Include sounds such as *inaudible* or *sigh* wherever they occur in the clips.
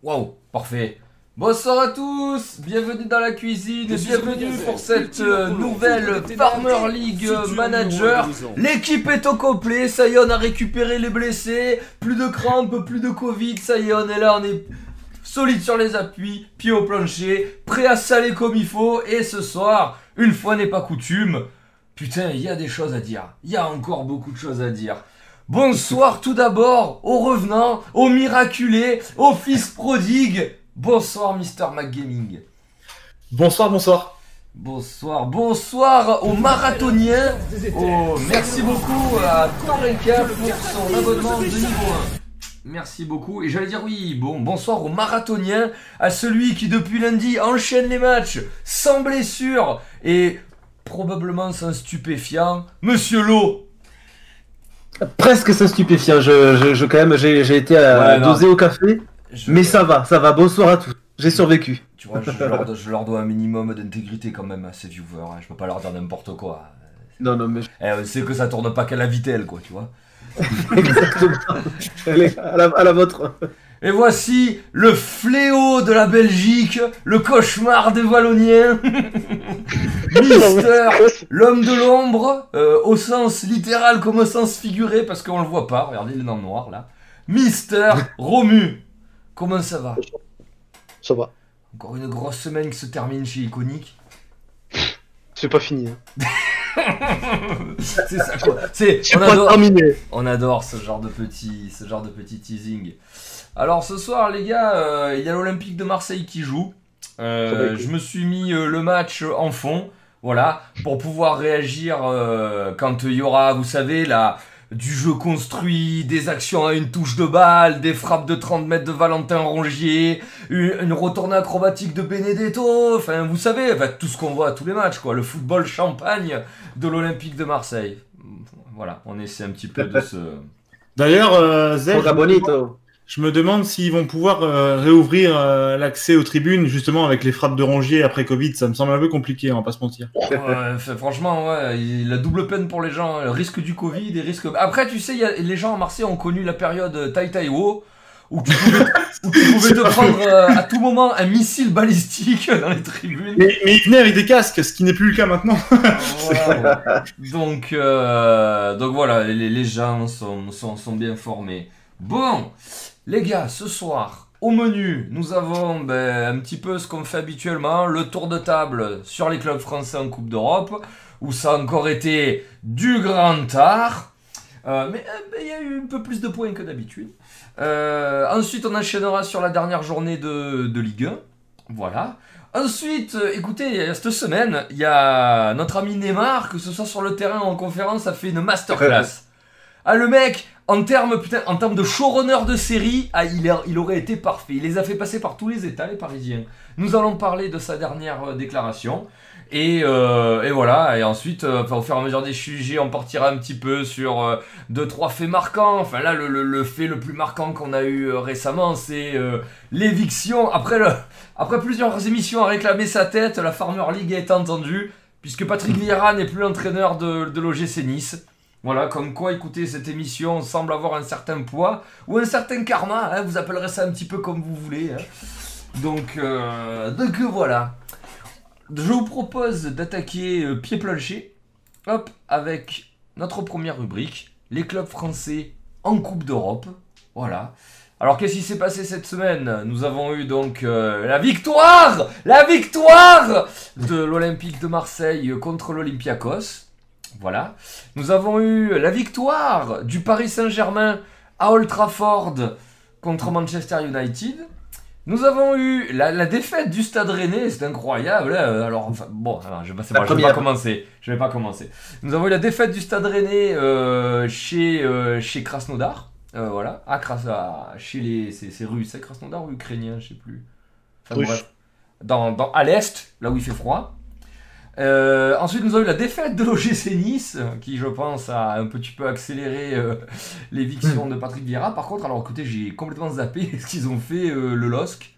Waouh, parfait. Bonsoir à tous, bienvenue dans la cuisine, bienvenue pour cette nouvelle Farmer League Manager. L'équipe est au complet, ça y est, on a récupéré les blessés, plus de crampes, plus de Covid, ça y est, on est là, on est solide sur les appuis, pied au plancher, prêt à saler comme il faut, et ce soir, une fois n'est pas coutume, putain, il y a des choses à dire, il y a encore beaucoup de choses à dire. Bonsoir tout d'abord aux revenants, aux miraculés, aux fils prodigues. Bonsoir Mister McGaming. Bonsoir, bonsoir. Bonsoir, bonsoir aux marathoniens. Oh, merci beaucoup à Torrenka pour son abonnement de niveau 1. Merci beaucoup. Et j'allais dire oui, bon, bonsoir aux marathoniens, à celui qui depuis lundi enchaîne les matchs sans blessure et probablement sans stupéfiant, Monsieur Lowe. Presque ça stupéfiant. Je, je, je- quand même, j'ai j'ai été à Ouais, doser au café, Je- mais ça va, ça va. Bonsoir à tous. J'ai survécu. Tu vois, je, leur, dois- je leur dois un minimum d'intégrité quand même à ces viewers. hein. Je peux pas leur dire n'importe quoi. Non, non, mais Eh, on sait que ça tourne pas qu'à la vitelle, quoi, tu vois. *laughs* exactement. Allez, à la, à la vôtre. Et voici le fléau de la Belgique, le cauchemar des Walloniens, *laughs* Mister, l'homme de l'ombre, euh, au sens littéral comme au sens figuré, parce qu'on le voit pas, regardez, il est dans le noir là. Mister Romu, comment ça va? Ça va. Encore une grosse semaine qui se termine chez Iconic. C'est pas fini. Hein. *laughs* C'est ça quoi. C'est, on adore, terminé. On adore ce genre de petit, ce genre de petit teasing. Alors ce soir, les gars, euh, il y a l'Olympique de Marseille qui joue. Euh, je me suis mis euh, le match en fond, voilà, pour pouvoir réagir euh, quand il y aura, vous savez, la, du jeu construit, des actions à une touche de balle, des frappes de 30 mètres de Valentin Rongier, une, une retournée acrobatique de Benedetto, enfin vous savez, enfin, tout ce qu'on voit à tous les matchs, quoi, le football champagne de l'Olympique de Marseille. Voilà, on essaie un petit peu de *laughs* se... D'ailleurs, euh, bonito. Je me demande s'ils vont pouvoir euh, réouvrir euh, l'accès aux tribunes justement avec les frappes de Rongier après Covid. Ça me semble un peu compliqué, on va pas se mentir. Franchement, ouais, la double peine pour les gens, hein, le risque du Covid et risque. Après, tu sais, il y a- les gens à Marseille ont connu la période Tai Tai Wo, où tu pouvais, *laughs* où tu pouvais te prendre euh, à tout moment un missile balistique dans les tribunes. Mais, mais ils venaient avec des casques, ce qui n'est plus le cas maintenant. Voilà. *laughs* Donc, donc voilà, les, les gens sont, sont, sont bien formés. Bon, les gars, ce soir, au menu, nous avons ben, un petit peu ce qu'on fait habituellement, le tour de table sur les clubs français en Coupe d'Europe, où ça a encore été du grand art. Euh, mais euh, ben, il y a eu un peu plus de points que d'habitude. Euh, ensuite, on enchaînera sur la dernière journée de, de Ligue 1. Voilà. Ensuite, écoutez, cette semaine, il y a notre ami Neymar, que ce soit sur le terrain ou en conférence, a fait une masterclass. *laughs* Ah, le mec, en termes, de showrunner de série, ah, il, aurait été parfait. Il les a fait passer par tous les États, les Parisiens. Nous allons parler de sa dernière euh, déclaration. Et, euh, et voilà, et ensuite, euh, au fur et à mesure des sujets, on partira un petit peu sur euh, deux, trois faits marquants. Enfin là, le, fait le plus marquant qu'on a eu récemment, c'est l'éviction. Après, plusieurs émissions à réclamer sa tête, la Farmer League été entendue, puisque Patrick Vieira n'est plus l'entraîneur de, de l'OGC Nice. Voilà, comme quoi, écoutez, cette émission semble avoir un certain poids, ou un certain karma, hein, vous appellerez ça un petit peu comme vous voulez. hein. Donc, euh, donc euh, voilà. Je vous propose d'attaquer euh, pied plancher, hop, avec notre première rubrique, les clubs français en Coupe d'Europe. Voilà. Alors qu'est-ce qui s'est passé cette semaine? Nous avons eu donc euh, la victoire La victoire de l'Olympique de Marseille contre l'Olympiakos. Voilà. Nous avons eu la victoire du Paris Saint-Germain à Old Trafford contre Manchester United. Nous avons eu la, la défaite du Stade Rennais, c'est incroyable. hein. Alors, enfin, bon, alors, je, pas- je vais pas commencer. Je vais pas commencer. Nous avons eu la défaite du Stade Rennais euh, chez euh, chez Krasnodar. Euh, voilà, à Kras, à- chez les c'est c'est russe, c'est Krasnodar ou ukrainien, je sais plus. Enfin, Russe. bref. Dans, dans- à l'est, là où il fait froid. Euh, ensuite, nous avons eu la défaite de l'OGC Nice, qui, je pense, a un petit peu accéléré euh, l'éviction de Patrick Vieira. Par contre, alors écoutez, j'ai complètement zappé *laughs* ce qu'ils ont fait euh, le LOSC,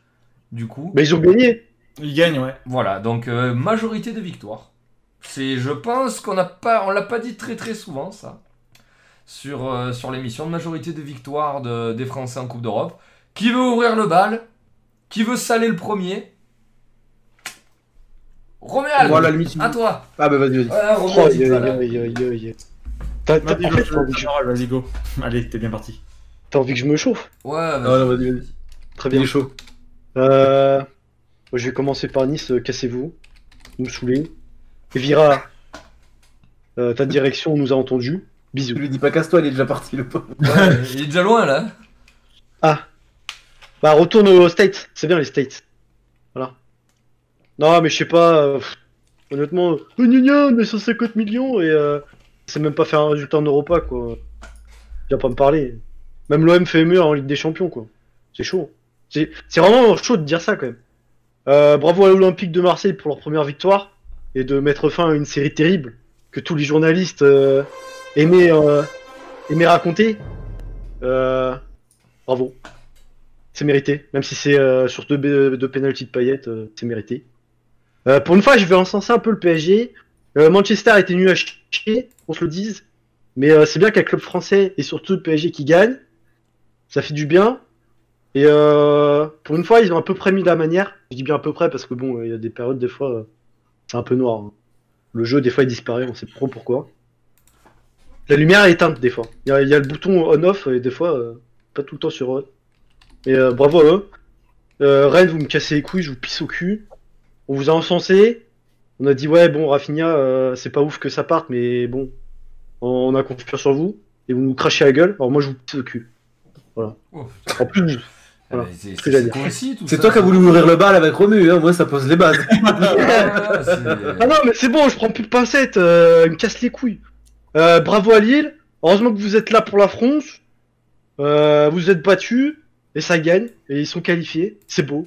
du coup. Mais ils ont gagné. Ils gagnent, ouais. Voilà, donc euh, majorité de victoires. C'est, je pense qu'on n'a pas, on l'a pas dit très très souvent ça sur euh, sur l'émission. Majorité de victoires de- des Français en Coupe d'Europe. Qui veut ouvrir le bal? Qui veut saler le premier? Roméal à la limite, À toi Ah bah vas-y, vas-y. Oh, Roméal, aïe, dis-toi, aïe, là. aïe, aïe, aïe. T'as t'as- Vas-y, en fait, le- t'as envie, que je- le- Vas-y, go. *laughs* Allez, t'es bien parti. t'as envie que je me chauffe Ouais, Ah, vas-y. non, vas-y, vas-y. Très Il est bien. chaud. Euh, je vais commencer par Nice, euh, cassez-vous. Vous me saoulez. Vira, euh, ta direction nous a entendu. Bisous. Je lui dis pas casse-toi, il est déjà parti le pauvre. Ouais, il est déjà loin là. Ah. Bah, retourne aux States. C'est bien les States. Non, mais je sais pas. euh, honnêtement, on est 150 millions et euh, c'est même pas faire un résultat en Europa, quoi. Viens pas me parler. Même l'OM fait mieux en Ligue des Champions, quoi. C'est chaud. C'est vraiment chaud de dire ça, quand même. Euh, bravo à l'Olympique de Marseille pour leur première victoire et de mettre fin à une série terrible que tous les journalistes euh, aimaient, aimaient raconter. Bravo. C'est mérité. Même si c'est sur deux, deux pénalties de paillettes, c'est mérité. Euh, pour une fois, je vais encenser un peu le PSG. Euh, Manchester été nul à chier, on se le dise. Mais euh, c'est bien qu'un club français et surtout le PSG qui gagne. Ça fait du bien. Et euh, pour une fois, ils ont à peu près mis la manière. Je dis bien à peu près parce que bon, euh, il y a des périodes, des fois, c'est un peu noir. hein. Le jeu, des fois, il disparaît, on sait trop pourquoi. La lumière est éteinte, des fois. Il y a, le bouton on-off et des fois, pas tout le temps sur on. Et euh, bravo à eux. Rennes, vous me cassez les couilles, je vous pisse au cul. On vous a encensé. On a dit, ouais, bon, Rafinha, euh, c'est pas ouf que ça parte, mais bon, on a confiance sur vous. Et vous nous crachez la gueule. Alors moi, je vous pisse au cul. Oh, putain. En plus, Voilà, Mais c'est ce toi qui as voulu ouvrir le bal avec Romu, hein. moi ça pose les bases. *laughs* C'est- Ah non, mais c'est bon, je prends plus de pincettes, euh, il me casse les couilles. Euh, bravo à Lille, heureusement que vous êtes là pour la France. Euh, vous êtes battus, et ça gagne, et ils sont qualifiés, c'est beau.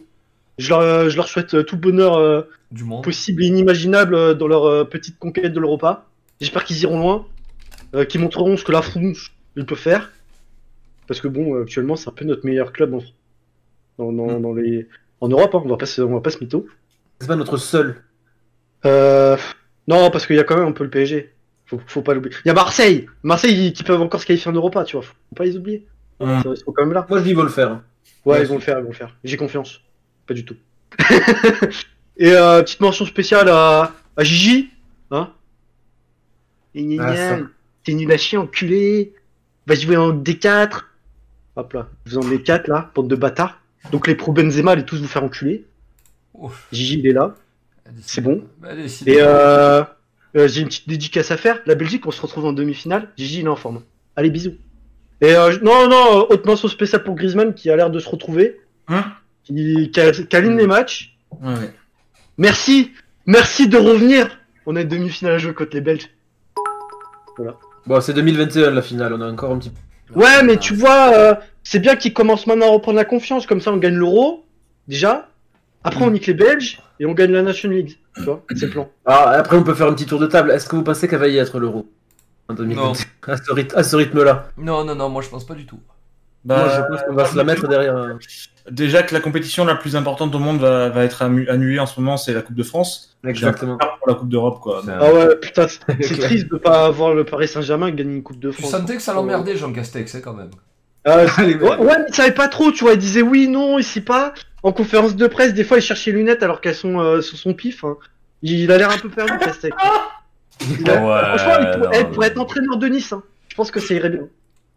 Je leur, euh, je leur souhaite euh, tout le bonheur euh, du monde. possible et inimaginable dans leur petite conquête de l'Europa. J'espère qu'ils iront loin, qu'ils montreront ce que la France il peut faire. Parce que bon, actuellement, c'est un peu notre meilleur club en, dans, dans, dans les... en Europe, hein, on va pas se, on va pas se mytho. C'est pas notre seul. Euh, non, parce qu'il y a quand même un peu le PSG. Faut, faut pas l'oublier. Il y a Marseille. Marseille ils- qui peuvent encore se qualifier en Europa, tu vois. Faut pas les oublier. Hum. Ils sont quand même là. Moi je dis ils vont le faire. Ouais, Ouais, ils vont le faire, ils vont le faire. J'ai confiance. Pas du tout. *laughs* Et euh, petite mention spéciale à, à Gigi. Hein Et Ah. T'es nul à chier, enculé. Va jouer en D4. Hop là. Vous en D4 là, bande de bâtards. Donc les pro Benzema, allez tous vous faire enculer. Ouf. Gigi, il est là. C'est bon. Bah. Et euh, euh, j'ai une petite dédicace à faire. La Belgique, on se retrouve en demi-finale. Gigi, il est en forme. Allez, bisous. Et euh, non, non, euh, haute mention spéciale pour Griezmann qui a l'air de se retrouver. Hein? Qui, qui, qui aligne les matchs. Ouais, ouais. Merci, merci de revenir. On a une demi-finale à jouer contre les Belges. Bon, c'est 2021 la finale, on a encore un petit Ouais, mais tu vois, euh, c'est bien qu'ils commencent maintenant à reprendre la confiance. Comme ça, on gagne l'Euro, déjà. Après, on nique les Belges et on gagne la Nation League. Tu vois, c'est le plan. Ah, après on peut faire un petit tour de table. Est-ce que vous pensez qu'elle va y être l'euro? En 2021 *laughs* À ce, ryth- à ce rythme-là. Non, non, non, moi je pense pas du tout. Moi Bah, je pense qu'on va se la mettre derrière. Déjà que la compétition la plus importante au monde va, va être annulée en ce moment, c'est la Coupe de France. Exactement. Pour la Coupe d'Europe, quoi. Ah ouais, putain, *laughs* c'est triste de pas avoir le Paris Saint-Germain gagner une Coupe de Tu France. sentais que ça l'emmerdait, Jean Castex, hein, quand même. Ah, *laughs* Ouais, ouais, mais il savait pas trop, tu vois, il disait oui, non, ici pas. En conférence de presse, des fois, il cherchait les lunettes alors qu'elles sont euh, sur son pif. hein. Il a l'air un peu perdu, Castex. *laughs* Il a- Ouais, Franchement, il pourrait, non, être entraîneur de Nice, hein. je pense que ça irait bien.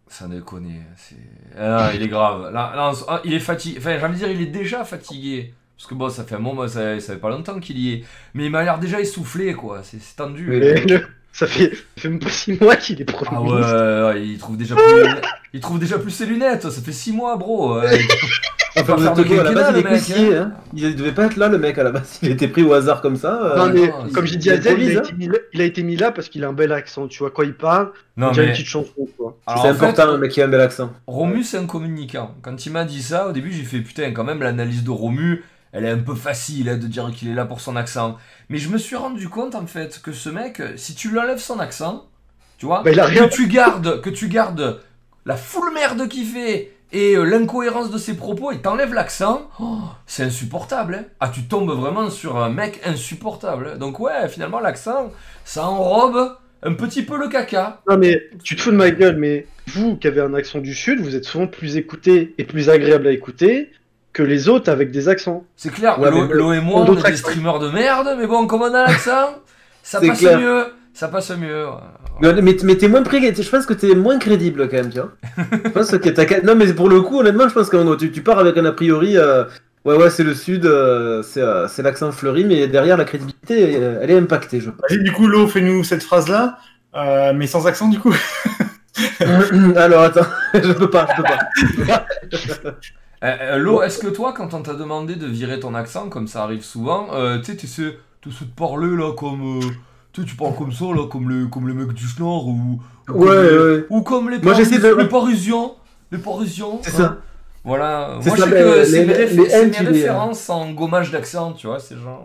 Ça déconne. c'est- Ah, il est grave. Là, là, on- ah, il est fatigué. Enfin, j'ai envie de dire, il est déjà fatigué. Parce que bon, ça fait un moment, ça, ça fait pas longtemps qu'il y est. Mais il m'a l'air déjà essoufflé, quoi. C'est c'est tendu. Le- Ça fait, ça fait même pas six mois qu'il est premier Ah ministre. ouais, ouais, il trouve déjà plus, il trouve déjà plus ses lunettes. Ça fait 6 mois, bro. *laughs* Enfin, vous êtes à la base, il est le hein. Il devait pas être là, le mec, à la base. *laughs* Il était pris au hasard comme ça. euh, Non, mais non, comme j'ai dit à Zed, il a, hein. été mis là, il a été mis là parce qu'il a un bel accent, tu vois, quand il parle, Non, mais une petite chanson, C'est en fait, important, un mec qui a un bel accent. Romu, c'est un communicant. Quand il m'a dit ça, au début, j'ai fait putain, quand même, l'analyse de Romu, elle est un peu facile hein, de dire qu'il est là pour son accent. Mais je me suis rendu compte, en fait, que ce mec, si tu lui enlèves son accent, tu vois, Bah, il a rien. que tu gardes, que tu gardes la full merde qu'il fait et euh, l'incohérence de ses propos et t'enlèves l'accent, oh, c'est insupportable. hein. Ah, tu tombes vraiment sur un mec insupportable. hein. Donc ouais, finalement, l'accent, ça enrobe un petit peu le caca. Non, mais tu te fous de ma gueule, mais vous qui avez un accent du Sud, vous êtes souvent plus écouté et plus agréable à écouter que les autres avec des accents. C'est clair, Ouais, Lo et moi, on est des streamers de merde, mais bon, comme on a l'accent, ça passe clair. mieux. Ça passe mieux. Mais, mais, mais t'es moins pré- je pense que t'es moins crédible quand même, tu vois. je pense que t'as, non mais pour le coup, honnêtement, je pense que tu, tu pars avec un a priori, euh, ouais ouais c'est le sud, euh, c'est, euh, c'est l'accent fleuri, mais derrière la crédibilité, euh, elle est impactée, je Vas-y, du coup, Lo, fais-nous cette phrase-là, euh, mais sans accent, du coup. pense. *laughs* Alors attends, *laughs* je peux pas, je peux pas. *laughs* Lo, est-ce que toi, quand on t'a demandé de virer ton accent, comme ça arrive souvent, euh, tu sais, t'essaies t'essaies de parler là comme. Euh, tu sais, tu parles comme ça, là, comme les, comme les mecs du Nord ou. ou comme Ouais, les- ouais. Ou comme les, Moi, Paris- j'essaie de- les Parisiens. Les Parisiens. C'est hein. ça. Voilà. C'est Moi, ça, je sais que les- c'est mes, les- réf- mes références en gommage d'accent, tu vois, ces gens.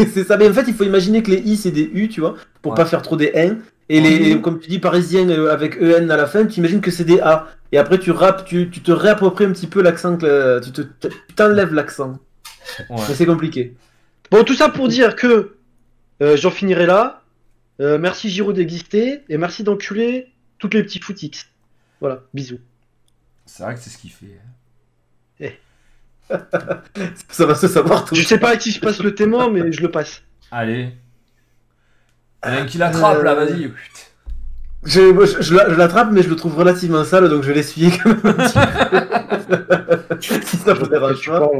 euh. *laughs* c'est ça, mais en fait, il faut imaginer que les i c'est des u, tu vois, pour Ouais. pas faire trop des n. Et les, comme tu dis, parisiens euh, avec en à la fin, tu imagines que c'est des a. Et après, tu rappes, tu, tu te réappropries un petit peu l'accent, que- tu te- tu t'enlèves l'accent. Ouais. Mais c'est compliqué. Bon, tout ça pour dire que euh, j'en finirai là. Euh, merci Giro d'exister et merci d'enculer toutes les petits footix. Voilà, bisous. C'est vrai que c'est ce qu'il fait. hein. *laughs* Ça va se savoir tout. Je sais pas à qui je passe le témoin, mais je le passe. Allez. Il y en a un qui l'attrape là, Euh, vas-y. Je, je, je la- je l'attrape, mais je le trouve relativement sale, donc je vais l'essuyer quand même un petit peu. si ça vous dérange pas.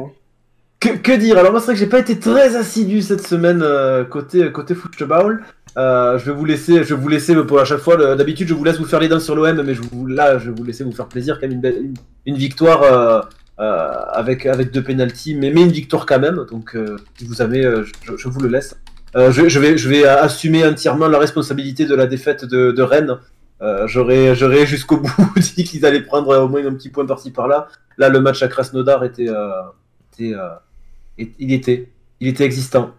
Que, que dire? Alors moi c'est vrai que j'ai pas été très assidu cette semaine euh, côté côté football. Euh, je vais vous laisser, je vais vous laisser pour à chaque fois. D'habitude je vous laisse vous faire les dents sur l'OM, mais je vous, là je vais vous laisser vous faire plaisir quand même une, une, une victoire euh, euh, avec avec deux penalties, mais mais une victoire quand même. Donc euh, si vous avez, euh, je, je vous le laisse. Euh, je, je vais je vais assumer entièrement la responsabilité de la défaite de, de Rennes. Euh, j'aurais jusqu'au *laughs* bout dit qu'ils allaient prendre au moins un petit point par-ci par-là. Là le match à Krasnodar était euh, était, euh, et- il était, il était existant.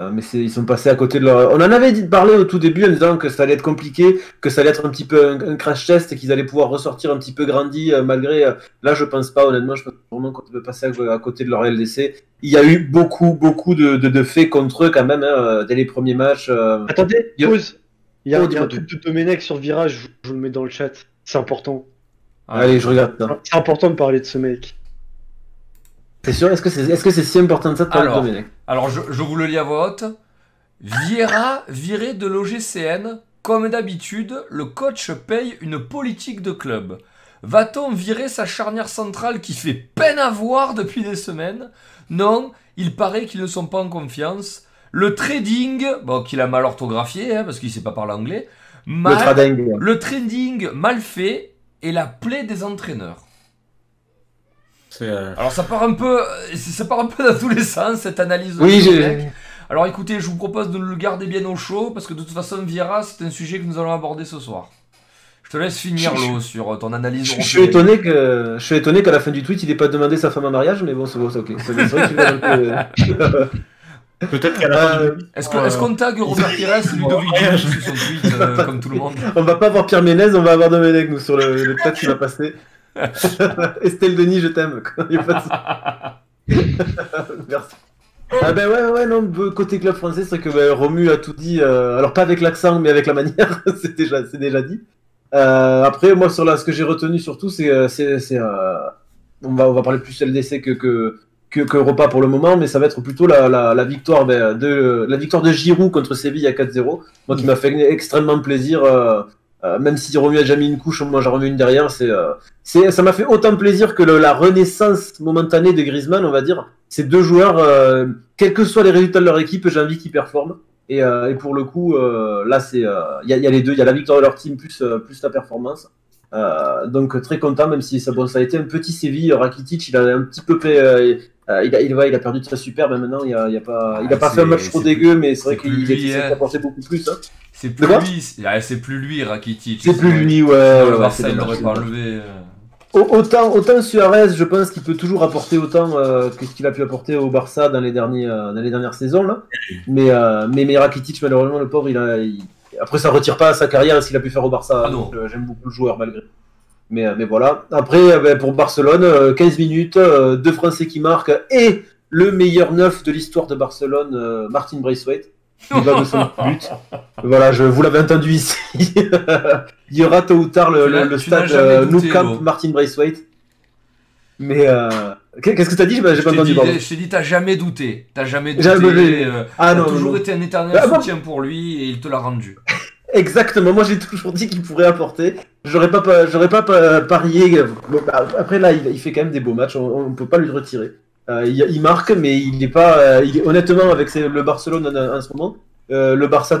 Euh, mais ils sont passés à côté de leur. On en avait dit parler au tout début en disant que ça allait être compliqué, que ça allait être un petit peu un, un crash test et qu'ils allaient pouvoir ressortir un petit peu grandi euh, malgré. euh, là, je pense pas, honnêtement, je pense vraiment qu'on peut passer à, à côté de leur LDC. Il y a eu beaucoup, beaucoup de, de, de faits contre eux quand même hein, dès les premiers matchs. euh. Attendez, Yo- pause. Il y a, Oh, il y a un truc de Domenech sur virage, je, je vous le mets dans le chat. C'est important. Allez, je regarde. C'est important de parler de ce mec. C'est sûr? Est-ce que c'est est -ce c'est si important que ça de parler de Alors. Domenech Alors, je, je vous le lis à voix haute. Vieira viré de l'OGCN. Comme d'habitude, le coach paye une politique de club. Va-t-on virer sa charnière centrale qui fait peine à voir depuis des semaines? Non, il paraît qu'ils ne sont pas en confiance. Le trading, bon, qu'il a mal orthographié, hein, parce qu'il sait pas parler anglais, Le mal, le trading mal fait est la plaie des entraîneurs. Euh, Alors ça part un peu, ça part un peu dans tous les sens cette analyse. de Oui. Alors écoutez, je vous propose de le garder bien au chaud parce que de toute façon Vieira, c'est un sujet que nous allons aborder ce soir. Je te laisse finir l'eau sur ton analyse. Je, je suis étonné que je suis étonné qu'à la fin du tweet il ait pas demandé sa femme en mariage, mais bon, c'est bon, c'est ok. *laughs* *laughs* Peut-être qu'à la fin Euh, du- Est-ce que- est-ce qu'on tag Robert Pires, Ludovic sur son tweet euh, comme tout le monde *laughs* On va pas avoir Pierre Ménez, on va avoir Domenech, nous, sur le, le chat qui va passer. *laughs* Estelle Denis, je t'aime. *laughs* Merci. Ah ben ouais, ouais, non, côté club français, c'est que ben, Romu a tout dit, euh, alors pas avec l'accent, mais avec la manière, *laughs* c'est déjà, déjà dit. Euh, après, moi, sur là, ce que j'ai retenu surtout, c'est, euh, c'est, euh, on va, on va parler plus LDC que, que, que, que Europa pour le moment, mais ça va être plutôt la, la, la victoire ben, de, la victoire de Giroud contre Séville à 4-0. Moi, qui m'a fait extrêmement plaisir, euh, euh, même si Romu a mis une couche, moi j'en remets une derrière, c'est, euh, c'est, ça m'a fait autant plaisir que le- la renaissance momentanée de Griezmann, on va dire. Ces deux joueurs, euh, quels que soient les résultats de leur équipe, j'ai envie qu'ils performent. Et, euh, et pour le coup, euh, là, c'est, euh, il y, a, y a les deux, il y a la victoire de leur team plus, euh, plus la performance. Euh, donc très content, même si ça, bon, ça a été un petit Séville. Rakitic, il a un petit peu, euh, euh, il, a, il, va, il a perdu de sa superbe. mais Maintenant, il a, il a pas, il a Ah, pas fait un match trop dégueu, mais c'est vrai qu'il hein. d'apporter beaucoup plus. Hein. C'est plus lui, c'est ah, c'est plus lui Rakitic. C'est plus lui, ouais. ouais, le ouais, Barça, c'est il dommage, l'aurait pas enlevé. euh. Au- Autant, autant Suarez, je pense qu'il peut toujours apporter autant euh, que ce qu'il a pu apporter au Barça dans les, derniers, euh, dans les dernières saisons. Là. Mais, euh, mais, mais Rakitic, malheureusement, le pauvre, il a, il- après, ça retire pas sa carrière ce qu'il a pu faire au Barça. Ah J'aime beaucoup le joueur, malgré. Mais, mais voilà. Après, ben, pour Barcelone, euh, 15 minutes, deux Français qui marquent et le meilleur neuf de l'histoire de Barcelone, Martin Braithwaite. Il va de son *laughs* but. Voilà, je, vous l'avez entendu ici. *laughs* Il y aura tôt ou tard le, le- le stade euh, douté, Nou Camp Lo. Martin Braithwaite. Mais, euh, Qu'est-ce que t'as dit? J'ai pas entendu, dit, je t'ai dit, t'as jamais douté. T'as jamais douté. Jamais. euh, Ah non, toujours non. été un éternel Ah, soutien pour lui et il te l'a rendu. *laughs* Exactement, moi j'ai toujours dit qu'il pourrait apporter. J'aurais pas, pa- j'aurais pas pa- parié. Bon, bah, Après là, il, il fait quand même des beaux matchs, on, on peut pas lui retirer. Euh, il, marque, mais il n'est pas. euh, honnêtement, avec le Barcelone en, ce moment, euh, le Barça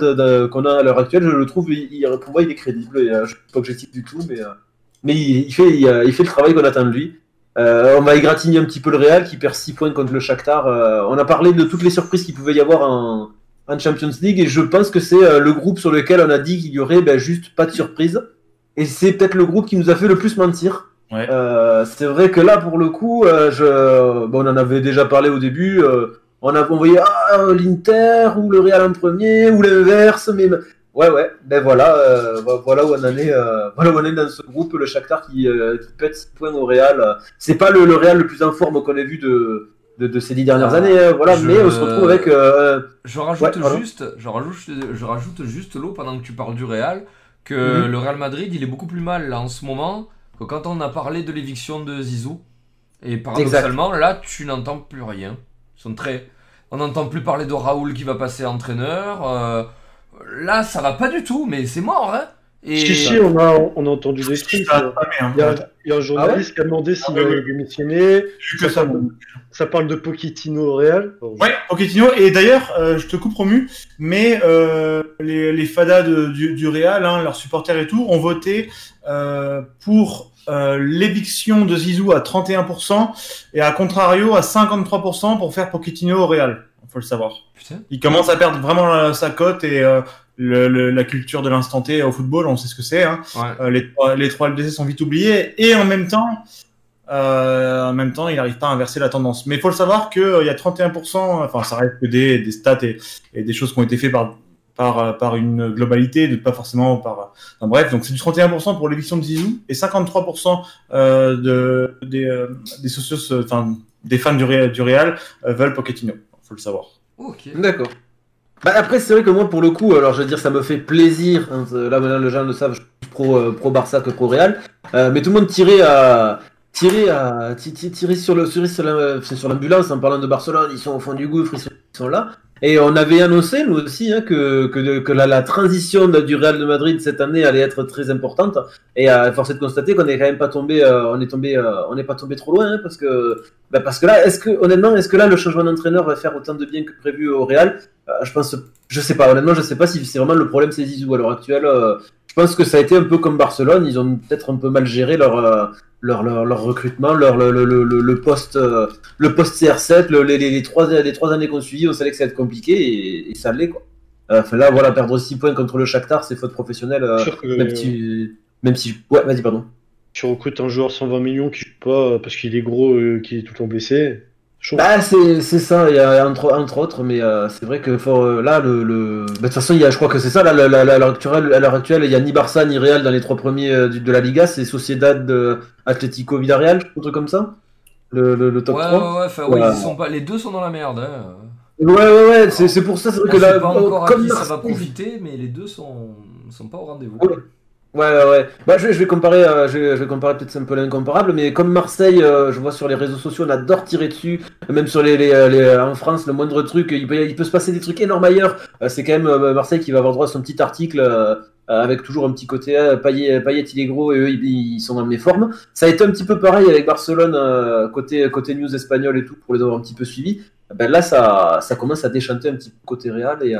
qu'on a à l'heure actuelle, je le trouve, pour moi, il est crédible. Je suis pas objectif du tout, mais, il, fait, le travail qu'on attend de lui. On va égratigner un petit peu le Real qui perd 6 points contre le Shakhtar. On a parlé de toutes les surprises qu'il pouvait y avoir en, Champions League et je pense que c'est le groupe sur lequel on a dit qu'il y aurait ben, juste pas de surprise. Et c'est peut-être le groupe qui nous a fait le plus mentir. Ouais. Euh, c'est vrai que là, pour le coup, euh, je... bon, on en avait déjà parlé au début. euh, on a on voyait ah, l'Inter ou le Real en premier ou l'inverse. Mais ouais, ouais, ben voilà, vo- voilà où on en est. voilà où on est dans ce groupe. Le Shakhtar qui, qui pète 6 points au Real. C'est pas le, le Real le plus en forme qu'on ait vu de, de, de ces dix dernières Ah, années. hein, voilà, je- mais on se retrouve avec. Je rajoute Ouais, juste, je rajoute, je rajoute juste l'eau pendant que tu parles du Real, que Mhm. le Real Madrid, il est beaucoup plus mal là en ce moment que quand on a parlé de l'éviction de Zizou. Et paradoxalement, là, tu n'entends plus rien. Ils sont très, on n'entend plus parler de Raoul qui va passer entraîneur. euh, Là, ça va pas du tout, mais c'est mort, hein. Et Si, si, on a, on a entendu des trucs. Euh, bien. Il y, a, il y a un journaliste qui a demandé s'il Ah ouais, allait démissionner. Ça. bon. Ça parle de Pochettino au Real. Ouais, Pochettino. Et d'ailleurs, euh, je te coupe Romu, mais euh, les, les fadas de- du, du Real, hein, leurs supporters et tout, ont voté euh, pour euh, l'éviction de Zizou à 31% et à contrario à 53% pour faire Pochettino au Real. Faut le savoir. Putain. Il commence à perdre vraiment euh, sa cote et euh, le, le- la culture de l'instant T au football, on sait ce que c'est. Hein. Ouais. Les, trois- les trois LDC sont vite oubliés et en même temps, en même temps, il n'arrive pas à inverser la tendance. Mais il faut le savoir que euh, il y a 31%, enfin ça reste que des, des stats et, et des choses qui ont été faites par par euh, par une globalité, de pas forcément par. Enfin, bref, donc c'est du 31% pour l'éviction de Zizou et 53% euh, de des euh, des socios, euh, enfin des fans du Real, du Real euh, veulent Pochettino. Faut le savoir. Ok. D'accord. Bah après, c'est vrai que moi, pour le coup, alors je veux dire, ça me fait plaisir. hein, là, maintenant, les gens le savent, je suis plus pro, euh, pro Barça que pro Real. Euh, mais tout le monde tirait à. Tirer à ti- ti- tirer sur le tirer sur l'ambulance en parlant de Barcelone ils sont au fond du gouffre ils sont, ils sont là et on avait annoncé nous aussi hein, que que, que la, la transition du Real de Madrid cette année allait être très importante et à force est de constater qu'on est quand même pas tombé euh, on est tombé euh, on n'est pas tombé trop loin hein, parce que bah parce que là est-ce que honnêtement est-ce que là le changement d'entraîneur va faire autant de bien que prévu au Real? Euh, je pense, je sais pas, honnêtement, je sais pas si c'est vraiment le problème c'est Zizou à l'heure actuelle. Euh, je pense que ça a été un peu comme Barcelone, ils ont peut-être un peu mal géré leur, euh, leur, leur, leur recrutement, leur, le, le, le, le poste, euh, le poste CR7, le- les, les, les, trois, les trois années qu'on suivi, on savait que ça allait être compliqué et, et ça l'est quoi. Euh, Enfin là, voilà, perdre 6 points contre le Shakhtar, c'est faute professionnelle. euh, Sûr que, même si, même si, ouais, vas-y, pardon. tu recrutes un joueur 120 millions qui joue pas parce qu'il est gros, euh, qui est tout le temps blessé. Bah, c'est c'est ça, il y a entre, entre autres, mais euh, c'est vrai que faut, euh, là, le. le... Bah, de toute façon, il y a, je crois que c'est ça, là, la- la- la- à l'heure actuelle, à l'heure actuelle, il n'y a ni Barça ni Real dans les trois premiers euh, du- de la Liga, c'est Sociedad, euh, Atlético, Villarreal, un truc comme ça Le, le, le top Ouais, 3 ouais, ouais, enfin, oui, Ouais. ils sont pas, les deux sont dans la merde. Hein. Ouais, ouais, ouais, c'est pour ça, c'est vrai On que là, pas encore à qui ça va profiter, mais les deux sont, sont pas au rendez-vous. Ouais. Ouais, ouais, ouais. Bah, je, je vais comparer, euh, je, vais, je comparer peut-être un peu l'incomparable, mais comme Marseille, euh, je vois sur les réseaux sociaux, on adore tirer dessus, même sur les, les, euh, les- euh, en France, le moindre truc, il peut, il peut se passer des trucs énormes ailleurs. Euh, c'est quand même euh, Marseille qui va avoir droit à son petit article avec toujours un petit côté Payet, Payet, il est gros et eux ils, ils sont en méforme. Ça a été un petit peu pareil avec Barcelone côté côté news espagnol et tout pour les avoir un petit peu suivis. Ben là, ça, ça commence à déchanter un petit peu côté Real et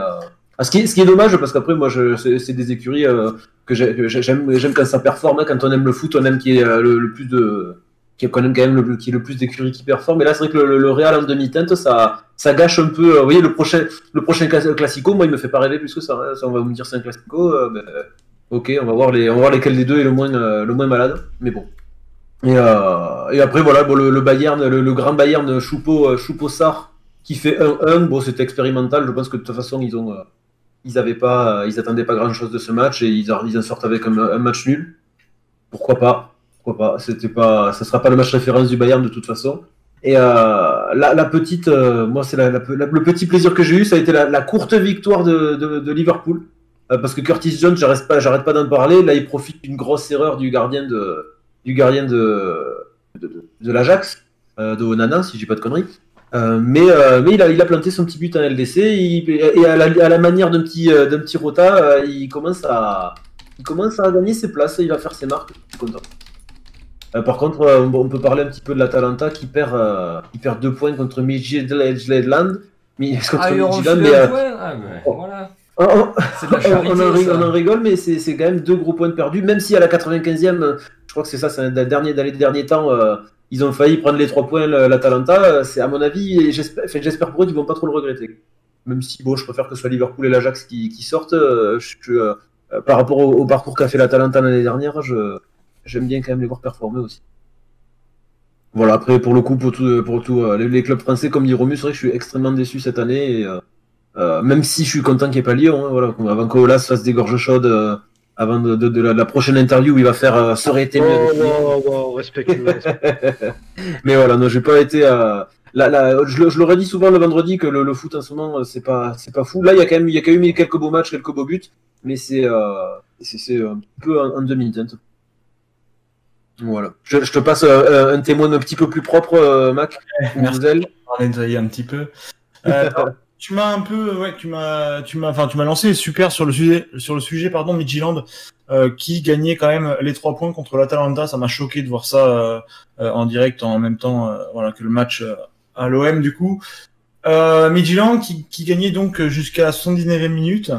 ce, qui est, qui est dommage parce qu'après moi c'est, des écuries euh, que j'ai- que j'ai- j'aime quand ça performe hein. quand on aime le foot on aime qu'il y ait euh, le, plus de qui qu'on aime quand même le, qu'il y ait le plus d'écuries qui performent et là c'est vrai que le, Real en demi-teinte ça ça gâche un peu euh, vous voyez le prochain le prochain clas- classico moi il me fait pas rêver plus hein. Ça, on va me dire c'est un classico ben, ok on va voir les on va voir lesquels des deux est le moins le moins malade mais bon et, après voilà bon, le, Bayern le, grand Bayern Choupo Choupo Sarr qui fait 1-1 bon c'était expérimental je pense que de toute façon ils ont ils avaient pas, euh, ils attendaient pas grand chose de ce match et ils, en- sortent avec un, match nul. Pourquoi pas? Pourquoi pas? C'était pas, ça sera pas le match référence du Bayern de toute façon. Et euh, la, petite, euh, moi c'est le petit plaisir que j'ai eu, ça a été la, courte victoire de, Liverpool parce que Curtis Jones, j'arrête pas, d'en parler. Là, il profite d'une grosse erreur du gardien de, du gardien de, de, de- l'Ajax. de Onana, si j'ai pas de conneries. Euh, mais euh, mais il, a, il a planté son petit but en LDC il- et à la, à la manière d'un petit, euh, d'un petit rota, euh, il, commence à, il commence à gagner ses places, il va faire ses marques. Je suis content. Par contre, on peut parler un petit peu de l'Atalanta qui perd, il perd deux points contre Midtjylland. Mi- *laughs* contre Ah, mais, Ah, ben, voilà. on- on- C'est de la on, *laughs* charité, on en, on rigole, mais c'est c'est quand même deux gros points perdus. Même si à la 95e, euh, je crois que c'est ça, c'est un des derniers, dans les derniers temps, ils ont failli prendre les trois points, l'Atalanta. C'est à mon avis, j'espère pour eux qu'ils vont pas trop le regretter. Même si, bon, je préfère que ce soit Liverpool et l'Ajax qui, sortent. euh, euh, par rapport au, parcours qu'a fait l'Atalanta l'année dernière, j'aime bien quand même les voir performer aussi. Voilà, après, pour le coup, pour tout, euh, les, clubs français, comme dit Romus, c'est vrai que je suis extrêmement déçu cette année. Même si je suis content qu'il n'y ait pas Lyon, hein, avant qu'Olas fasse des gorges chaudes, avant de, de- de la, la prochaine interview où il va faire euh, ça aurait été mieux. Oh, wow, wow, respecte-le. *laughs* Mais voilà, non, j'ai pas été à. Là, là, je, l'aurais dit souvent le vendredi que le, le foot en ce moment, euh, c'est pas, c'est pas fou. Là, il y a quand même, il y a quand même eu quelques beaux matchs, quelques beaux buts, mais c'est, euh, c'est, c'est un peu en, en demi-teinte. Voilà. Je, je te passe euh, un témoin un petit peu plus propre, euh, Mac. Merci. On a un petit peu. *laughs* Tu m'as un peu, ouais, tu m'as, tu m'as, enfin, tu m'as lancé super sur le sujet, sur le sujet, pardon, Midtjylland, euh, qui gagnait quand même les trois points contre l'Atalanta. Ça m'a choqué de voir ça euh, euh, en direct en même temps, euh, voilà, que le match euh, à l'OM du coup. Euh, qui, qui gagnait donc jusqu'à la 79e minute.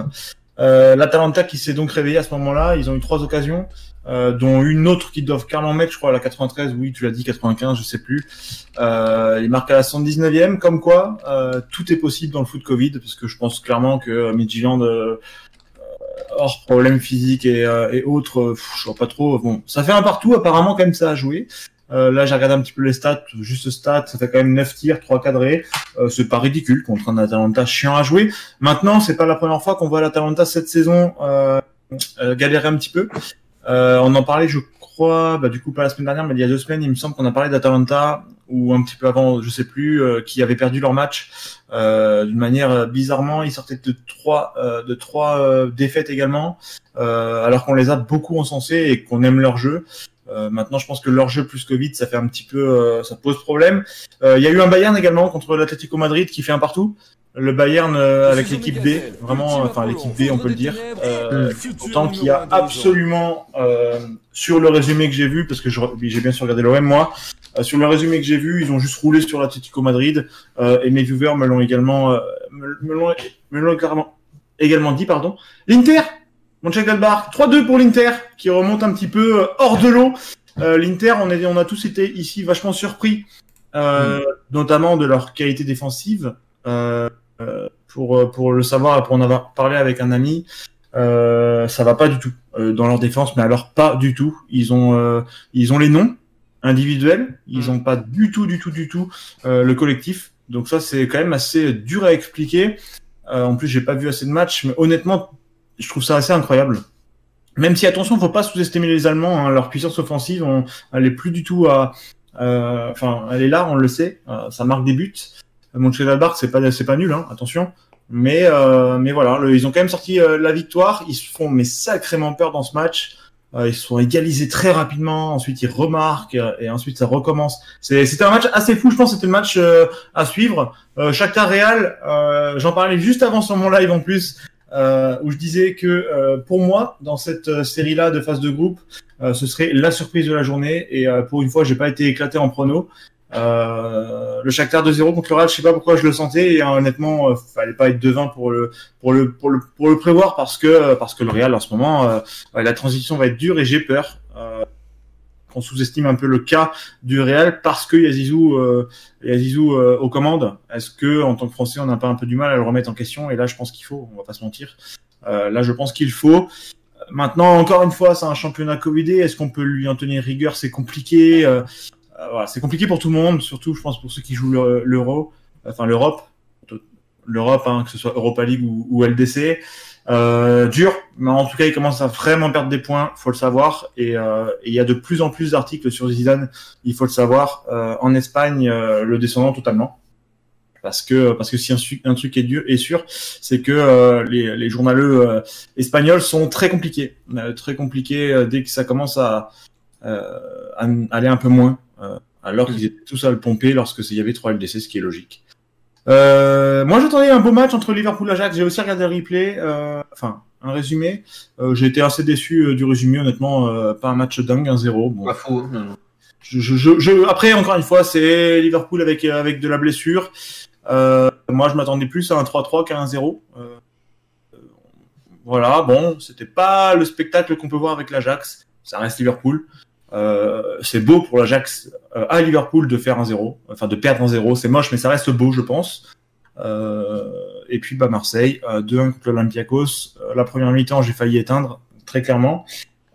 Euh, L'Atalanta qui s'est donc réveillé à ce moment-là. Ils ont eu trois occasions, euh, dont une autre qu'ils doivent carrément mettre, je crois, à la 93. Oui, tu l'as dit, 95, je sais plus. Euh, il marque à la 79e, comme quoi euh, tout est possible dans le foot Covid, parce que je pense clairement que euh, Midtjylland, euh, euh, hors problème physique et, et autres, je vois pas trop. Bon, ça fait un partout, apparemment quand même ça a joué. Euh, là, j'ai regardé un petit peu les stats, juste stats, ça fait quand même 9 tirs, 3 cadrés. Euh, c'est pas ridicule contre un Atalanta chiant à jouer. Maintenant, c'est pas la première fois qu'on voit l'Atalanta cette saison euh, galérer un petit peu. Euh, on en parlait, je crois, bah, du coup pas la semaine dernière, mais il y a deux semaines, il me semble qu'on a parlé d'Atalanta ou un petit peu avant, je sais plus, euh, qui avaient perdu leur match euh, d'une manière bizarrement. Ils sortaient de trois, de trois défaites également, alors qu'on les a beaucoup encensés et qu'on aime leur jeu. Maintenant, je pense que leur jeu plus Covid, ça fait un petit peu, ça pose problème. Il y a eu un Bayern également contre l'Atlético Madrid qui fait un partout. Le Bayern euh, avec l'équipe B, vraiment, enfin l'équipe B, on peut le dire. Euh, Pourtant, qui a absolument, euh, sur le résumé que j'ai vu, parce que j'ai bien sûr regardé l'OM moi, euh, sur le résumé que j'ai vu, ils ont juste roulé sur l'Atlético Madrid, euh, et mes viewers me l'ont également, euh, me, me l'ont, me l'ont également, dit, pardon. L'Inter, Mönchengladbach, 3-2 pour l'Inter, qui remonte un petit peu euh, hors de l'eau. Euh, L'Inter, on, est, on a tous été ici vachement surpris, euh, notamment de leur qualité défensive. Euh, pour, pour le savoir et pour en avoir parlé avec un ami, euh, ça va pas du tout euh, dans leur défense, mais alors pas du tout. Ils ont, euh, ils ont les noms individuels, ils ont pas du tout, du tout, du tout euh, le collectif. Donc ça, c'est quand même assez dur à expliquer. Euh, en plus, j'ai pas vu assez de matchs, mais honnêtement, je trouve ça assez incroyable. Même si attention, faut pas sous-estimer les Allemands. hein, leur puissance offensive, on, elle est plus du tout à, euh, enfin, elle est là, on le sait. euh, ça marque des buts. Mönchengladbach, c'est pas, c'est pas nul, hein, attention. Mais, euh, mais voilà, le- ils ont quand même sorti euh, la victoire. Ils se font mais sacrément peur dans ce match. Euh, ils se sont égalisés très rapidement. Ensuite, ils remarquent et ensuite ça recommence. C'était un match assez fou. Je pense c'était le match euh, à suivre. Euh, Shakhtar Real, euh, j'en parlais juste avant sur mon live en plus, euh, où je disais que pour moi, dans cette série-là de phase de groupe, ce serait la surprise de la journée. Et pour une fois, j'ai pas été éclaté en prono. Euh, le Shakhtar 2-0 contre le Real, je sais pas pourquoi je le sentais et euh, honnêtement, euh, fallait pas être devin pour le pour le pour le pour le prévoir parce que parce que le Real en ce moment, la transition va être dure et j'ai peur qu'on sous-estime un peu le cas du Real parce que Yazizou euh, Yazizou aux commandes. Est-ce que en tant que Français, on n'a pas un peu du mal à le remettre en question? Et là, je pense qu'il faut. On va pas se mentir. Là, je pense qu'il faut. Maintenant, encore une fois, c'est un championnat Covidé. Est-ce qu'on peut lui en tenir rigueur? C'est compliqué. Euh, c'est compliqué pour tout le monde, surtout, je pense, pour ceux qui jouent le- l'Euro, enfin l'Europe, l'Europe, hein, que ce soit Europa League ou, LDC. Euh, dur, mais en tout cas, il commence à vraiment perdre des points, faut le savoir. Et euh, et il y a de plus en plus d'articles sur Zidane, il faut le savoir. En Espagne, le descendant totalement. Parce que parce si un, truc est, dur, est sûr, c'est que les, les journaleux espagnols sont très compliqués, très compliqués dès que ça commence à aller un peu moins. Euh, alors qu'ils étaient tous à le pomper lorsque il y avait 3 LDC, ce qui est logique. Euh, moi, j'attendais un beau match entre Liverpool et Ajax. J'ai aussi regardé le replay, euh, enfin un résumé. Euh, j'ai été assez déçu du résumé, honnêtement, pas un match dingue, 1-0. Bon, Pas faux. je, je, je- je- après, encore une fois, c'est Liverpool avec avec de la blessure. Moi, je m'attendais plus à un 3-3 qu'à un 0. Euh, euh, voilà, bon, c'était pas le spectacle qu'on peut voir avec l'Ajax. Ça reste Liverpool. Euh, c'est beau pour l'Ajax euh, à Liverpool de faire un 0, enfin de perdre un 0. C'est moche, mais ça reste beau, je pense. Euh, et puis bah Marseille, euh, 2-1 contre l'Olympiakos. Euh, la première mi-temps, j'ai failli éteindre très clairement.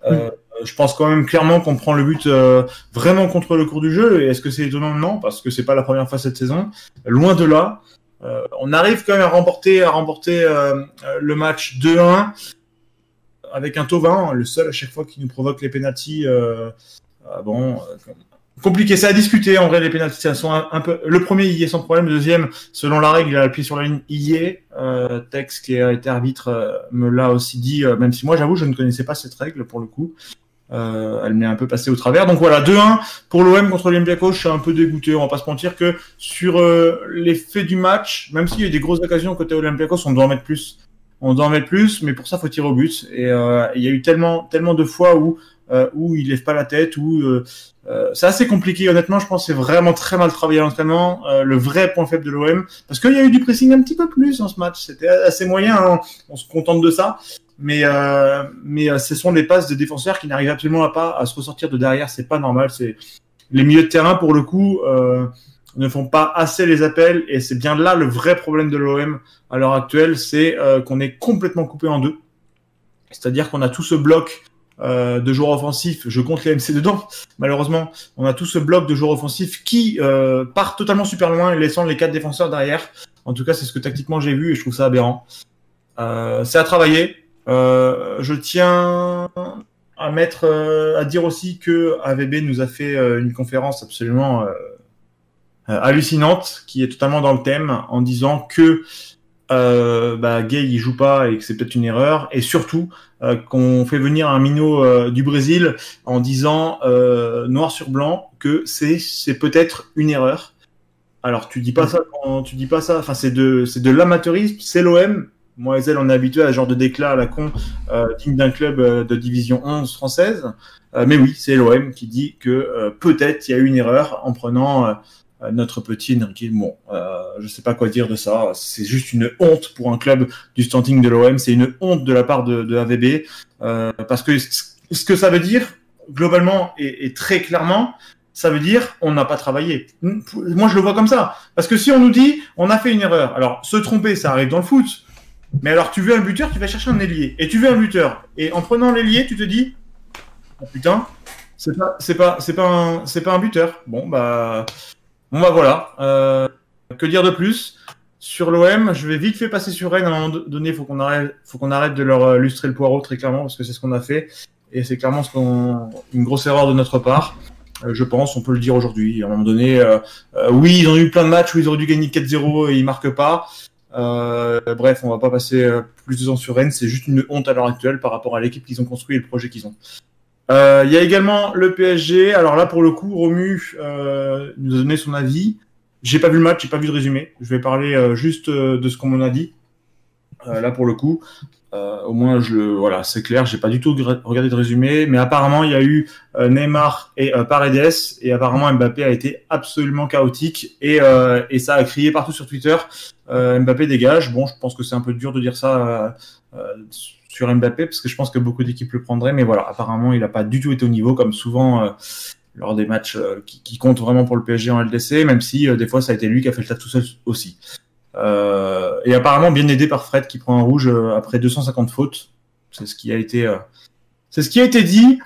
Euh, Je pense quand même clairement qu'on prend le but euh, vraiment contre le cours du jeu. Et est-ce que c'est étonnant? Non, parce que c'est pas la première fois cette saison. Loin de là. Euh, on arrive quand même à remporter, à remporter euh, euh, le match 2-1 avec un Tovin, le seul à chaque fois qui nous provoque les pénalties. Euh, ah bon, euh, compliqué, c'est à discuter. En vrai, les pénalties, ça sont un, peu. Le premier, il y est sans problème. Le deuxième, selon la règle, il a pied sur la ligne, il y est. Euh, Tex, qui a été arbitre, me l'a aussi dit. même si moi, j'avoue, je ne connaissais pas cette règle pour le coup. Elle m'est un peu passée au travers. Donc voilà, 2-1 pour l'OM contre l'Olympiakos. Je suis un peu dégoûté. On va pas se mentir que sur les faits du match, même s'il y a eu des grosses occasions côté Olympiakos, on doit en mettre plus. On doit en mettre plus, mais pour ça, faut tirer au but. Et euh, il y a eu tellement, tellement de fois où euh, où il lève pas la tête, où euh, c'est assez compliqué. Honnêtement, je pense c'est vraiment très mal travaillé à l'entraînement. Le vrai point faible de l'OM, parce qu'il y a eu du pressing un petit peu plus dans ce match. C'était assez moyen. hein. On se contente de ça. Mais euh, mais ce sont des passes de défenseurs qui n'arrivent absolument pas à se ressortir de derrière. C'est pas normal. C'est les milieux de terrain pour le coup euh, ne font pas assez les appels et c'est bien là le vrai problème de l'OM à l'heure actuelle, c'est euh, qu'on est complètement coupé en deux. C'est-à-dire qu'on a tout ce bloc euh, de joueurs offensifs, je compte les MC dedans, *laughs* malheureusement, on a tout ce bloc de joueurs offensifs qui euh, part totalement super loin, laissant les quatre défenseurs derrière. En tout cas, c'est ce que tactiquement j'ai vu et je trouve ça aberrant. C'est à travailler. Je tiens à mettre, à dire aussi que AVB nous a fait une conférence absolument hallucinante, qui est totalement dans le thème, en disant que euh, bah, Gay il joue pas et que c'est peut-être une erreur, et surtout euh, qu'on fait venir un minot euh, du Brésil en disant euh, noir sur blanc que c'est c'est peut-être une erreur. Alors tu dis pas ça, tu dis pas ça. Enfin c'est de c'est de l'amateurisme, c'est l'OM. Moi et elle, on est habitué à ce genre de déclat à la con euh, digne d'un club euh, de division 11 française. Euh, mais oui, c'est l'OM qui dit que euh, peut-être il y a eu une erreur en prenant euh, euh, notre petit Enrique. Bon, euh, je sais pas quoi dire de ça. C'est juste une honte pour un club du standing de l'OM. C'est une honte de la part de, de AVB euh, parce que ce que ça veut dire globalement et, très clairement, ça veut dire on n'a pas travaillé. Moi, je le vois comme ça. Parce que si on nous dit on a fait une erreur, alors se tromper, ça arrive dans le foot. Mais alors, tu veux un buteur, tu vas chercher un ailier. Et tu veux un buteur. Et en prenant l'ailier, tu te dis, oh, putain, c'est pas, pas, pas c'est pas un buteur. Bon, bah, bon, bah voilà. Euh, que dire de plus? Sur l'OM Je vais vite fait passer sur Rennes. À un moment donné, faut qu'on arrête, faut qu'on arrête de leur euh, lustrer le poireau très clairement parce que c'est ce qu'on a fait. Et c'est clairement une grosse erreur de notre part. Euh, je pense, on peut le dire aujourd'hui. À un moment donné, oui, ils ont eu plein de matchs où ils auraient dû gagner 4-0 et ils marquent pas. Bref, on va pas passer plus de temps sur Rennes. C'est juste une honte à l'heure actuelle par rapport à l'équipe qu'ils ont construit et le projet qu'ils ont. Euh, Il y a également le PSG. Alors là, pour le coup, Romu euh, nous a donné son avis. J'ai pas vu le match, j'ai pas vu de résumé. Je vais parler euh, juste euh, de ce qu'on m'en a dit. Euh, là, pour le coup, euh, au moins, je voilà, c'est clair. J'ai pas du tout regardé de résumé, mais apparemment, il y a eu Neymar et Paredes, et apparemment Mbappé a été absolument chaotique et et ça a crié partout sur Twitter. Mbappé dégage. Bon, je pense que c'est un peu dur de dire ça sur Mbappé parce que je pense que beaucoup d'équipes le prendraient, mais voilà, apparemment, il n'a pas du tout été au niveau comme souvent. euh, lors des matchs euh, qui, qui comptent vraiment pour le PSG en LDC, même si euh, des fois ça a été lui qui a fait le taf tout seul aussi. Euh, et apparemment bien aidé par Fred qui prend un rouge euh, après 250 fautes. C'est ce qui a été, euh, c'est ce qui a été dit.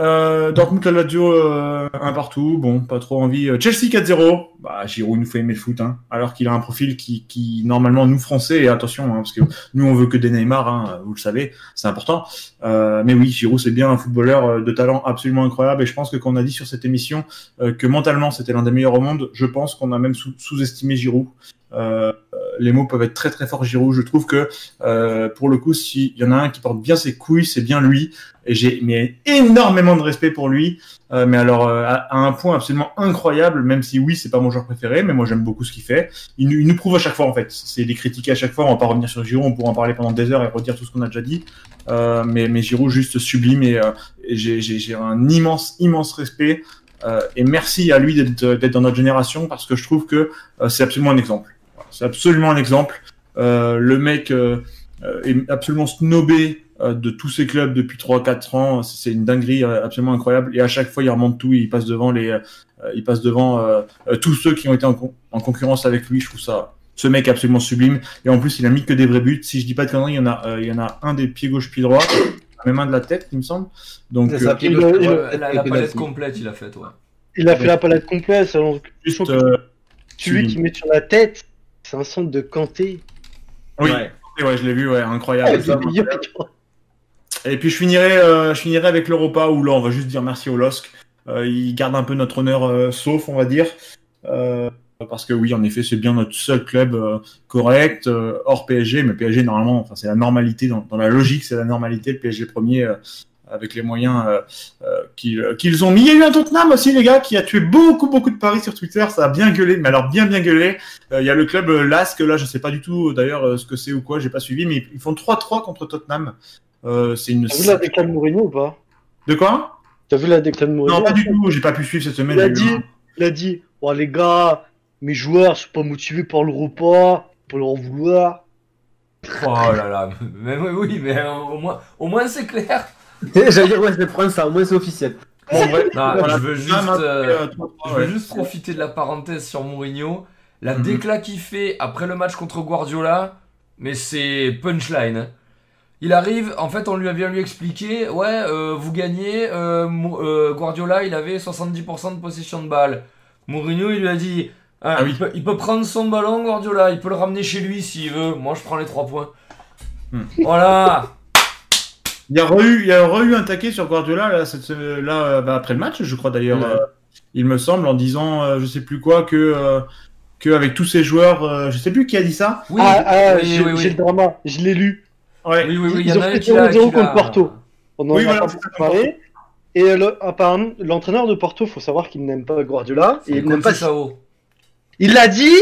Euh, Dortmund la Lazio euh, un partout, bon pas trop envie. Euh, Chelsea 4-0, bah Giroud nous fait aimer le foot, hein, alors qu'il a un profil qui, qui normalement nous français et attention hein, parce que nous on veut que des Neymar, hein, vous le savez, c'est important. Euh, mais oui, Giroud c'est bien un footballeur euh, de talent absolument incroyable et je pense que quand on a dit sur cette émission euh, que mentalement c'était l'un des meilleurs au monde, je pense qu'on a même sous- sous-estimé Giroud. Euh, les mots peuvent être très très forts. Giroud, je trouve que euh, pour le coup, s'il y en a un qui porte bien ses couilles, c'est bien lui. Et j'ai mais énormément de respect pour lui. Euh, mais alors euh, à, un point absolument incroyable, même si oui, c'est pas mon joueur préféré, mais moi j'aime beaucoup ce qu'il fait. Il, il nous prouve à chaque fois en fait. C'est des critiques à chaque fois. On va pas revenir sur Giroud, on pourra en parler pendant des heures et redire tout ce qu'on a déjà dit. Euh, mais mais Giroud juste sublime et, euh, et j'ai un immense immense respect. Et merci à lui d'être dans notre génération parce que je trouve que c'est absolument un exemple. C'est absolument un exemple. Euh, le mec euh, euh, est absolument snobé euh, de tous ces clubs depuis 3-4 ans. C'est une dinguerie absolument incroyable. Et à chaque fois, il remonte tout. Il passe devant les, euh, il passe devant euh, tous ceux qui ont été en, con- en concurrence avec lui. Je trouve ça. Ce mec est absolument sublime. Et en plus, il a mis que des vrais buts. Si je dis pas de conneries, il y en a, euh, il y en a un des pieds gauche, pied droit, même un de la tête, il me semble. Donc ça, euh, il gauche, il la, palette complète, il a fait, ouais. Il a fait la palette complète, juste, euh, celui qui met sur la tête, c'est un centre de Kanté. oui, Ouais. ouais, je l'ai vu, ouais, incroyable. *laughs* Et puis je finirai, euh, je finirai avec l'Europa où là on va juste dire merci au LOSC. Euh, il garde un peu notre honneur euh, sauf, on va dire. Euh, parce que oui, en effet, c'est bien notre seul club euh, correct, euh, hors PSG. Mais PSG, normalement, enfin, c'est la normalité, dans, dans la logique, c'est la normalité. Le PSG premier, euh, avec les moyens euh, euh, qu'ils qu'ils ont mis. Il y a eu un Tottenham aussi, les gars, qui a tué beaucoup, beaucoup de paris sur Twitter. Ça a bien gueulé, mais alors bien, bien gueulé. Euh, Il y a le club euh, LASK, là, je sais pas du tout d'ailleurs euh, ce que c'est ou quoi, j'ai pas suivi, mais ils font 3-3 contre Tottenham. Euh, c'est une. T'as vu la déclare de Mourinho ou pas? De quoi? T'as vu la déclare de Mourinho? Non, pas du tout. J'ai pas pu suivre cette semaine. Il a dit, un- il a dit, oh les gars, mes joueurs sont pas motivés par le repas, pour leur en vouloir. Oh là là, mais oui, mais euh, au moins, au moins c'est clair. J'allais dire, ouais, je vais prendre ça, au moins c'est officiel. Bon, bref. Non, *laughs* Voilà. je veux juste, Ah, euh, euh, je veux juste profiter de la parenthèse sur Mourinho. La Mhm. décla qu'il fait après le match contre Guardiola, mais c'est punchline. hein. Il arrive, en fait, on lui a bien lui expliqué, ouais, euh, vous gagnez, euh, euh, Guardiola, il avait 70% de possession de balle. Mourinho, il lui a dit, ah, Ah oui. il, peut, il peut prendre son ballon, Guardiola, il peut le ramener chez lui s'il veut. Moi, je prends les 3 points. Hmm. Voilà. Il y a eu, il y a eu un taquet sur Guardiola là, cette- là euh, bah, après le match, je crois d'ailleurs, Ouais. euh, il me semble, en disant, euh, je sais plus quoi, que euh, que avec tous ces joueurs, euh, je sais plus qui a dit ça. Oui, ah, ah, oui, j'ai oui, oui. le drama, je l'ai lu. Ouais. Oui, oui, oui, il y Ils en ont fait qui l'a. 0-0 qui contre Porto. On en Oui, a voilà, parlé. Et le, apparemment, l'entraîneur de Porto, faut savoir qu'il n'aime pas Guardiola. Et il n'aime pas. Sao. Il l'a dit,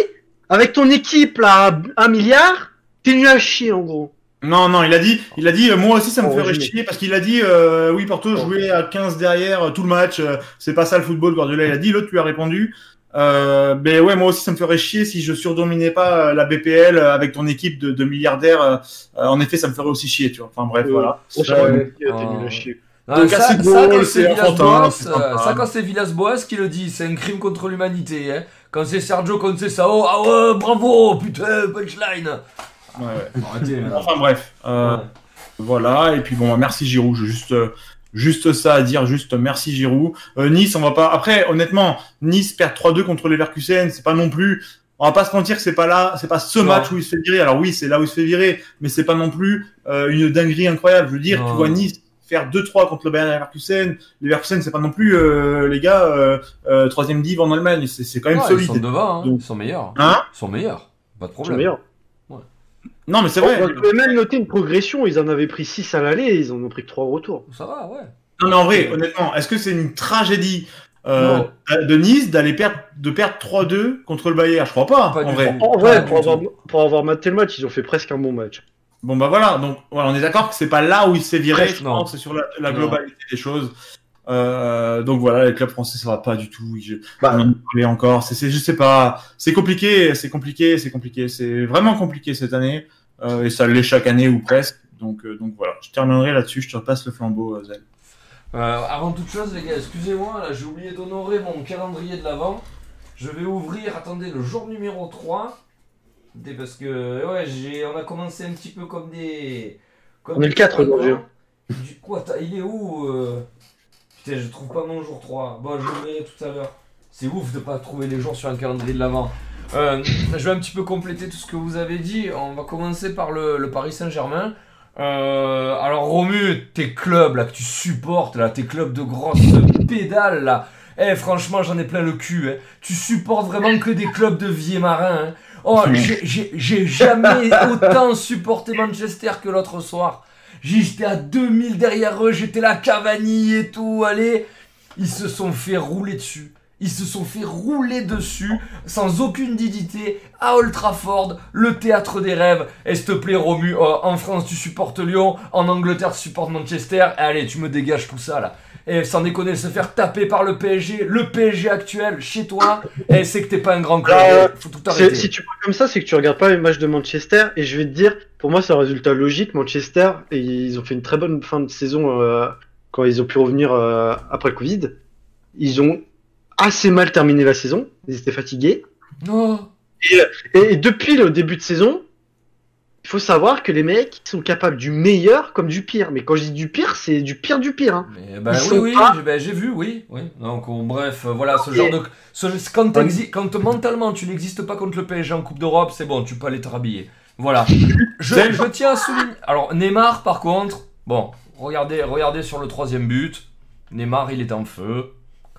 avec ton équipe là, un milliard, t'es nul à chier en gros. Non, non, il a dit, il a dit, euh, moi aussi ça me Oh, ferait chier parce qu'il a dit, euh, oui, Porto jouait à 15 derrière euh, tout le match, euh, c'est pas ça le football, Guardiola. Il a dit, l'autre lui a répondu, euh, ben ouais, moi aussi ça me ferait chier si je surdominais pas euh, la BPL euh, avec ton équipe de, de milliardaires. euh, euh, en effet, ça me ferait aussi chier, tu vois. Enfin bref, voilà. Donc, ça, ça, quand c'est Villas-Boas qui le dit, c'est un crime contre l'humanité. Hein. Quand c'est Sergio Conceição, ah ouais, bravo, putain, punchline. Ouais, ouais. Arrêtez. là. Enfin bref. Euh, Ouais. Voilà, et puis bon, merci Giroud, j'ai juste, euh, juste ça à dire, juste merci Giroud. Euh, nice, on va pas. Après, honnêtement, Nice perd 3-2 contre Leverkusen, c'est pas non plus. On va pas se mentir que c'est pas là, c'est pas ce Non. match où il se fait virer. Alors oui, c'est là où il se fait virer, mais c'est pas non plus euh, une dinguerie incroyable. Je veux dire, Non. tu vois Nice faire 2-3 contre le Bayern Leverkusen. Leverkusen, c'est pas non plus euh, les gars euh, euh, troisième div en Allemagne, c'est c'est quand même Ouais, solide. Ils sont devant, hein. Donc- ils sont meilleurs. Hein? Ils sont meilleurs. Pas de problème. meilleur. Non, mais c'est vrai. On peut même noter une progression. Ils en avaient pris 6 à l'aller, ils en ont pris que 3 au retour. Ça va, ouais. Non, mais en vrai, honnêtement, est-ce que c'est une tragédie euh, de Nice d'aller perdre de perdre 3-2 contre le Bayern? Je crois pas, Pas en vrai. En vrai, pour avoir, pour avoir maté le match, ils ont fait presque un bon match. Bon bah voilà, donc voilà, on est d'accord que c'est pas là où il s'est viré, Presque, je non. pense, c'est sur la, la Non. globalité des choses. Euh, donc voilà, les clubs français ça va pas du tout. Je, Bah, on en parlait encore, c'est, c'est, je sais pas, c'est compliqué, c'est compliqué, c'est compliqué, c'est vraiment compliqué cette année euh, et ça l'est chaque année ou presque. Donc euh, donc voilà, je terminerai là-dessus, je te repasse le flambeau. Euh, avant toute chose, les gars, excusez-moi, là j'ai oublié d'honorer mon calendrier de l'avant. Je vais ouvrir, attendez, le jour numéro 3. Des- Parce que, ouais, j'ai, on a commencé un petit peu comme des. Comme On est le 4 aujourd'hui. Du coup, attends, il est où euh? Putain, je trouve pas mon jour 3. Bon, verrai tout à l'heure. C'est ouf de pas trouver les jours sur un calendrier de l'avant. Euh, je vais un petit peu compléter tout ce que vous avez dit. On va commencer par le, le Paris Saint-Germain. Euh, alors Romu, tes clubs là que tu supportes là, tes clubs de grosses pédales là. Eh franchement j'en ai plein le cul. hein. Tu supportes vraiment que des clubs de vieux marins. hein. Oh, j'ai jamais autant supporté Manchester que l'autre soir. J'étais à 2000 derrière eux, j'étais là, Cavani et tout, allez. Ils se sont fait rouler dessus. Ils se sont fait rouler dessus, sans aucune dignité, à Old Trafford, le théâtre des rêves. Et s'il te plaît, Romu, euh, en France, tu supportes Lyon, en Angleterre, tu supportes Manchester. Allez, tu me dégages tout ça, là. Et sans déconner, se faire taper par le PSG, le PSG actuel, chez toi, et c'est que t'es pas un grand club. Euh, Faut tout C'est- arrêter. Si tu parles comme ça, c'est que tu regardes pas les matchs de Manchester. Et je vais te dire, pour moi, c'est un résultat logique. Manchester, et ils ont fait une très bonne fin de saison euh, quand ils ont pu revenir euh, après le Covid. Ils ont assez mal terminé la saison. Ils étaient fatigués. Non. Et, et depuis le début de saison, il faut savoir que les mecs sont capables du meilleur comme du pire. Mais quand je dis du pire, c'est du pire du pire. Hein. Mais bah oui, oui, pas- j'ai- vu, oui, oui. Donc on- bref, euh, voilà, ce Et- genre de, ce- quand, mentalement tu n'existes pas contre le PSG en Coupe d'Europe, c'est bon, tu peux aller te rhabiller. Voilà. *laughs* Je, je tiens à souligner. Alors Neymar, par contre, bon, regardez, regardez sur le troisième but. Neymar, il est en feu.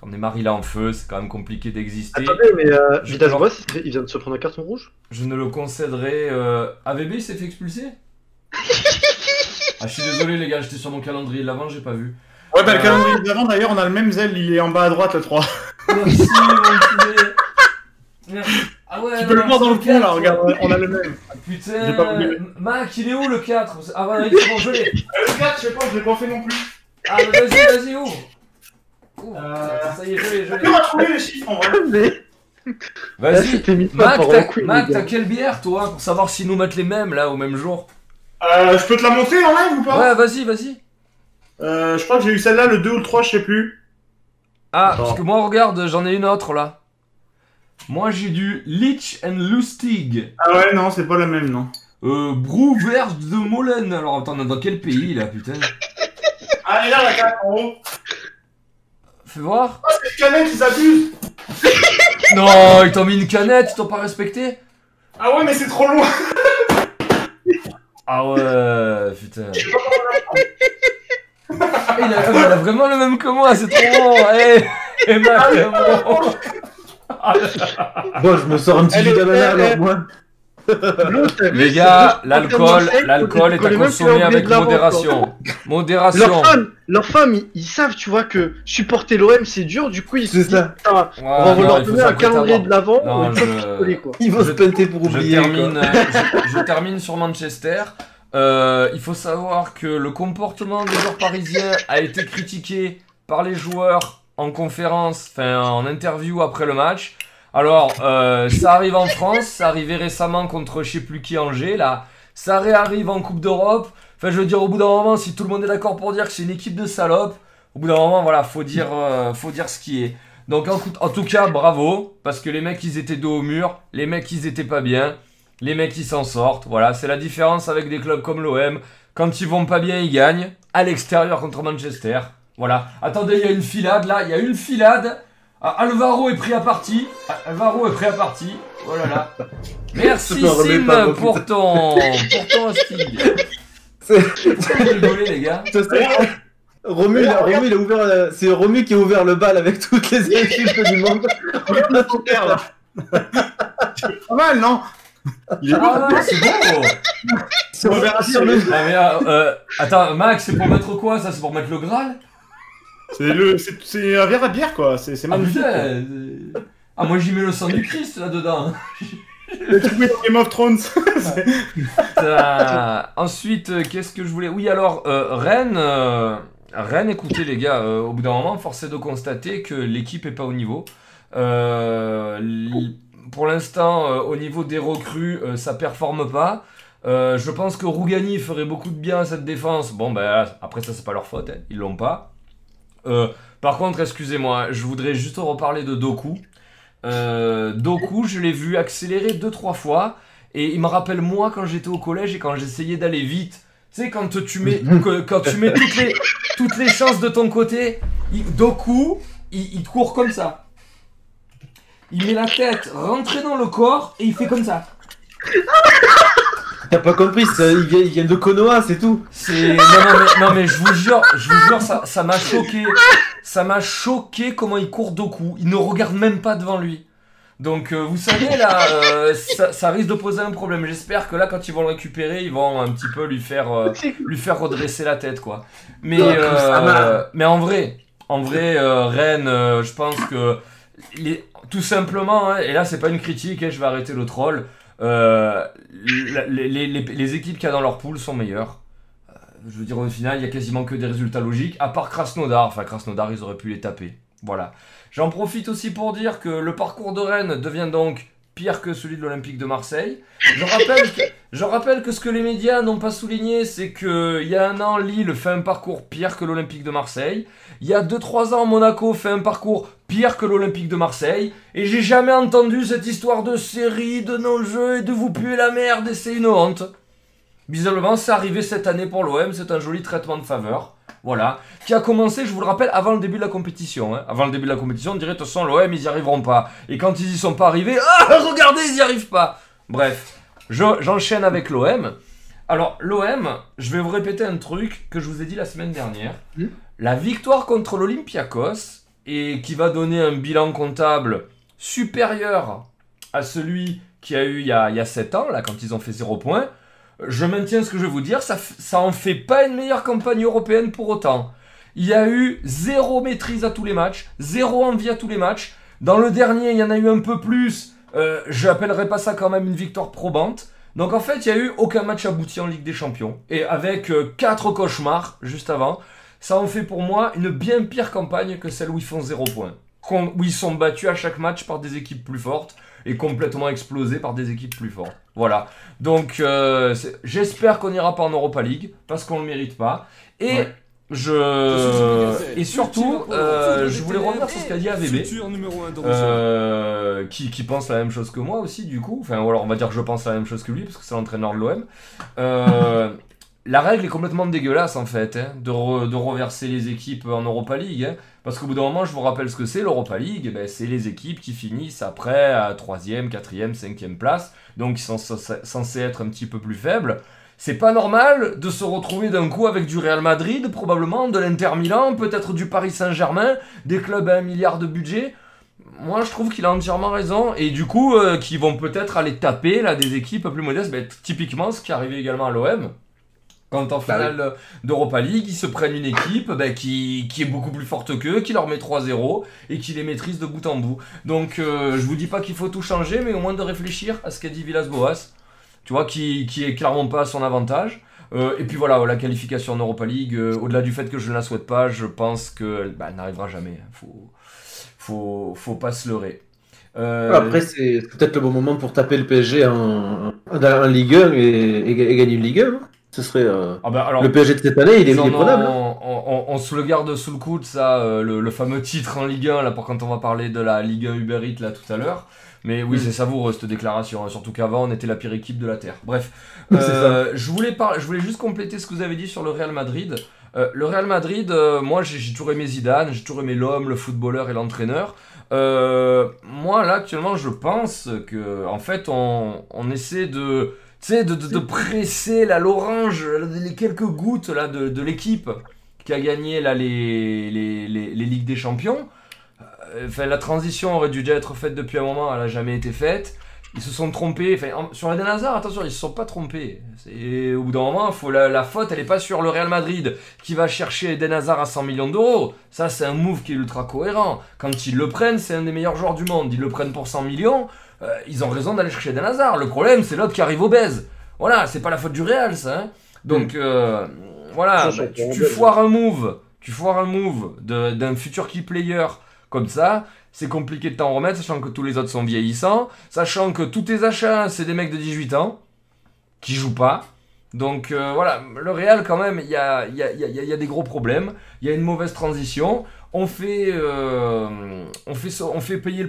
Quand Neymar il est en feu, c'est quand même compliqué d'exister. Attendez, mais euh, Je Vitas peux- Boas, il vient de se prendre un carton rouge. Je ne le concéderai. Euh... AVB, il s'est fait expulser *laughs* Ah, je suis désolé, les gars, j'étais sur mon calendrier de l'avant, j'ai pas vu. Ouais, bah, le Euh. calendrier d'avant, d'ailleurs, on a le même zèle, il est en bas à droite, le 3. Merci, mon poulet. Merci. Ah ouais, tu peux le voir dans le fond, là, regarde, on a le même. Putain, J'ai pas. Mac, il est où le 4 Ah, ouais, c'est bon, *laughs* je l'ai. Le 4, je sais pas, je l'ai pas fait non plus. Ah, vas-y, vas-y, Où Euh. Ça y est, je l'ai, je l'ai. On va trouver les chiffres, en *laughs* vrai. Mais Vas-y. mis Mac, t'as- couille, Mac, t'as quelle bière, toi, pour savoir si nous mettent les mêmes, là, au même jour? Euh, je peux te la montrer en live ou pas? Ouais, vas-y, vas-y. Euh, je crois que j'ai eu celle-là, le 2 ou le 3, je sais plus. Ah, Attends. parce que moi, regarde, j'en ai une autre, là. Moi, j'ai du Leech and Lustig. Ah ouais, non, c'est pas la même, non. Euh, Brouwerst de Molen. Alors, attends, on est dans quel pays, là, putain? Ah, et là, la 4 en haut. Fais voir. Ah, c'est le canet qui s'abuse *laughs* Non, ils t'ont mis une canette, ils t'ont pas respecté Ah ouais, mais c'est trop loin Ah ouais, putain. il, a, ah, mais il a vraiment le même que moi, c'est trop bon. Eh, eh, c'est bon. Bon, je me sors un petit jus d'ananas eh, eh. alors moi. Les gars, l'alcool, l'alcool est à consommer avec modération. Modération. Leurs femmes, leurs femmes, ils, ils savent, tu vois, que supporter l'OM c'est dur, du coup ils se disent, ça. putain, Ouais, on va non, leur donner un calendrier de l'avant, on pistoler, quoi. Ils vont se pinter pour Je oublier. termine, euh, je, je termine sur Manchester. Euh, il faut savoir que le comportement des joueurs parisiens a été critiqué par les joueurs en conférence, enfin en interview après le match. Alors, euh, ça arrive en France, ça arrivait récemment contre je sais plus qui Angers, là. Ça réarrive en Coupe d'Europe. Enfin, je veux dire, au bout d'un moment, si tout le monde est d'accord pour dire que c'est une équipe de salopes, au bout d'un moment, voilà, faut dire, euh, faut dire ce qui est. Donc, en, tout cas, bravo, parce que les mecs, ils étaient dos au mur, les mecs, ils étaient pas bien. Les mecs, ils s'en sortent. Voilà, c'est la différence avec des clubs comme l'OM. Quand ils vont pas bien, ils gagnent. À l'extérieur contre Manchester. Voilà. Attendez, il y a une filade là. Il y a une filade. Ah, Alvaro est pris à partie. Ah, Alvaro est pris à partie. Oh là là. *laughs* Merci Sim pour ton, pour ton *laughs* Vous rigolez, les gars. Romu, il a, Romu, il a ouvert, la- c'est Romu qui a ouvert le bal avec toutes les insultes du monde. *laughs* Pas mal, non? Il est Ah, c'est. Sur, On verra sur si- le, Ah, mais, euh, euh, attends, Max, c'est pour mettre quoi ça C'est pour mettre le Graal? C'est le, c'est, c'est un verre à bière, quoi. C'est, c'est Ah magnifique. putain. quoi. Ah, moi j'y mets le sang du Christ là-dedans. Le truc dans Game of Thrones. *laughs* C'est- ensuite, euh, qu'est-ce que je voulais Oui, alors, euh, Rennes, euh, Rennes, écoutez les gars, euh, au bout d'un moment, force est de constater que l'équipe est pas au niveau. Euh, l- pour l'instant, euh, au niveau des recrues, euh, ça performe pas. Euh, je pense que Rougani ferait beaucoup de bien à cette défense. Bon, ben après ça, c'est pas leur faute, hein, ils l'ont pas. Euh, par contre, excusez-moi, je voudrais juste reparler de Doku. Euh, Doku, je l'ai vu accélérer deux trois fois. Et il me rappelle moi quand j'étais au collège et quand j'essayais d'aller vite. Tu sais, quand tu mets, *laughs* quand tu mets toutes les, toutes les chances de ton côté, il, Doku, il, il court comme ça. Il met la tête rentrée dans le corps et il fait comme ça. T'as pas compris, ça, il, vient, il vient de Konoha, c'est tout. C'est non, non mais, non mais je vous jure, je vous jure ça ça m'a choqué. Ça m'a choqué comment il court Doku. Il ne regarde même pas devant lui. Donc euh, vous savez là, euh, ça, ça risque de poser un problème. J'espère que là, quand ils vont le récupérer, ils vont un petit peu lui faire, euh, lui faire redresser la tête, quoi. Mais, euh, mais en vrai, en vrai, euh, Rennes, euh, je pense que les- tout simplement, hein, et là c'est pas une critique, hein, je vais arrêter le troll. Euh, les, équipes qu'il y a dans leur poule sont meilleures. Euh, Je veux dire, au final, il y a quasiment que des résultats logiques, à part Krasnodar. Enfin, Krasnodar, ils auraient pu les taper. Voilà. J'en profite aussi pour dire que le parcours de Rennes devient donc pire que celui de l'Olympique de Marseille. Je rappelle que, je rappelle que ce que les médias n'ont pas souligné, c'est que il y a un an, Lille fait un parcours pire que l'Olympique de Marseille. Il y a 2-3 ans, Monaco fait un parcours pire que l'Olympique de Marseille. Et j'ai jamais entendu cette histoire de série, de non-jeu et de vous puer la merde et c'est une honte. Bizarrement, c'est arrivé cette année pour l'OM, c'est un joli traitement de faveur. Voilà. Qui a commencé, je vous le rappelle, avant le début de la compétition. hein. Avant le début de la compétition, on dirait de toute façon, l'OM, ils y arriveront pas. Et quand ils y sont pas arrivés, *laughs* ah, regardez, ils y arrivent pas. Bref, je- j'enchaîne avec l'OM. Alors, l'OM, je vais vous répéter un truc que je vous ai dit la semaine dernière. Mhm. La victoire contre l'Olympiakos, et qui va donner un bilan comptable supérieur à celui qu'il y a eu il y a, il y a 7 ans, là, quand ils ont fait 0 points, je maintiens ce que je vais vous dire, ça, ça en fait pas une meilleure campagne européenne pour autant. Il y a eu zéro maîtrise à tous les matchs, zéro envie à tous les matchs. Dans le dernier, il y en a eu un peu plus. Euh, je n'appellerais pas ça quand même une victoire probante. Donc en fait, il y a eu aucun match abouti en Ligue des Champions. Et avec euh, quatre cauchemars juste avant, ça en fait pour moi une bien pire campagne que celle où ils font zéro point. Qu'on- Où ils sont battus à chaque match par des équipes plus fortes et complètement explosés par des équipes plus fortes. Voilà. Donc euh, j'espère qu'on n'ira pas en Europa League parce qu'on le mérite pas. Et Ouais. je et surtout, euh, je voulais revenir sur ce qu'a dit AVB. Euh, qui, qui pense la même chose que moi aussi du coup enfin ou alors on va dire que je pense la même chose que lui parce que c'est l'entraîneur de l'OM Euh, *laughs* la règle est complètement dégueulasse en fait hein, de, re- de reverser les équipes en Europa League hein. parce qu'au bout d'un moment je vous rappelle ce que c'est l'Europa League ben, c'est les équipes qui finissent après à 3ème, 4ème, 5ème place donc ils sont être un petit peu plus faibles. C'est pas normal de se retrouver d'un coup avec du Real Madrid, probablement, de l'Inter Milan, peut-être du Paris Saint-Germain, des clubs à un milliard de budget. Moi je trouve qu'il a entièrement raison et du coup euh, qui vont peut-être aller taper là des équipes plus modestes ben, typiquement ce qui est également à l'OM quand en Bah finale d'Europa League ils se prennent une équipe ben, qui, qui est beaucoup plus forte qu'eux qui leur met 3-0 et qui les maîtrise de bout en bout donc euh, je vous dis pas qu'il faut tout changer mais au moins de réfléchir à ce qu'a dit Villas-Boas tu vois qui, qui est clairement pas à son avantage Euh, et puis voilà, la qualification en Europa League, euh, au-delà du fait que je ne la souhaite pas, je pense qu'elle bah, n'arrivera jamais. Faut, faut, faut pas se leurrer. Euh, Après, c'est peut-être le bon moment pour taper le PSG en, en, en Ligue 1 et, et- et gagner une Ligue 1. Ce serait euh, ah bah alors, le PSG de cette année, il est, il est prenable. hein. on, on- on se le garde sous le coude, ça, euh, le, le fameux titre en Ligue 1, là, pour quand on va parler de la Ligue 1 Uber Eats, là, tout à l'heure. Mais oui, Mm. c'est savoureux, cette déclaration, hein, surtout qu'avant, on était la pire équipe de la Terre. Bref, *laughs* Euh, je, voulais par- je voulais juste compléter ce que vous avez dit sur le Real Madrid. Euh, le Real Madrid, moi, j'ai toujours aimé Zidane, j'ai toujours aimé l'homme, le footballeur et l'entraîneur. Euh, moi, là, actuellement, je pense que, en fait, on, on essaie de, tu sais, de, de, de presser là l'orange, les quelques gouttes là de, de l'équipe qui a gagné là les, les, les, les Ligues des Champions. Euh, Enfin, la transition aurait dû déjà être faite depuis un moment, elle n'a jamais été faite. Ils se sont trompés. Enfin, en- sur Eden Hazard, attention, ils se sont pas trompés. Au bout d'un moment, faut la, la faute, elle est pas sur le Real Madrid qui va chercher Eden Hazard à 100 millions d'euros. Ça, c'est un move qui est ultra cohérent. Quand ils le prennent, c'est un des meilleurs joueurs du monde. Ils le prennent pour 100 millions. Euh, ils ont raison d'aller chercher Eden Hazard. Le problème, c'est l'autre qui arrive au baise. Voilà, c'est pas la faute du Real, ça. hein. Donc, euh, voilà, bah, tu, foires un move. Tu foires un move d'un futur key player comme ça c'est compliqué de t'en remettre, sachant que tous les autres sont vieillissants, sachant que tous tes achats, c'est des mecs de 18 ans, qui jouent pas. Donc euh, voilà, le Real quand même, il y a, il y, a, il y, a, il y a des gros problèmes, il y a une mauvaise transition, on fait, euh, on fait, payer, le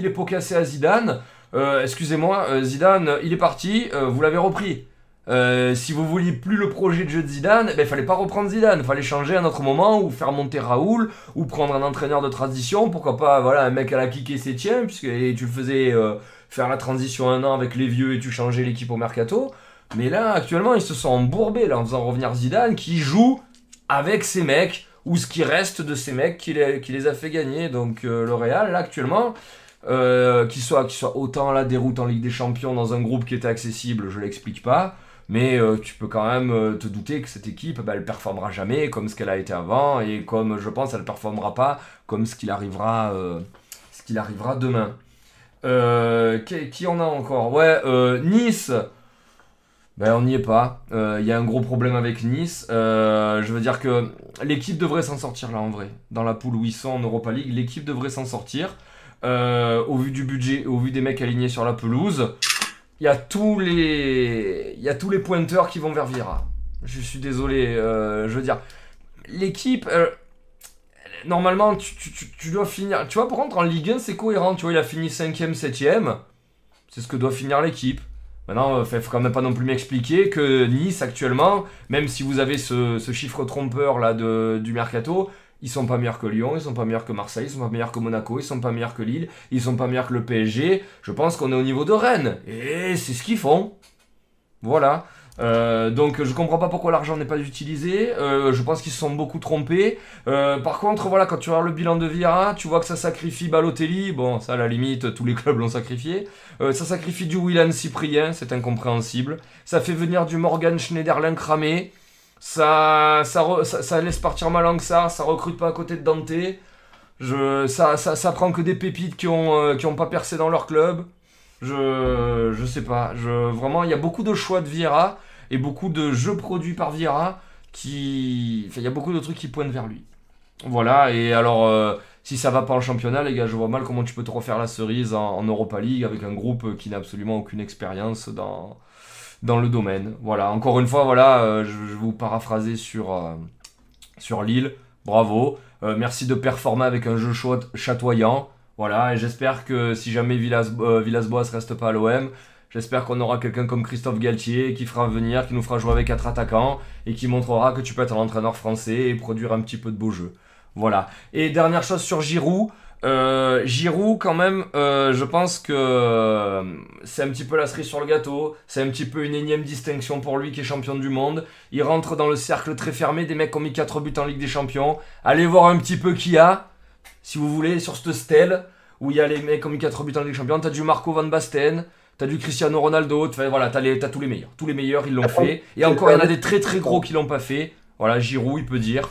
les pots cassés à Zidane. Euh, Excusez-moi, euh, Zidane, il est parti, vous l'avez repris. Si vous vouliez plus le projet de jeu de Zidane, ben, il fallait pas reprendre Zidane, il fallait changer à un autre moment, ou faire monter Raoul, ou prendre un entraîneur de transition, pourquoi pas voilà, un mec à la kick et c'est tien, puisque tu le faisais faire la transition un an avec les vieux et tu changeais l'équipe au mercato. Mais là, actuellement, ils se sont embourbés en faisant revenir Zidane, qui joue avec ces mecs, ou ce qui reste de ces mecs qui les, a fait gagner. Donc euh, le Real, là, actuellement, euh, qui soit, qui soit autant la déroute en Ligue des Champions dans un groupe qui était accessible, je l'explique pas. Mais euh, tu peux quand même euh, te douter que cette équipe, bah, elle performera jamais comme ce qu'elle a été avant et comme je pense, elle ne performera pas comme ce qu'il arrivera, euh, qu'il demain. Qui, en a encore? Ouais, Nice. Ben, on n'y est pas. Euh, Il y a un gros problème avec Nice. Euh, je veux dire que l'équipe devrait s'en sortir là en vrai. Dans la poule où ils sont en Europa League, l'équipe devrait s'en sortir. Euh, au vu du budget, au vu des mecs alignés sur la pelouse, il y a tous les, il y a tous les pointeurs qui vont vers Vieira. Je suis désolé. euh, je veux dire, l'équipe. euh, normalement, tu- tu dois finir. Tu vois, par contre, en Ligue 1, c'est cohérent. Tu vois, il a fini 5ème, 7ème. C'est ce que doit finir l'équipe. Maintenant, il faut quand même pas non plus m'expliquer que Nice, actuellement, même si vous avez ce, ce chiffre trompeur là de, du mercato, ils sont pas meilleurs que Lyon, ils sont pas meilleurs que Marseille, ils sont pas meilleurs que Monaco, ils sont pas meilleurs que Lille, ils sont pas meilleurs que le PSG. Je pense qu'on est au niveau de Rennes. Et c'est ce qu'ils font. Voilà. Euh, donc je comprends pas pourquoi l'argent n'est pas utilisé. Euh, je pense qu'ils se sont beaucoup trompés. Euh, par contre, voilà, quand tu regardes le bilan de Vieira, tu vois que ça sacrifie Balotelli. Bon, ça à la limite, tous les clubs l'ont sacrifié. Ça sacrifie du Willan Cyprien, c'est incompréhensible. Ça fait venir du Morgan Schneiderlin cramé. Ça, ça, ça, ça laisse partir Malangsar, ça recrute pas à côté de Dante. Ça, ça, ça prend que des pépites qui ont, qui ont pas percé dans leur club. Je, je sais pas. Je, vraiment, il y a beaucoup de choix de Vieira et beaucoup de jeux produits par Vieira qui. Il y a beaucoup de trucs qui pointent vers lui. Voilà, et alors, euh, si ça va pas en championnat, les gars, je vois mal comment tu peux te refaire la cerise en, Europa League avec un groupe qui n'a absolument aucune expérience dans, dans le domaine. Voilà, encore une fois, voilà, euh, je, je vous paraphraser sur, euh, sur Lille. Bravo. Merci de performer avec un jeu chatoyant. Voilà, et j'espère que si jamais Villas, Villas-Boas reste pas à l'OM, j'espère qu'on aura quelqu'un comme Christophe Galtier qui fera venir, qui nous fera jouer avec quatre attaquants et qui montrera que tu peux être un entraîneur français et produire un petit peu de beaux jeux. Voilà. Et dernière chose sur Giroud. Euh, Giroud, quand même, euh, je pense que euh, c'est un petit peu la cerise sur le gâteau. C'est un petit peu une énième distinction pour lui qui est champion du monde. Il rentre dans le cercle très fermé des mecs qui ont mis 4 buts en Ligue des Champions. Allez voir un petit peu qui a, si vous voulez, sur cette stèle où il y a les mecs qui ont mis 4 buts en Ligue des Champions. T'as du Marco Van Basten, t'as du Cristiano Ronaldo, voilà, t'as, les, tous les meilleurs. Tous les meilleurs, ils l'ont fait. Et encore, il y en a des très très gros qui l'ont pas fait. Voilà, Giroud, il peut dire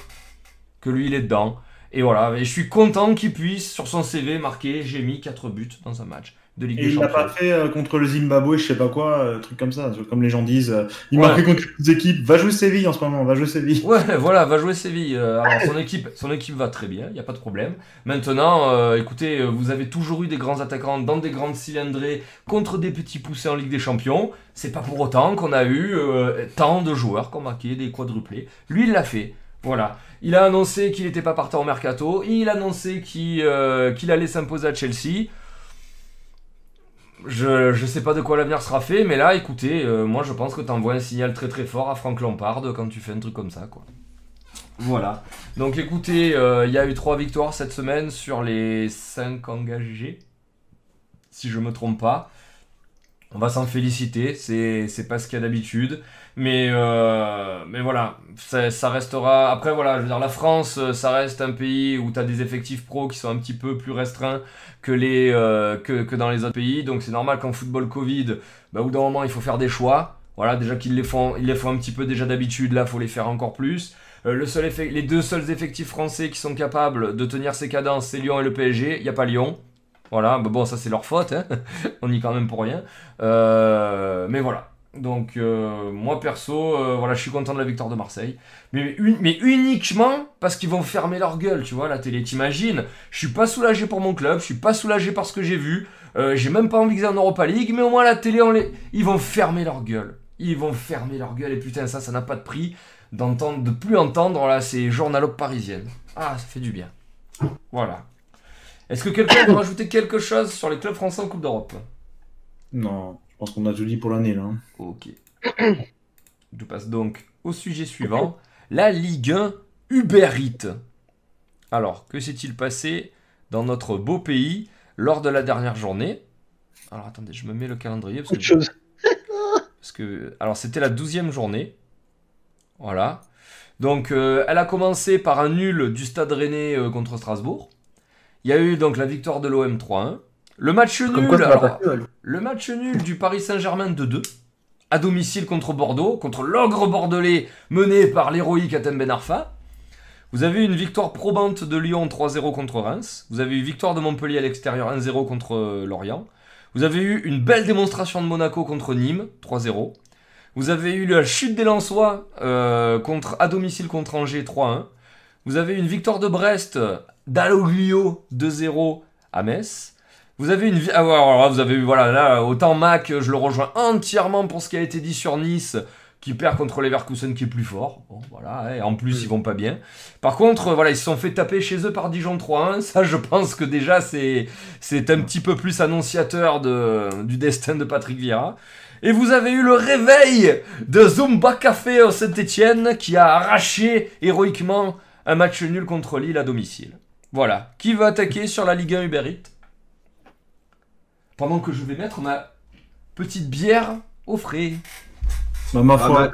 que lui, il est dedans. Et voilà, et je suis content qu'il puisse, sur son CV, marquer j'ai mis 4 buts dans un match de Ligue Et des il Champions. pas fait euh, contre le Zimbabwe, je sais pas quoi, euh, truc comme ça, comme les gens disent. euh, il Ouais. marquait contre les équipes. Va jouer Séville en ce moment, va jouer Séville. *laughs* Ouais, voilà, va jouer Séville. Alors son équipe, son équipe va très bien, il n'y a pas de problème. Maintenant, écoutez, vous avez toujours eu des grands attaquants dans des grandes cylindrées contre des petits poussés en Ligue des Champions. C'est pas pour autant qu'on a eu tant de joueurs qui ont marqué des quadruplés. Lui, il l'a fait. Voilà. Il a annoncé qu'il n'était pas partant au mercato. Il a annoncé qu'il euh, qu'il allait s'imposer à Chelsea. Je, je sais pas de quoi l'avenir sera fait, mais là, écoutez, euh, moi je pense que tu envoies un signal très très fort à Frank Lampard quand tu fais un truc comme ça, quoi. Voilà. Donc écoutez, euh, il y a eu trois victoires cette semaine sur les 5 engagés, si je me trompe pas. On va s'en féliciter, c'est pas ce qu'il y a d'habitude. Mais, euh, mais voilà, ça, restera. Après, voilà, je veux dire, la France, euh, ça reste un pays où tu as des effectifs pro qui sont un petit peu plus restreints que, les, euh, que, que dans les autres pays. Donc c'est normal qu'en football Covid, bah, au d'un moment, il faut faire des choix. Voilà, déjà qu'ils les font, ils les font un petit peu déjà d'habitude, là, faut les faire encore plus. Le seul effet, les deux seuls effectifs français qui sont capables de tenir ces cadences, c'est Lyon et le PSG. Il n'y a pas Lyon. Voilà, bah bon, ça c'est leur faute, hein. *laughs* on y est quand même pour rien. Mais voilà. Donc, euh, moi perso, euh, voilà, je suis content de la victoire de Marseille. Mais, un- mais uniquement parce qu'ils vont fermer leur gueule, tu vois, la télé. T'imagines? Je suis pas soulagé pour mon club, je suis pas soulagé par ce que j'ai vu. Euh, j'ai même pas envie qu'ils aient en Europa League, mais au moins la télé, on les... ils vont fermer leur gueule. Ils vont fermer leur gueule, et putain, ça, ça n'a pas de prix d'entendre, de plus entendre là, ces journalogues parisiennes. Ah, ça fait du bien. Voilà. Est-ce que quelqu'un veut *coughs* rajouter quelque chose sur les clubs français en Coupe d'Europe? Non, pense qu'on a tout dit pour l'année là. hein. Ok. *coughs* Je passe donc au sujet suivant. La Ligue 1 Uber Eats. Alors, que s'est-il passé dans notre beau pays lors de la dernière journée? Alors, attendez, je me mets le calendrier. Parce Autre que, chose. *laughs* parce que- alors, c'était la douzième journée. Voilà. Donc, euh, elle a commencé par un nul du Stade Rennais euh, contre Strasbourg. Il y a eu donc la victoire de l'OM 3-1. Le match nul, quoi, alors, le match nul du Paris Saint-Germain de 2 à domicile contre Bordeaux, contre l'ogre bordelais mené par l'héroïque Atem Ben Arfa. Vous avez eu une victoire probante de Lyon 3-0 contre Reims. Vous avez eu victoire de Montpellier à l'extérieur 1-0 contre euh, Lorient. Vous avez eu une belle démonstration de Monaco contre Nîmes 3-0. Vous avez eu la chute des Lensois euh, contre, à domicile contre Angers 3-1. Vous avez eu une victoire de Brest d'Aloglio 2-0 à Metz. Vous avez une vi- ah, ouais, alors là, vous avez eu voilà là autant Mac je le rejoins entièrement pour ce qui a été dit sur Nice qui perd contre Leverkusen qui est plus fort. Bon voilà et en plus ils vont pas bien. Par contre euh, voilà ils se sont fait taper chez eux par Dijon 3-1. Ça je pense que déjà c'est c'est un petit peu plus annonciateur de du destin de Patrick Vieira. Et vous avez eu le réveil de Zumba Café au Saint-Etienne qui a arraché héroïquement un match nul contre Lille à domicile. Voilà. Qui va attaquer sur la Ligue 1 Uber Eats? Pendant que je vais mettre ma petite bière au frais. Bah, ma Ah, foi.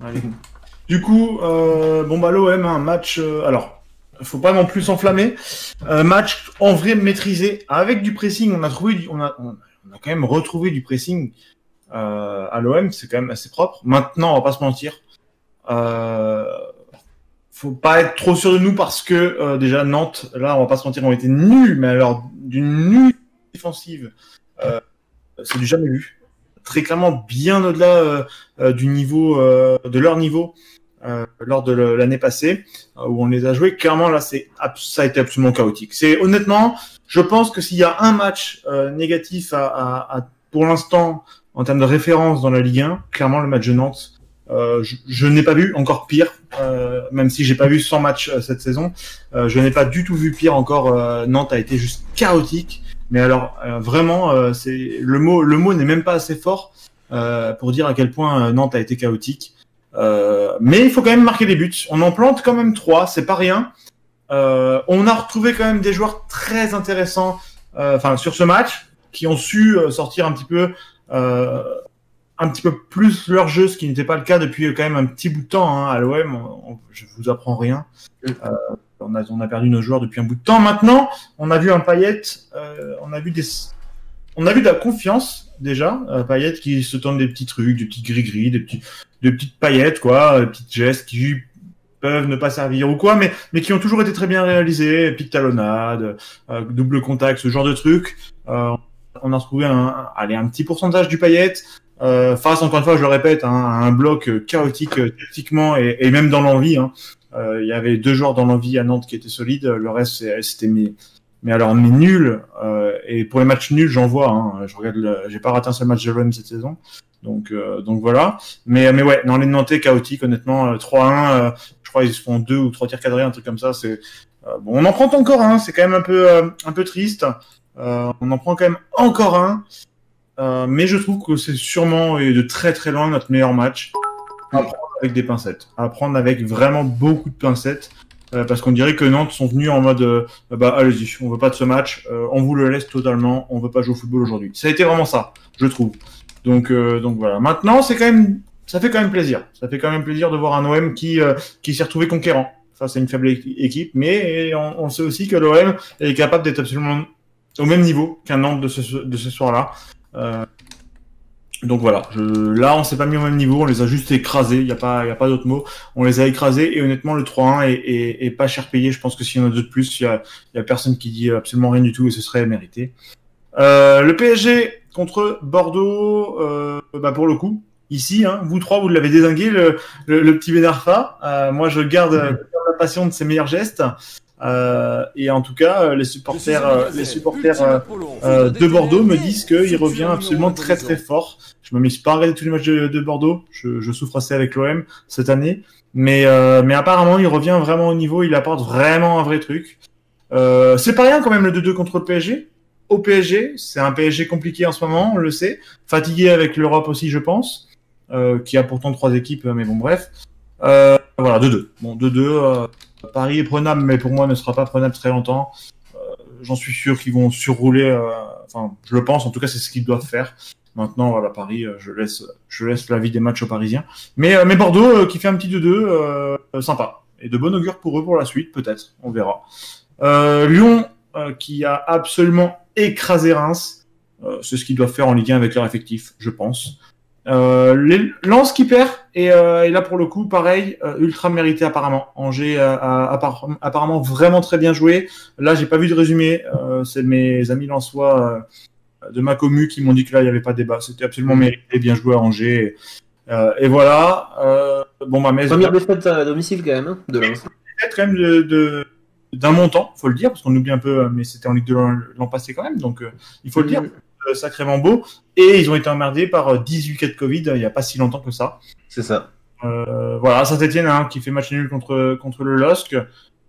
Allez. *laughs* Du coup, euh, bon bah l'OM, un match. euh, alors, faut pas non plus s'enflammer. Un match en vrai maîtrisé avec du pressing. On a trouvé, du- on a, on a quand même retrouvé du pressing euh, à l'OM. C'est quand même assez propre. Maintenant, on va pas se mentir. Euh, faut pas être trop sûr de nous parce que euh, déjà Nantes, là, on va pas se mentir, ont été nuls, mais alors d'une nulle euh, c'est du jamais vu. Très clairement, bien au-delà euh, euh, du niveau, de leur niveau lors de l'année passée où on les a joués. Clairement, là, c'est ça a été absolument chaotique. C'est honnêtement, je pense que s'il y a un match négatif pour l'instant en termes de référence dans la Ligue 1, clairement le match de Nantes. Je, n'ai pas vu encore pire, même si j'ai pas vu 100 matchs cette saison. Je n'ai pas du tout vu pire encore. Nantes a été juste chaotique. Mais alors euh, vraiment, euh, c'est le mot, le mot n'est même pas assez fort euh, pour dire à quel point Nantes a été chaotique. Mais il faut quand même marquer des buts. On en plante quand même trois, c'est pas rien. On a retrouvé quand même des joueurs très intéressants, enfin sur ce match, qui ont su sortir un petit peu, un petit peu plus leur jeu, ce qui n'était pas le cas depuis quand même un petit bout de temps hein, à l'OM. Je vous apprends rien. On a, on a perdu nos joueurs depuis un bout de temps. Maintenant, on a vu un Payet, euh, on a vu des, on a vu de la confiance déjà, euh, Payet qui se tente des petits trucs, des petits gris-gris, des des petites paillettes quoi, des petites gestes qui peuvent ne pas servir ou quoi, mais mais qui ont toujours été très bien réalisés, petite talonnade, euh, double contact, ce genre de trucs. Euh, on a retrouvé un, allez, un petit pourcentage du Payet. Euh, face, encore une fois, je le répète, hein, à un bloc euh, chaotique euh, tactiquement et, et même dans l'envie. hein. Euh, Il y avait deux joueurs dans l'envie à Nantes qui étaient solides. Le reste, c'était mais, mais alors mais nul. Euh, et pour les matchs nuls, j'en vois. Hein. Je regarde, j'ai pas raté un seul match de l'OM cette saison. Donc, euh, donc voilà. Mais, mais ouais, dans les Nantais chaotiques, honnêtement, euh, 3-1, euh, je crois ils se font deux ou trois tirs cadrés, un truc comme ça. C'est euh, bon, on en prend encore un. C'est quand même un peu, euh, un peu triste. Euh, on en prend quand même encore un. Euh, mais je trouve que c'est sûrement et de très très loin notre meilleur match. Avec des pincettes. À prendre avec vraiment beaucoup de pincettes. Euh, parce qu'on dirait que Nantes sont venus en mode euh, bah allez-y, on veut pas de ce match, euh, on vous le laisse totalement, on veut pas jouer au football aujourd'hui. Ça a été vraiment ça, je trouve. Donc donc voilà. Maintenant, c'est quand même ça fait quand même plaisir. Ça fait quand même plaisir de voir un OM qui qui s'est retrouvé conquérant face à une faible équi- équipe, mais on, on sait aussi que l'OM est capable d'être absolument au même niveau qu'un Nantes de ce de ce soir-là. Donc voilà, je, là on s'est pas mis au même niveau, on les a juste écrasés, il n'y a pas, y a pas d'autre mot. On les a écrasés et honnêtement le 3-1 est, est, est pas cher payé. Je pense que s'il y en a deux de plus, il y a, y a personne qui dit absolument rien du tout et ce serait mérité. Euh, le PSG contre Bordeaux, euh, bah pour le coup, ici, hein, vous trois, vous l'avez désingué, le, le, le petit Benarfa. Euh, moi, je garde, je garde la passion de ses meilleurs gestes. Euh, et en tout cas, euh, les supporters, euh, les supporters euh, de Bordeaux me disent qu'il revient absolument très très fort. Je me mise pas à regarder tous les matchs de, de Bordeaux. Je, je souffre assez avec l'OM cette année, mais mais apparemment il revient vraiment au niveau. Il apporte vraiment un vrai truc. C'est pas rien quand même le 2-2 contre le PSG. Au PSG, c'est un PSG compliqué en ce moment, on le sait. Fatigué avec l'Europe aussi, je pense, qui a pourtant trois équipes, mais bon bref. Euh, voilà 2-2. Bon 2-2. euh, Paris est prenable, mais pour moi ne sera pas prenable très longtemps. Euh, J'en suis sûr qu'ils vont surrouler. euh, enfin, je le pense. En tout cas, c'est ce qu'ils doivent faire. Maintenant, voilà, Paris, je laisse, je laisse la vie des matchs aux Parisiens. Mais, mais Bordeaux qui fait un petit 2-2, euh, euh, sympa. Et de bon augure pour eux pour la suite, peut-être. On verra. Lyon qui a absolument écraser Reims. C'est ce qu'ils doivent faire en Ligue 1 avec leur effectif, je pense. Euh, Lens qui perd et, euh, et là pour le coup pareil euh, ultra mérité apparemment. Angers a, a- appar- apparemment vraiment très bien joué. Là j'ai pas vu de résumé euh, c'est mes amis lensois euh, de ma commu qui m'ont dit que là il n'y avait pas de débat. C'était absolument mérité bien joué à Angers. Et, voilà bon ma messe Première défaite à domicile quand même, hein, de Lens. quand même de, de- d'un montant, faut le dire, parce qu'on oublie un peu, mais c'était en Ligue 2 l'an passé quand même, donc euh, il faut le dire, euh, sacrément beau. Et ils ont été emmerdés par euh, 18 cas de Covid euh, il n'y a pas si longtemps que ça. C'est ça. Euh, voilà, Saint-Etienne hein, qui fait match nul contre, contre le LOSC.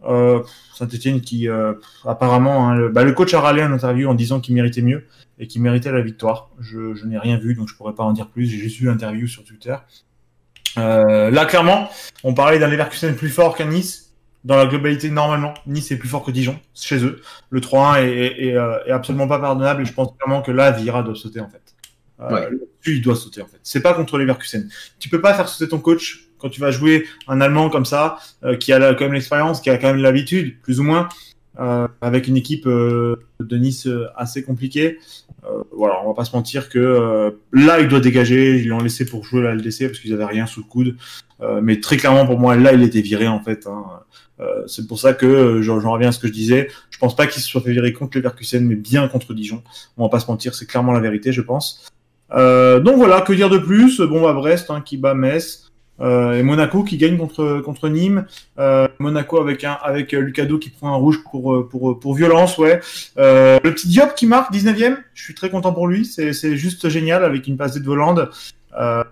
Euh, Saint-Etienne qui, euh, apparemment, hein, le, bah, le coach a râlé en interview en disant qu'il méritait mieux et qu'il méritait la victoire. Je, je n'ai rien vu, donc je pourrais pas en dire plus. J'ai juste vu l'interview sur Twitter. Euh, là, clairement, on parlait d'un Leverkusen plus fort qu'un Nice. Dans la globalité, normalement, Nice est plus fort que Dijon, chez eux. Le 3-1 est, est, est, euh, est absolument pas pardonnable et je pense clairement que là, Vira doit sauter en fait. Euh, Ouais. il doit sauter en fait. C'est pas contre Leverkusen. Tu peux pas faire sauter ton coach quand tu vas jouer un Allemand comme ça, euh, qui a la- quand même l'expérience, qui a quand même l'habitude, plus ou moins, euh, avec une équipe de Nice assez compliquée. Voilà, on va pas se mentir que là, il doit dégager. Ils l'ont laissé pour jouer la LDC parce qu'ils avaient rien sous le coude. Mais très clairement, pour moi, là, il était viré en fait. Hein. Euh, c'est pour ça que euh, j'en reviens à ce que je disais. Je pense pas qu'il se soit fait virer contre Leverkusen, mais bien contre Dijon. On va pas se mentir, c'est clairement la vérité, je pense. Euh, donc voilà, que dire de plus? Bon, bah Brest hein, qui bat Metz. Euh, et Monaco qui gagne contre contre Nîmes. Monaco avec un avec Lucado qui prend un rouge pour pour pour violence, ouais. Le petit Diop qui marque 19e. Je suis très content pour lui. C'est c'est juste génial avec une passe de Voland. Euh,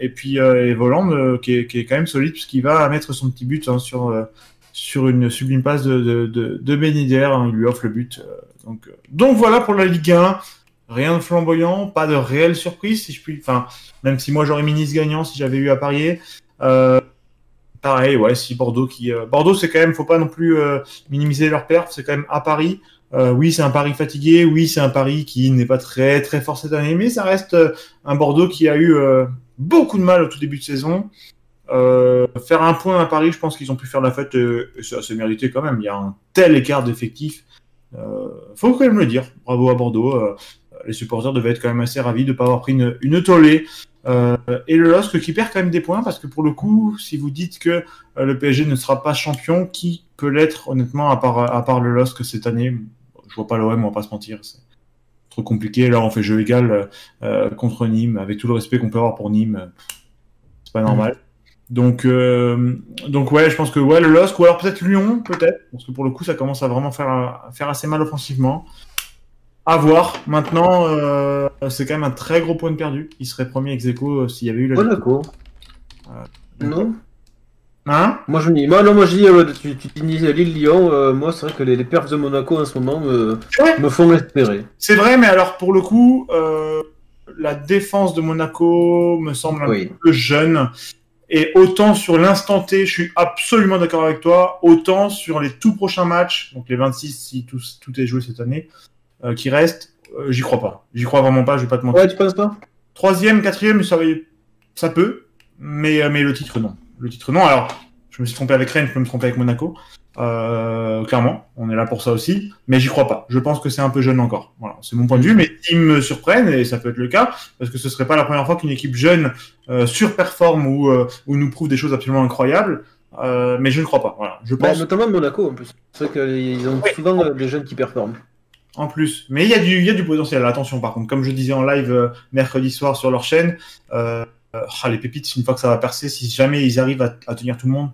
et puis et Voland euh, qui est qui est quand même solide puisqu'il va mettre son petit but hein, sur sur une sublime passe de de de, Ben hein, il lui offre le but. euh, donc euh, donc voilà pour la Ligue 1. Rien de flamboyant, pas de réelle surprise si je puis. Enfin, même si moi j'aurais mis Nice gagnant si j'avais eu à parier. Euh, pareil, ouais, si Bordeaux qui. euh, Bordeaux, c'est quand même, faut pas non plus minimiser leur perf, c'est quand même à Paris. Oui, c'est un pari fatigué, oui, c'est un pari qui n'est pas très très fort cette année, mais ça reste un Bordeaux qui a eu beaucoup de mal au tout début de saison. Euh, faire un point à Paris, je pense qu'ils ont pu faire la fête, euh, et c'est assez mérité quand même. Il y a un tel écart d'effectifs. Euh, faut quand même le dire. Bravo à Bordeaux. Les supporters devaient être quand même assez ravis de ne pas avoir pris une, tollée. Et le LOSC qui perd quand même des points parce que pour le coup, si vous dites que le PSG ne sera pas champion, qui peut l'être honnêtement à part, le LOSC cette année? Je vois pas l'OM, on va pas se mentir. C'est trop compliqué. Là, on fait jeu égal contre Nîmes, avec tout le respect qu'on peut avoir pour Nîmes. C'est pas normal. Donc, euh, donc ouais, je pense que ouais, le LOSC, ou alors peut-être Lyon, peut-être, parce que pour le coup, ça commence à vraiment faire, à faire assez mal offensivement. À voir. Maintenant, euh, c'est quand même un très gros point de perdu. Il serait premier ex aequo, euh, s'il y avait eu la. Monaco. Non Hein? Moi je dis, moi, non, moi je dis, tu, tu dis Lille-Lyon, moi c'est vrai que les, les perfs de Monaco en ce moment me, Ouais. me font espérer. C'est vrai, mais alors pour le coup, la défense de Monaco me semble un Oui. peu jeune. Et autant sur l'instant T, je suis absolument d'accord avec toi, autant sur les tout prochains matchs, donc les 26 si tout, tout est joué cette année, euh, qui restent, euh, j'y crois pas. J'y crois vraiment pas, je vais pas te mentir. Ouais, tu penses pas? Troisième, quatrième, ça, ça peut, mais, euh, mais le titre non. Le titre non. Alors, je me suis trompé avec Rennes, je peux me tromper avec Monaco. Euh, clairement, on est là pour ça aussi, mais j'y crois pas. Je pense que c'est un peu jeune encore. Voilà, c'est mon point de vue, mais s'ils me surprennent, et ça peut être le cas, parce que ce serait pas la première fois qu'une équipe jeune euh, surperforme ou, euh, ou nous prouve des choses absolument incroyables, mais je ne crois pas. Voilà, je Bah, pense Notamment Monaco en plus. C'est vrai qu'ils ont Oui. souvent des jeunes qui performent. en plus. Mais il y a du, il y a du potentiel. Attention, par contre, comme je disais en live mercredi soir sur leur chaîne, euh, ah, les pépites, une fois que ça va percer, si jamais ils arrivent à, à tenir tout le monde,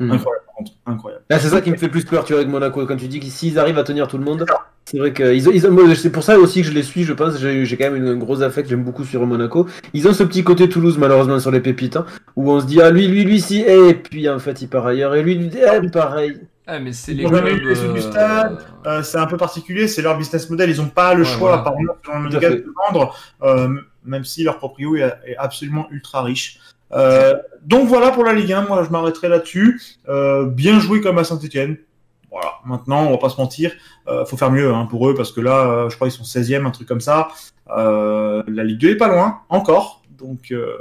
Hmm. incroyable, par contre, incroyable. C'est ça qui me fait plus peur, tu vois, avec Monaco. Quand tu dis que s'ils arrivent à tenir tout le monde, c'est vrai que ils ont, ils ont- moi, c'est pour ça aussi que je les suis, je pense. J'ai j'ai quand même une, une grosse affect, j'aime beaucoup sur Monaco. Ils ont ce petit côté Toulouse, malheureusement, sur les pépites, hein, où on se dit, ah, lui, lui, lui, si, et puis en fait, il part ailleurs, et lui, lui, eh, pareil. Ah, mais c'est les clubs. eu les du euh, stade. Euh, c'est un peu particulier, c'est leur business model. Ils n'ont pas le Ouais, choix, voilà. apparemment, selon le de vendre, euh, même si leur proprio est, est absolument ultra riche. Euh, donc voilà pour la Ligue 1, moi je m'arrêterai là-dessus. Euh, bien joué comme à Saint-Etienne. Voilà, maintenant on va pas se mentir, euh, faut faire mieux hein, pour eux parce que là, euh, je crois qu'ils sont 16e, un truc comme ça. Euh, la Ligue 2 est pas loin, encore. Donc, euh,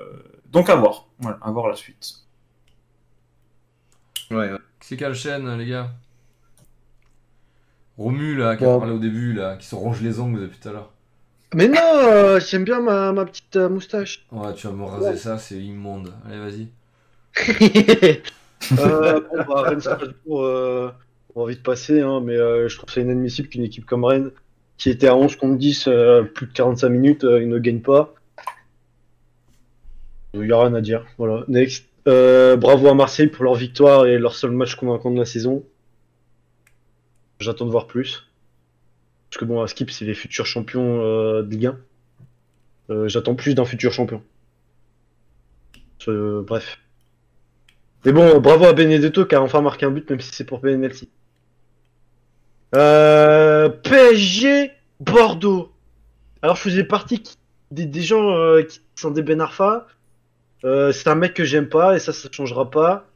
donc à voir. Voilà, à voir la suite. Ouais, ouais. C'est quelle chaîne, les gars? Romu, là, qui a parlé au début, là, qui se ronge les ongles depuis tout à l'heure. Mais non, euh, j'aime bien ma, ma petite euh, moustache. Ouais, tu vas me raser ça, c'est immonde. Allez, vas-y. *laughs* euh, *laughs* bon, bah, Rennes Strasbourg, euh, on va vite passer, hein, mais euh, je trouve ça inadmissible qu'une équipe comme Rennes, qui était à 11 contre 10, euh, plus de 45 minutes, euh, il ne gagne pas. Il n'y a rien à dire. Voilà. Next. Euh, bravo à Marseille pour leur victoire et leur seul match convaincant de la saison. J'attends de voir plus. Parce que bon, à Skip, c'est les futurs champions euh, de Ligue 1. Euh, J'attends plus d'un futur champion. Bref. Mais bon, bravo à Benedetto qui a enfin marqué un but, même si c'est pour penalty. Euh, PSG Bordeaux. Alors je faisais partie des, des gens qui sont des Ben Arfa. C'est un mec que j'aime pas et ça, ça changera pas.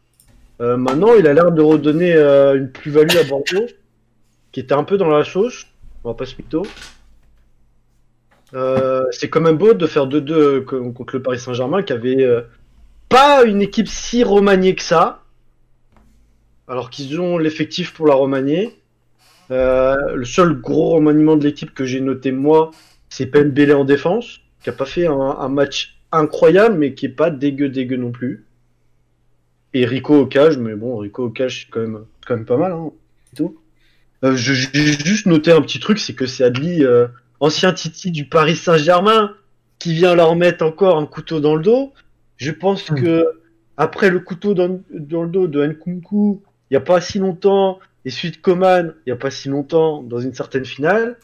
Maintenant, il a l'air de redonner une plus-value à Bordeaux, qui était un peu dans la sauce. On va pas se. Euh, c'est quand même beau de faire 2-2 co- contre le Paris Saint-Germain, qui avait euh, pas une équipe si remaniée que ça. Alors qu'ils ont l'effectif pour la remanier. Euh, le seul gros remaniement de l'équipe que j'ai noté moi, c'est Pembele en défense, qui a pas fait un, match incroyable, mais qui est pas dégueu dégueu non plus. Et Rico au cage, mais bon, Rico au cage, c'est quand même, pas mal, hein, tout. Euh, je- j'ai juste noté un petit truc, c'est que c'est Adli, euh, ancien Titi du Paris Saint-Germain, qui vient leur mettre encore un couteau dans le dos. Je pense Hmm. que après le couteau dans, dans le dos de Nkunku, il n'y a pas si longtemps, et de Coman, il n'y a pas si longtemps, dans une certaine finale,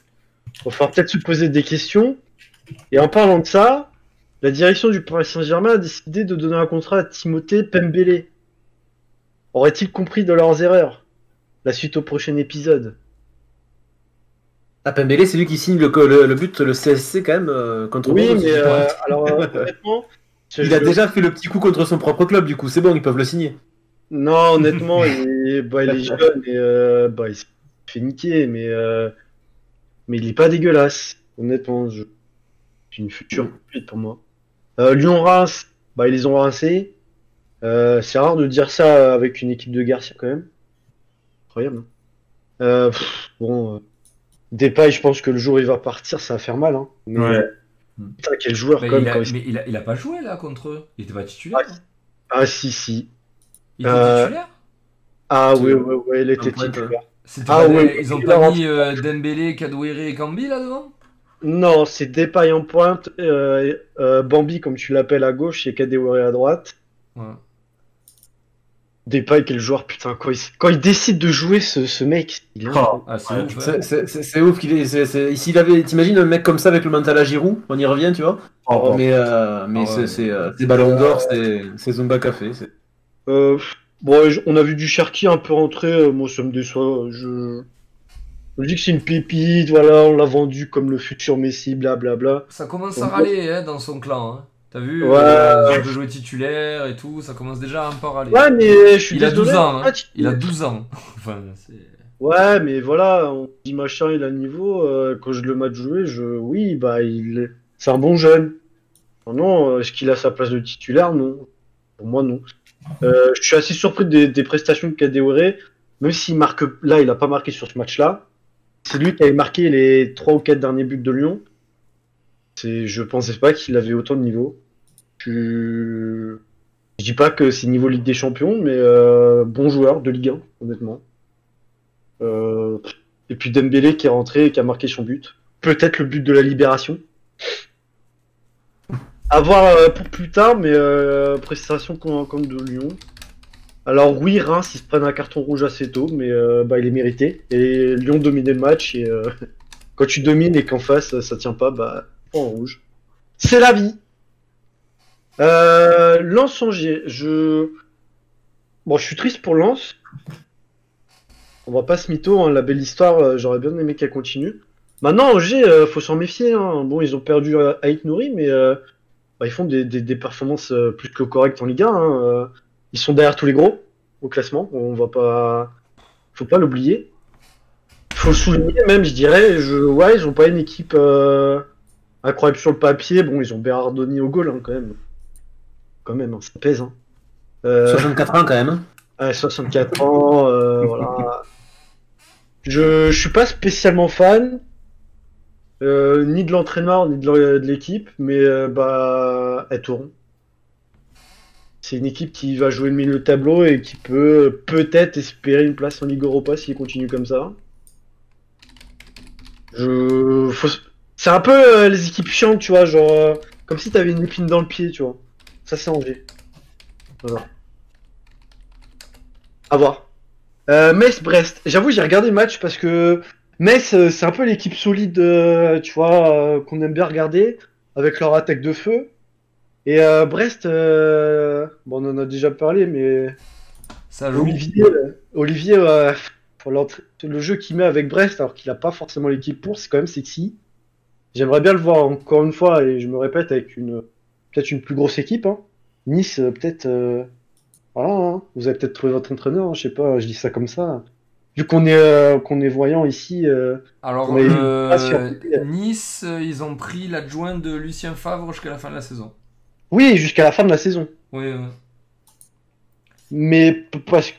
il va falloir peut-être se poser des questions. Et en parlant de ça, la direction du Paris Saint-Germain a décidé de donner un contrat à Timothée Pembele. Aurait-il compris de leurs erreurs? La suite au prochain épisode. Ah, Pembele, c'est lui qui signe le, le, le but, le CSC quand même, euh, contre Oui, Bordeaux, mais euh, alors euh, honnêtement, *laughs* Il a déjà fait le petit coup contre son propre club, du coup, c'est bon, ils peuvent le signer. Non, honnêtement, *laughs* il est, bah, il est jeune et euh, bah, il se fait niquer, mais, euh, mais il est pas dégueulasse. Honnêtement, je... c'est une future pute pour moi. Euh, Lyon-Reims, bah, ils les ont rincés. Euh, c'est rare de dire ça avec une équipe de Garcia quand même. Incroyable. hein. Euh, pff, bon, euh, Depay, je pense que le jour où il va partir, ça va faire mal. Hein. Mais, Ouais. putain, quel joueur Mais, quand il même. a, quand mais il, a, il a pas joué là contre eux. Il était pas titulaire. Ah, Ah si, si. Il était euh, titulaire? Ah oui, oui, oui, il était titulaire. Ah pas des- ouais, Ils ont il pas mis euh, Dembélé, et Kambi là devant? Non, c'est Depay en pointe, euh, euh, Bambi comme tu l'appelles à gauche et Kadewere à droite. Ouais. Depay quel joueur putain quand il, quand il décide de jouer ce, ce mec, il est Oh. Ah, c'est Ouais, ouf. qu'il est. S'il avait, t'imagines un mec comme ça avec le mental à Giroud, on y revient, tu vois? Oh, Mais, euh, mais Ah ouais. c'est- c'est euh, c'est Ballon d'Or, c'est c'est Zumba Café. c'est- Euh, bon, on a vu du Cherki un peu rentrer, euh, moi ça me déçoit. Je, je dis que c'est une pépite, voilà, on l'a vendu comme le futur Messi, blablabla. Ça commence à râler hein, dans son clan. Hein. T'as vu Ouais. euh, Il veut jouer titulaire et tout, ça commence déjà un peu à râler. Ouais, mais je suis il a désolé. 12 ans. Hein. Il a 12 ans. *laughs* enfin. Ouais, mais voilà, on dit machin, il a niveau. euh, quand je le match jouer, je, oui, bah, il, est- c'est un bon jeune. Non, non, est-ce qu'il a sa place de titulaire? Non. Pour moi, non. Euh, je suis assez surpris des, des prestations de Kadewere, même s'il marque, là, il a pas marqué sur ce match-là. C'est lui qui avait marqué les trois ou quatre derniers buts de Lyon. C'est, je pensais pas qu'il avait autant de niveau. Je, dis pas que c'est niveau Ligue des Champions, mais euh, bon joueur de Ligue 1, honnêtement. Euh, et puis Dembélé qui est rentré et qui a marqué son but. Peut-être le but de la libération. À voir euh, pour plus tard, mais prestation comme de Lyon. Alors oui, Reims, ils se prennent un carton rouge assez tôt, mais euh, bah, il est mérité. Et Lyon dominait le match, et *laughs* quand tu domines et qu'en face, ça tient pas, bah, en rouge. C'est la vie. Euh, Lens Angers, je... Bon, je suis triste pour Lens. On va pas se mytho, hein, la belle histoire, euh, j'aurais bien aimé qu'elle continue. Maintenant, Angers, euh, faut s'en méfier. Hein. Bon, ils ont perdu euh, Aït Nouri, mais euh, bah, ils font des, des, performances plus que correctes en Ligue 1. hein. Euh, Ils sont derrière tous les gros au classement. On va pas, faut pas l'oublier. Faut le souligner même, je dirais. Je... Ouais, ils ont pas une équipe incroyable sur le papier. Bon, ils ont Berardoni au goal hein, quand même. Quand même, hein, ça pèse. Hein. Euh, 64 ans quand même. hein. Ouais, 64 ans, euh, voilà. Je, je suis pas spécialement fan, euh, ni de l'entraîneur, ni de l'équipe, mais euh, bah, elle tourne. C'est une équipe qui va jouer le milieu de tableau et qui peut peut-être espérer une place en Ligue Europa s'il continue comme ça. Je... faut C'est un peu euh, les équipes chiantes, tu vois, genre euh, comme si t'avais une épine dans le pied, tu vois. Ça c'est Angers. Voilà. À voir. Euh, Metz-Brest. J'avoue, j'ai regardé le match parce que Metz, euh, c'est un peu l'équipe solide, euh, tu vois, euh, qu'on aime bien regarder, avec leur attaque de feu. Et Brest, bon, on en a déjà parlé, mais Ça joue. Olivier, Olivier pour le jeu qu'il met avec Brest, alors qu'il a pas forcément l'équipe pour, c'est quand même sexy. J'aimerais bien le voir encore une fois, et je me répète, avec une peut-être une plus grosse équipe. hein. Nice, euh, peut-être. euh, voilà, hein. vous avez peut-être trouvé votre entraîneur, hein, je sais pas, je dis ça comme ça. Vu qu'on est, euh, qu'on est voyant ici, euh, Alors, eu euh, Nice, ils ont pris l'adjoint de Lucien Favre jusqu'à la fin de la saison. oui, jusqu'à la fin de la saison. Oui, oui. Mais parce que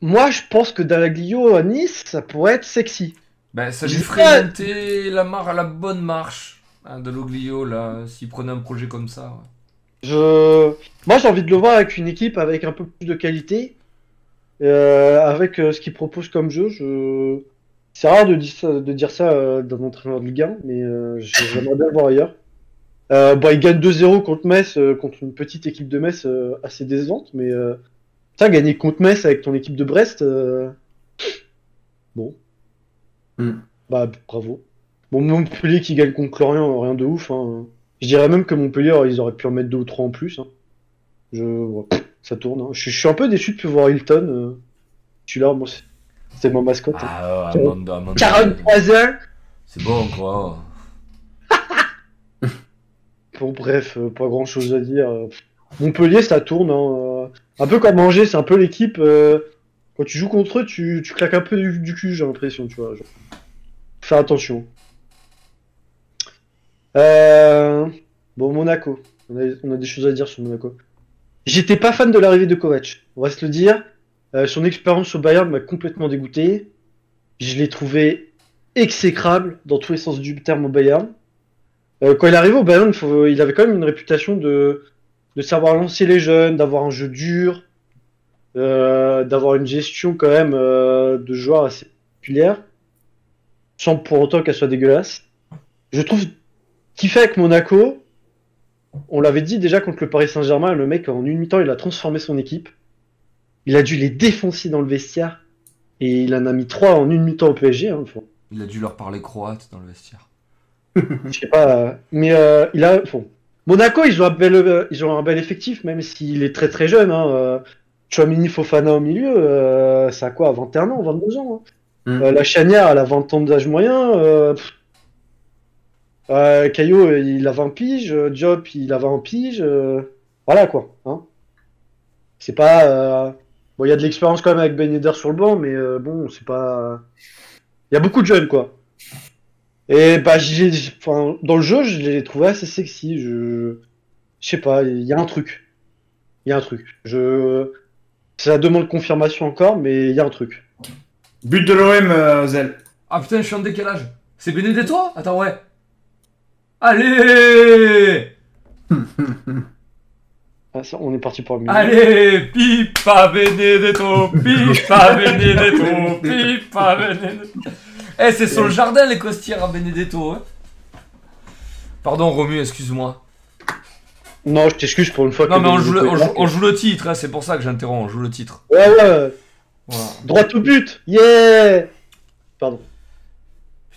moi, je pense que Dalaglio à Nice, ça pourrait être sexy. Ben, ça lui ferait monter la, mar la bonne marche hein, de Loglio, là, s'il prenait un projet comme ça. ouais. Je... Moi, j'ai envie de le voir avec une équipe avec un peu plus de qualité, euh, avec euh, ce qu'il propose comme jeu. Je... C'est rare de dire ça, de dire ça euh, d'un entraîneur de Ligue 1, mais euh, j'aimerais bien le voir ailleurs. Euh, bon, il gagne 2-0 contre Metz, euh, contre une petite équipe de Metz euh, assez décevante, mais euh, ça, gagner contre Metz avec ton équipe de Brest, euh, bon. Hmm. Bah, bravo. Bon, Montpellier qui gagne contre Lorient, rien de ouf. Hein. Je dirais même que Montpellier, ils auraient pu en mettre deux ou trois en plus. hein. Je, ouais, ça tourne. hein. Je, je suis un peu déçu de plus voir Hilton. Euh. Je suis là, moi, c'est- c'est ma mascotte. hein. Ah, Tiens, Amanda, Amanda. 43 heures. C'est bon, quoi. *laughs* Bon, bref, euh, pas grand chose à dire. Euh, Montpellier, ça tourne. hein, euh. Un peu comme Angers, c'est un peu l'équipe. euh, Quand tu joues contre eux, tu, tu claques un peu du, du cul, j'ai l'impression, tu vois. genre. Faire attention. Euh... Bon, Monaco. On a, des choses à dire sur Monaco. J'étais pas fan de l'arrivée de Kovac, on va se le dire. Euh, son expérience au Bayern m'a complètement dégoûté. Je l'ai trouvé exécrable dans tous les sens du terme au Bayern. Euh, quand il est arrivé au Bayern, il, avait quand même une réputation de, savoir lancer les jeunes, d'avoir un jeu dur, d'avoir une gestion quand même de joueurs assez populaire, sans pour autant qu'elle soit dégueulasse. Je trouve qu'il fait avec Monaco, on l'avait dit déjà contre le Paris Saint-Germain, le mec en une mi-temps il a transformé son équipe. Il a dû les défoncer dans le vestiaire et il en a mis trois en une mi-temps au PSG. Hein, faut- Il a dû leur parler croate dans le vestiaire. je sais pas, euh, mais euh, il a. Monaco, ils ont un bel, euh, ils ont un bel effectif, même s'il est très très jeune. Hein, euh, Chouamini Fofana au milieu, euh, ça a quoi, 21 ans, 22 ans. hein. Mm. Euh, la Chanière, elle a 20 ans d'âge moyen. Euh, pff. Euh, Caillot, euh, il a 20 piges. Diop, il a 20 piges. euh, voilà quoi. Hein. C'est pas. euh, Bon, il y a de l'expérience quand même avec Ben Yedder sur le banc, mais euh, bon, c'est pas. Il y a beaucoup de jeunes quoi. Et bah, j'ai, enfin, dans le jeu, je l'ai trouvé assez sexy. Je, je sais pas, il y a un truc. Il y a un truc. Je, ça demande confirmation encore, mais il y a un truc. But de l'OM, euh, Zel. Ah putain, je suis en décalage. C'est Benedetto Attends, ouais. Allez *laughs* Ah, ça, on est parti pour le milieu. Allez Pipa Benedetto Pipa Benedetto Pipa Benedetto Eh, c'est sur le jardin, les costières à Benedetto, hein. Pardon, Romu, excuse-moi. Non, je t'excuse pour une fois. Non, que mais on joue le, on joue, Ouais, on joue le titre, hein, c'est pour ça que j'interromps, on joue le titre. ouais. Voilà. Droit au but. Yeah. Pardon.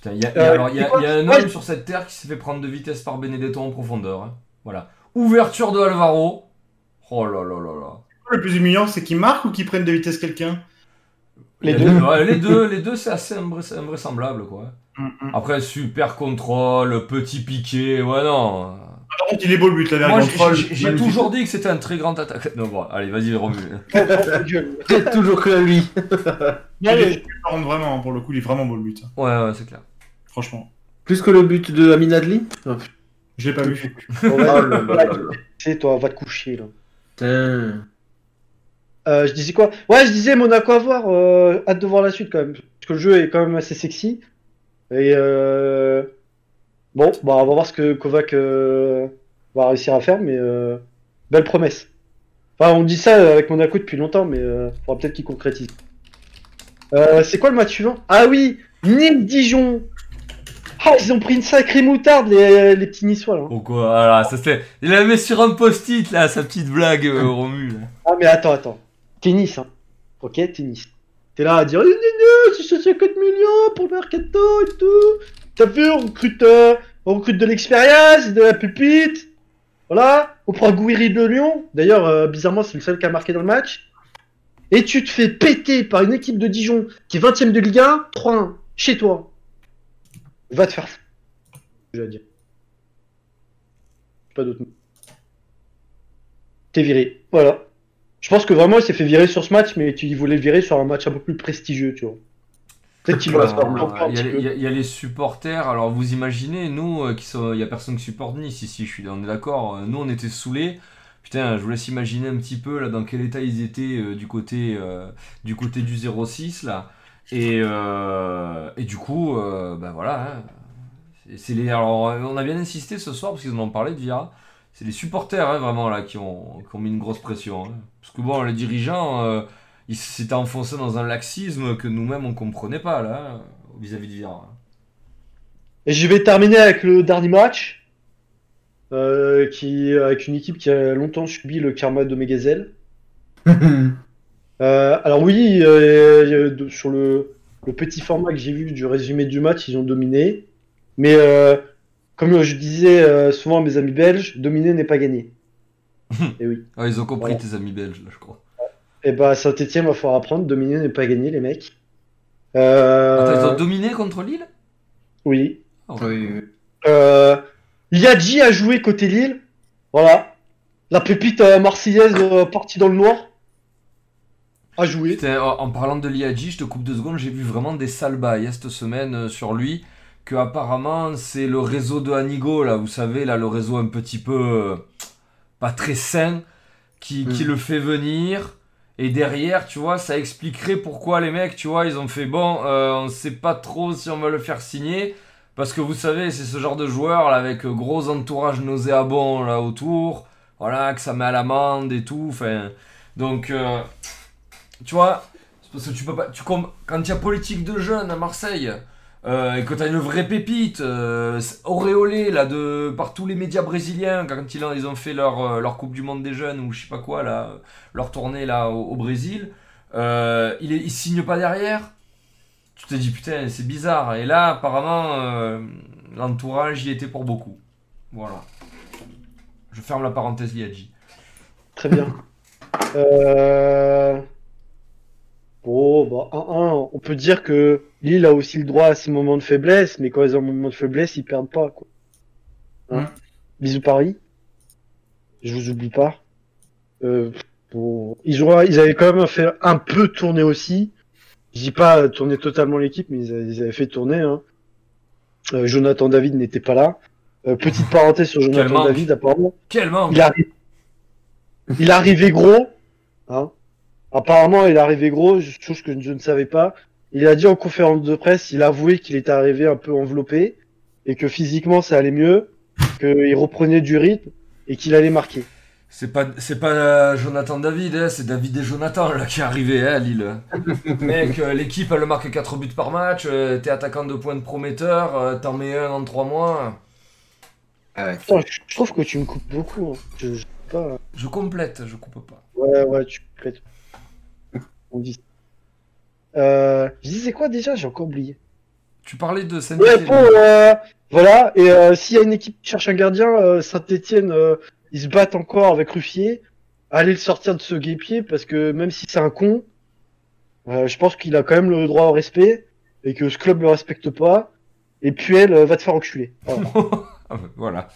Putain, il y a, Euh, alors, il y a- il y a un ouais. homme sur cette terre qui s'est fait prendre de vitesse par Benedetto en profondeur. hein. Voilà. Ouverture de Alvaro. Oh là là là là. Le plus humiliant, c'est qu'il marque ou qu'il prenne de vitesse quelqu'un? Les Il deux. ouais, les deux, les deux, c'est assez invrais- invraisemblable, quoi. Mm, Après, super contrôle, petit piqué, ouais, non. Par contre, il est beau le but, la Moi, j'ai- contrôle. j'ai j'ai magnifique. toujours dit que c'était un très grand attaque. Non, bon, allez, vas-y, Romu. J'ai *laughs* toujours cru à lui. *laughs* Il est- par contre, vraiment, pour le coup, il est vraiment beau le but. Ouais, ouais, c'est clair. Franchement. Plus que le but de Amin Adli Oh, Je l'ai pas vu. Oh là là là là. C'est toi, va te coucher là. Putain. Euh, je disais quoi? Ouais, je disais Monaco à voir. euh, hâte de voir la suite quand même. Parce que le jeu est quand même assez sexy. Et euh... bon, bah, on va voir ce que Kovac euh, va réussir à faire, mais euh, belle promesse. Enfin, on dit ça avec Monaco depuis longtemps, mais euh, faudra peut-être qu'il concrétise. Euh, c'est quoi le match suivant? Ah oui, Nîmes Dijon. Ah, ils ont pris une sacrée moutarde les, les petits Niçois là. Pourquoi Voilà, ça c'est. Il la met sur un post-it là, sa petite blague, euh, Romu. là. Ah mais attends, attends. Tennis, hein. Ok, tennis. T'es là à dire, Eh, c'est 150 millions pour le mercato et tout. T'as vu, on recrute, euh, on recrute de l'expérience, de la pupite. Voilà. On prend Gouiri de Lyon. D'ailleurs, euh, bizarrement, c'est le seul qui a marqué dans le match. Et tu te fais péter par une équipe de Dijon qui est 20ème de Ligue 1, 3-1, chez toi. Va te faire. Je dire. Pas d'autre mot. T'es viré. Voilà. Je pense que vraiment il s'est fait virer sur ce match, mais tu il voulait le virer sur un match un peu plus prestigieux, tu vois. Peut-être qu'il va se faire Il y, a les- supporters. Alors vous imaginez, nous, euh, qui sont, il y a personne qui supporte Nice ici. Je suis, on est d'accord. euh, Nous, on était saoulés. Putain, je vous laisse imaginer un petit peu là dans quel état ils étaient euh, du côté euh, du côté du 06 là. Et, euh, et du coup, euh, ben voilà. hein. C'est- les. Alors, on a bien insisté ce soir parce qu'ils en ont parlé de Vira. C'est les supporters hein, vraiment là qui ont, qui ont mis une grosse pression. hein. Parce que bon, les dirigeants. euh, il s'était enfoncé dans un laxisme que nous-mêmes on comprenait pas là vis-à-vis de Vira. Et je vais terminer avec le dernier match, euh, qui avec une équipe qui a longtemps subi le karma de Megazel. *laughs* Euh, alors oui, euh, de- sur le, le petit format que j'ai vu du résumé du match, ils ont dominé. Mais euh, comme je disais euh, souvent à mes amis belges, dominer n'est pas gagner. *laughs* Et oui. Ah, ils ont compris Voilà. tes amis belges là, je crois. Et bah Saint-Etienne va falloir apprendre, dominer n'est pas gagner les mecs. Euh, Attends, ils ont dominé contre Lille? Oui. Ah, Oui, oui, oui. Euh, Liadji a joué côté Lille. Voilà. La pépite euh, marseillaise euh, partie dans le noir. Joué. Putain, en parlant de Liadji, je te coupe deux secondes, j'ai vu vraiment des sales bails hein, cette semaine euh, sur lui. Que apparemment c'est le réseau de Anigo, là, vous savez, là, le réseau un petit peu euh, pas très sain, qui, qui Mm. le fait venir. Et derrière, tu vois, ça expliquerait pourquoi les mecs, tu vois, ils ont fait bon, euh, on sait pas trop si on va le faire signer. Parce que vous savez, c'est ce genre de joueur là, avec gros entourage nauséabond là autour. Voilà, que ça met à l'amende et tout. Enfin, donc, euh, tu vois, parce que tu peux pas. Tu, quand il y a politique de jeunes à Marseille, euh, et que tu as une vraie pépite, euh, auréolée là, de, par tous les médias brésiliens, quand ils ont, ils ont fait leur, euh, leur Coupe du Monde des jeunes ou je sais pas quoi, là, leur tournée là au, Brésil, euh, il, il signe pas derrière. Tu te dis putain, c'est bizarre. Et là, apparemment, euh, l'entourage y était pour beaucoup. Voilà. Je ferme la parenthèse Liadji. Très bien. Euh... Bon, bah, 1-1. On peut dire que Lille a aussi le droit à ses moments de faiblesse, mais quand ils ont un moment de faiblesse, ils perdent pas, quoi. Hein. Bisous Paris. Je vous oublie pas. Euh, bon, ils, ont, ils avaient quand même fait un peu tourner aussi. Je dis pas tourner totalement l'équipe, mais ils avaient, ils avaient fait tourner. Hein. Euh, Jonathan David n'était pas là. Euh, petite parenthèse sur Jonathan. David, apparemment. Quel Il arrive. Il arrivé gros. Hein. Apparemment, il est arrivé gros, chose que je ne savais pas. Il a dit en conférence de presse, il a avoué qu'il était arrivé un peu enveloppé et que physiquement ça allait mieux, qu'il reprenait du rythme et qu'il allait marquer. C'est pas, c'est pas euh, Jonathan David, hein, c'est David et Jonathan là, qui est arrivé hein, à Lille. *laughs* Mec, euh, l'équipe elle marque 4 buts par match, euh, t'es attaquant de pointe prometteur, euh, t'en mets un en 3 mois. Ah ouais. Je, trouve que tu me coupes beaucoup. hein. Je, je sais pas. Je complète, je coupe pas. Ouais, ouais, tu complètes. On dit. Euh, je disais quoi déjà? J'ai encore oublié. Tu parlais de saint Ouais, bon, euh, voilà. Et euh, s'il y a une équipe qui cherche un gardien, euh, Saint-Etienne, ils se battent encore avec Ruffier. Allez le sortir de ce guépier parce que même si c'est un con, euh, je pense qu'il a quand même le droit au respect et que ce club le respecte pas. Et puis elle va te faire enculer. Voilà. *laughs* Voilà.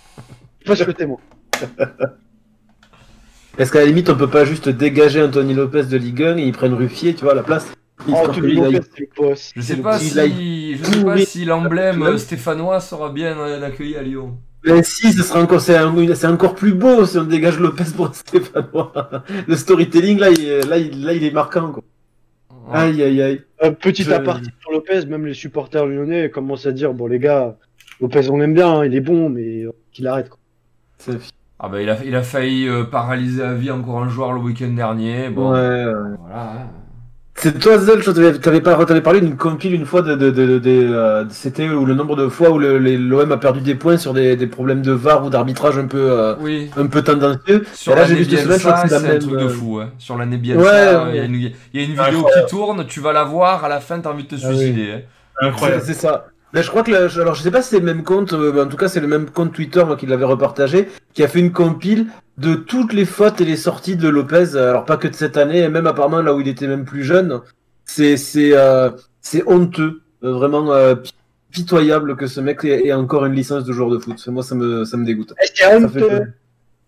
Je sais pas ce que t'es moi. *laughs* Est-ce qu'à la limite, on peut pas juste dégager Anthony Lopez de Ligue 1 et ils prennent Ruffier, tu vois, à la place Oh, boss. Je sais pas si, je sais pas si l'emblème euh, stéphanois sera bien euh, accueilli à Lyon. Mais si, ce sera encore, c'est un- c'est encore plus beau si on dégage Lopez pour *laughs* Stéphanois. Le storytelling, là, il, est- là, il, là, il est marquant, quoi. Aïe, aïe, aïe. Un petit Je- aparté sur Lopez, même les supporters lyonnais commencent à dire bon les gars, Lopez on l'aime bien, hein, il est bon, mais euh, qu'il arrête. Quoi. C'est- Ah bah il a, il a failli euh, paralyser à vie encore un joueur le week-end dernier. Bon, Ouais, ouais. voilà. hein. C'est toi, Zel, je t'avais t'avais pas- t'avais parlé d'une compile une fois de, de, de, de- de- euh, c'était où le nombre de fois où l'OM a perdu des points sur des, des problèmes de VAR ou d'arbitrage un peu, euh, Oui. un peu tendancieux. Sur Et là, j'ai l'année Bielsa, que c'est un truc de euh, fou. hein. Sur l'année Bielsa, Ouais, il y a ouais. une, il y a une vidéo qui tourne, tu vas la voir, à la fin t'as envie de te Ah oui. suicider. hein. Incroyable. C'est ça. Là, je crois que le- alors je sais pas si c'est le même compte, euh, mais en tout cas c'est le même compte Twitter moi, qui l'avait repartagé, qui a fait une compile de toutes les fautes et les sorties de Lopez. euh, Alors pas que de cette année, et même apparemment là où il était même plus jeune. C'est c'est euh, c'est honteux, euh, vraiment euh, pi- pitoyable que ce mec ait, ait encore une licence de joueur de foot. Moi ça me ça me dégoûte. C'est Ça honteux.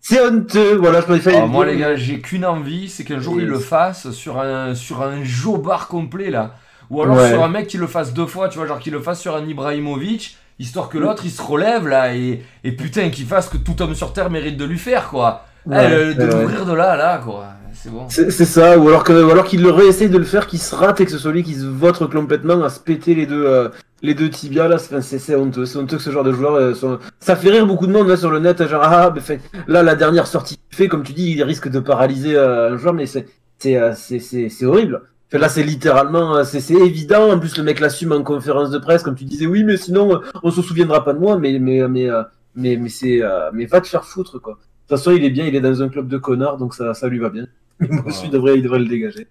C'est honteux. Voilà, je. Alors Ah, moi les gars, j'ai qu'une envie, c'est qu'un jour Et- il le fasse sur un, sur un jobard complet là. Ou alors Ouais. sur un mec qui le fasse deux fois, tu vois, genre qu'il le fasse sur un Ibrahimovic, histoire que l'autre il se relève là et, et putain qu'il fasse que tout homme sur terre mérite de lui faire quoi. Eh, Ouais, de l'ouvrir de là à là quoi. C'est bon. Ça, ou alors que, ou alors qu'il le réessaye de le faire, qu'il se rate et que ce soit lui qui se vote complètement à se péter les deux, euh, les deux tibias là. C'est honteux, c'est honteux que ce genre de joueur. euh, Ça fait rire beaucoup de monde là sur le net, genre ah, ben, fait, là la dernière sortie qu'il fait, comme tu dis, il risque de paralyser euh, un joueur, mais c'est euh, c'est c'est c'est horrible. Là c'est littéralement, euh, c'est c'est évident. En plus le mec l'assume en conférence de presse, comme tu disais, oui, mais sinon euh, on se souviendra pas de moi, mais mais mais euh, mais mais c'est euh, mais va te faire foutre quoi. De toute façon, il est bien, il est dans un club de connards, donc ça, ça lui va bien. *laughs* Moi aussi, il devrait, il devrait le dégager.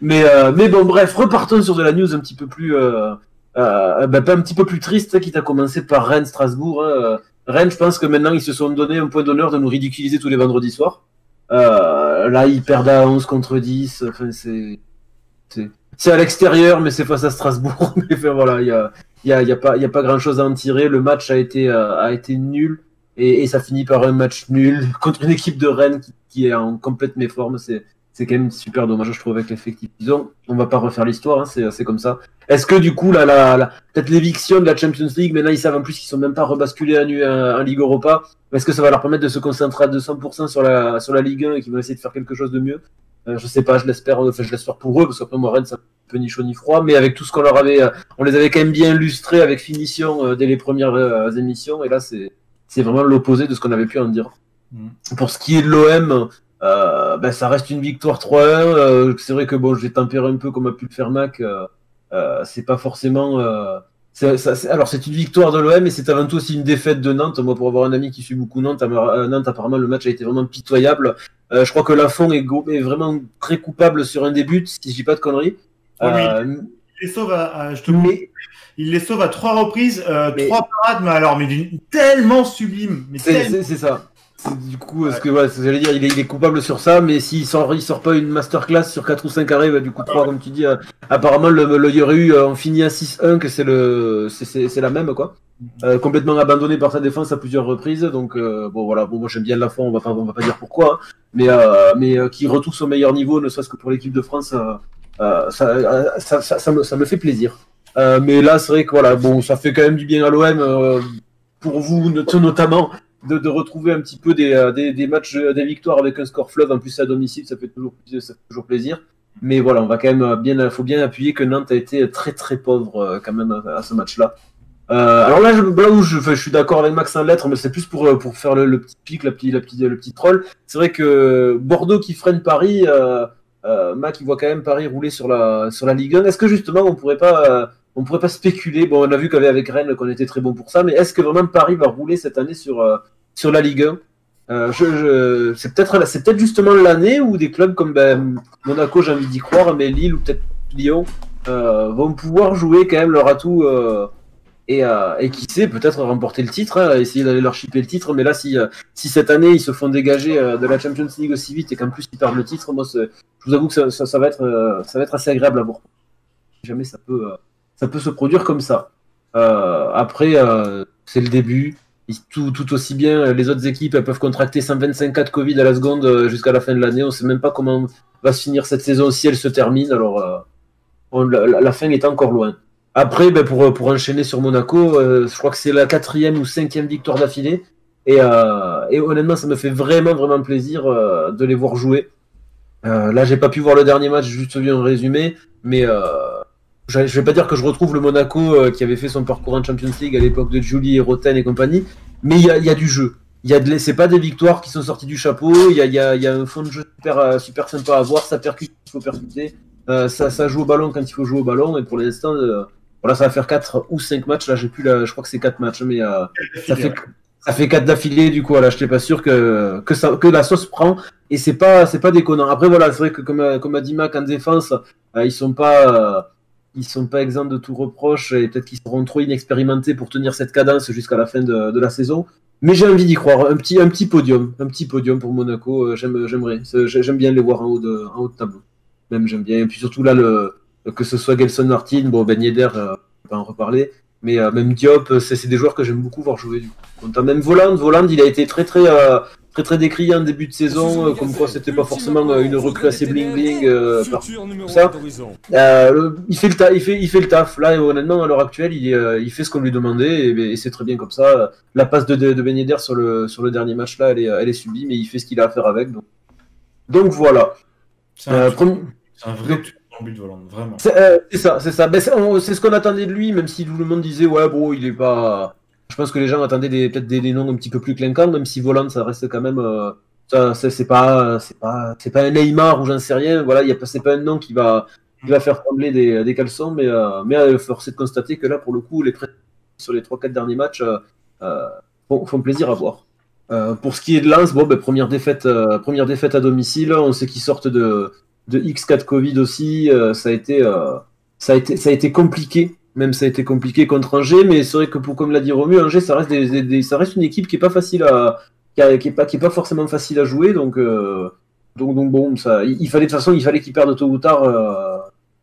Mais, euh, mais bon, bref, repartons sur de la news un petit peu plus, euh, euh, ben, un petit peu plus triste, qui t'a commencé par Rennes, Strasbourg. hein. Rennes, je pense que maintenant, ils se sont donné un point d'honneur de nous ridiculiser tous les vendredis soirs. Euh, là, ils perdent à 11 contre 10. Enfin, c'est, c'est, à l'extérieur, mais c'est face à Strasbourg. *laughs* mais voilà, il y a, y a, pas, grand chose à en tirer. Le match a été, euh, nul. Et, ça finit par un match nul *laughs* contre une équipe de Rennes qui, est en complète méforme. C'est, quand même super dommage, je trouve, avec l'effectif qu'ils ont. On va pas refaire l'histoire, hein, c'est, comme ça. Est-ce que du coup, là, la, peut-être l'éviction de la Champions League, maintenant ils savent en plus qu'ils sont même pas rebasculés en, en, en Ligue Europa, est-ce que ça va leur permettre de se concentrer à 200% sur la, sur la Ligue 1 et qu'ils vont essayer de faire quelque chose de mieux? Euh, Je sais pas, je l'espère, enfin, je l'espère pour eux, parce qu'après moi, Rennes, c'est un peu ni chaud ni froid, mais avec tout ce qu'on leur avait, euh, on les avait quand même bien illustrés avec finition euh, dès les premières euh, émissions, et là, c'est, c'est vraiment l'opposé de ce qu'on avait pu en dire. Mm. Pour ce qui est de l'OM, euh, ben, ça reste une victoire 3-1. Euh, c'est vrai que bon, j'ai tempéré un peu comme a pu le faire Mac. Euh, euh, c'est pas forcément. Euh, c'est- ça- c'est- alors c'est une victoire de l'OM et c'est avant tout aussi une défaite de Nantes. Moi, pour avoir un ami qui suit beaucoup Nantes, à Nantes apparemment le match a été vraiment pitoyable. Euh, je crois que Lafont est, vraiment très coupable sur un début, si je dis pas de conneries. Oui, oui. Euh, Il les sauve à, à- je te mais il les sauve à trois reprises, euh, Mais- trois parades, mais alors, mais d'une- tellement sublime. C'est ça. C'est- Du coup, ce que ouais, ce que j'allais dire, il est, il est coupable sur ça, mais s'il sort, il sort pas une masterclass sur 4 ou 5 arrêts, bah, du coup 3 comme tu dis, euh, apparemment le, le il y aurait eu, euh, on finit à 6-1, que c'est le, c'est- la même quoi. Euh, complètement abandonné par sa défense à plusieurs reprises, donc euh, bon voilà, bon moi j'aime bien la fois, on va pas, on va pas dire pourquoi, hein, mais euh, mais euh, qui retrouve son meilleur niveau, ne serait-ce que pour l'équipe de France, euh, euh, ça, euh, ça, ça, ça me, ça me fait plaisir. Euh, mais là, c'est vrai que voilà, bon, ça fait quand même du bien à l'OM, euh, pour vous not- notamment, de, retrouver un petit peu des, euh, des, matchs, euh, des victoires avec un score fleuve, en plus à domicile, ça fait toujours, ça fait toujours plaisir. Mais voilà, on va quand même euh, bien, faut bien appuyer que Nantes a été très très pauvre quand même à, ce match-là. Alors là, je, là où je, je suis d'accord avec Max en lettres, mais c'est plus pour, pour faire le, le petit pic, la la petite, le petit troll. C'est vrai que Bordeaux qui freine Paris, euh, euh, il voit quand même Paris rouler sur la, sur la Ligue 1. Est-ce que justement, on pourrait pas, on pourrait pas spéculer Bon, on a vu qu'avec Rennes, qu'on était très bon pour ça, mais est-ce que vraiment Paris va rouler cette année sur, euh, sur la Ligue 1 euh, c'est peut-être c'est peut-être justement l'année où des clubs comme ben, Monaco, j'ai envie d'y croire, mais Lille ou peut-être Lyon euh, vont pouvoir jouer quand même leur atout et, qui sait peut-être remporter le titre, hein, essayer d'aller leur chipper le titre. Mais là, si, si cette année ils se font dégager de la Champions League aussi vite et qu'en plus ils perdent le titre, moi je vous avoue que ça, va être ça va être assez agréable à voir. Si jamais ça peut ça peut se produire comme ça. Euh, après, euh, c'est le début. Tout, aussi bien, les autres équipes elles peuvent contracter 125 cas de Covid à la seconde euh, jusqu'à la fin de l'année. On sait même pas comment va se finir cette saison si elle se termine. Alors, euh, on- la, fin est encore loin. Après, ben, pour, pour enchaîner sur Monaco, euh, je crois que c'est la quatrième ou cinquième victoire d'affilée. Et, euh, et honnêtement, ça me fait vraiment, vraiment plaisir euh, de les voir jouer. Là, j'ai pas pu voir le dernier match, juste vu un résumé, mais je je vais pas dire que je retrouve le Monaco euh, qui avait fait son parcours en Champions League à l'époque de Julie, Roten et compagnie, mais il y a, il y a du jeu. Il y a de, l'e- c'est pas des victoires qui sont sorties du chapeau. Il y a, y a, y a un fond de jeu super, euh, super sympa à voir. Ça percute, il faut percuter. Euh, ça, ça joue au ballon quand il faut jouer au ballon. Et pour l'instant, euh, voilà, ça va faire 4 ou 5 matchs. Là, j'ai plus la, je crois que c'est 4 matchs, mais euh, ça fait ça fait 4 d'affilée. Du coup, voilà, je n'étais pas sûr que que ça que la sauce prend. Et c'est pas c'est pas déconnant. Après, voilà, c'est vrai que comme a- comme a dit Mac en défense, ils sont pas ils sont pas exempts de tout reproche et peut-être qu'ils seront trop inexpérimentés pour tenir cette cadence jusqu'à la fin de, la saison. Mais j'ai envie d'y croire. Un petit, un petit podium, un petit podium pour Monaco. euh, J'aime, j'aimerais. J'aime bien les voir en haut de, en haut de tableau. Même j'aime bien. Et puis surtout là, le, que ce soit Gelson Martin, bon Ben Yedder, euh, on va en reparler. Mais euh, même Diop, c'est des joueurs que j'aime beaucoup voir jouer. Du coup. Même Voland. Voland, il a été très très très très décrié en début de saison, comme quoi c'était pas forcément une recrue assez bling bling. ça. il fait le taf, il fait, il fait le taf. Là, honnêtement, à l'heure actuelle, il, il fait ce qu'on lui demandait et, c'est très bien comme ça. La passe de, de, de sur le, sur le dernier match là, elle est, elle est subie, mais il fait ce qu'il a à faire avec. Donc, donc voilà. C'est un, un vrai vraiment. C'est ça, c'est ça. C'est ce qu'on attendait de lui, même si tout le monde disait ouais, bon, il est pas. Je pense que les gens attendaient peut-être des, noms un petit peu plus clinquants, même si Volant, ça reste quand même. euh, c'est pas, c'est pas, c'est pas un Neymar ou j'en sais rien. Voilà, il c'est pas un nom qui va, qui va faire trembler des, des caleçons, mais, euh, mais euh, force est de constater que là, pour le coup, les pré- sur les 3-4 derniers matchs euh, euh, font, plaisir à voir. Euh, pour ce qui est de Lens, bon, ben, première défaite, première défaite à domicile. On sait qu'ils sortent de, de X4 Covid aussi. ça a été, ça a été, ça a été compliqué. Même ça a été compliqué contre Angers, mais c'est vrai que pour comme l'a dit Romu, Angers, ça reste une équipe qui est pas facile à, qui, est pas, forcément facile à jouer. Donc, euh, donc, donc bon, ça, il, fallait de toute façon, il fallait qu'ils perdent tôt ou tard,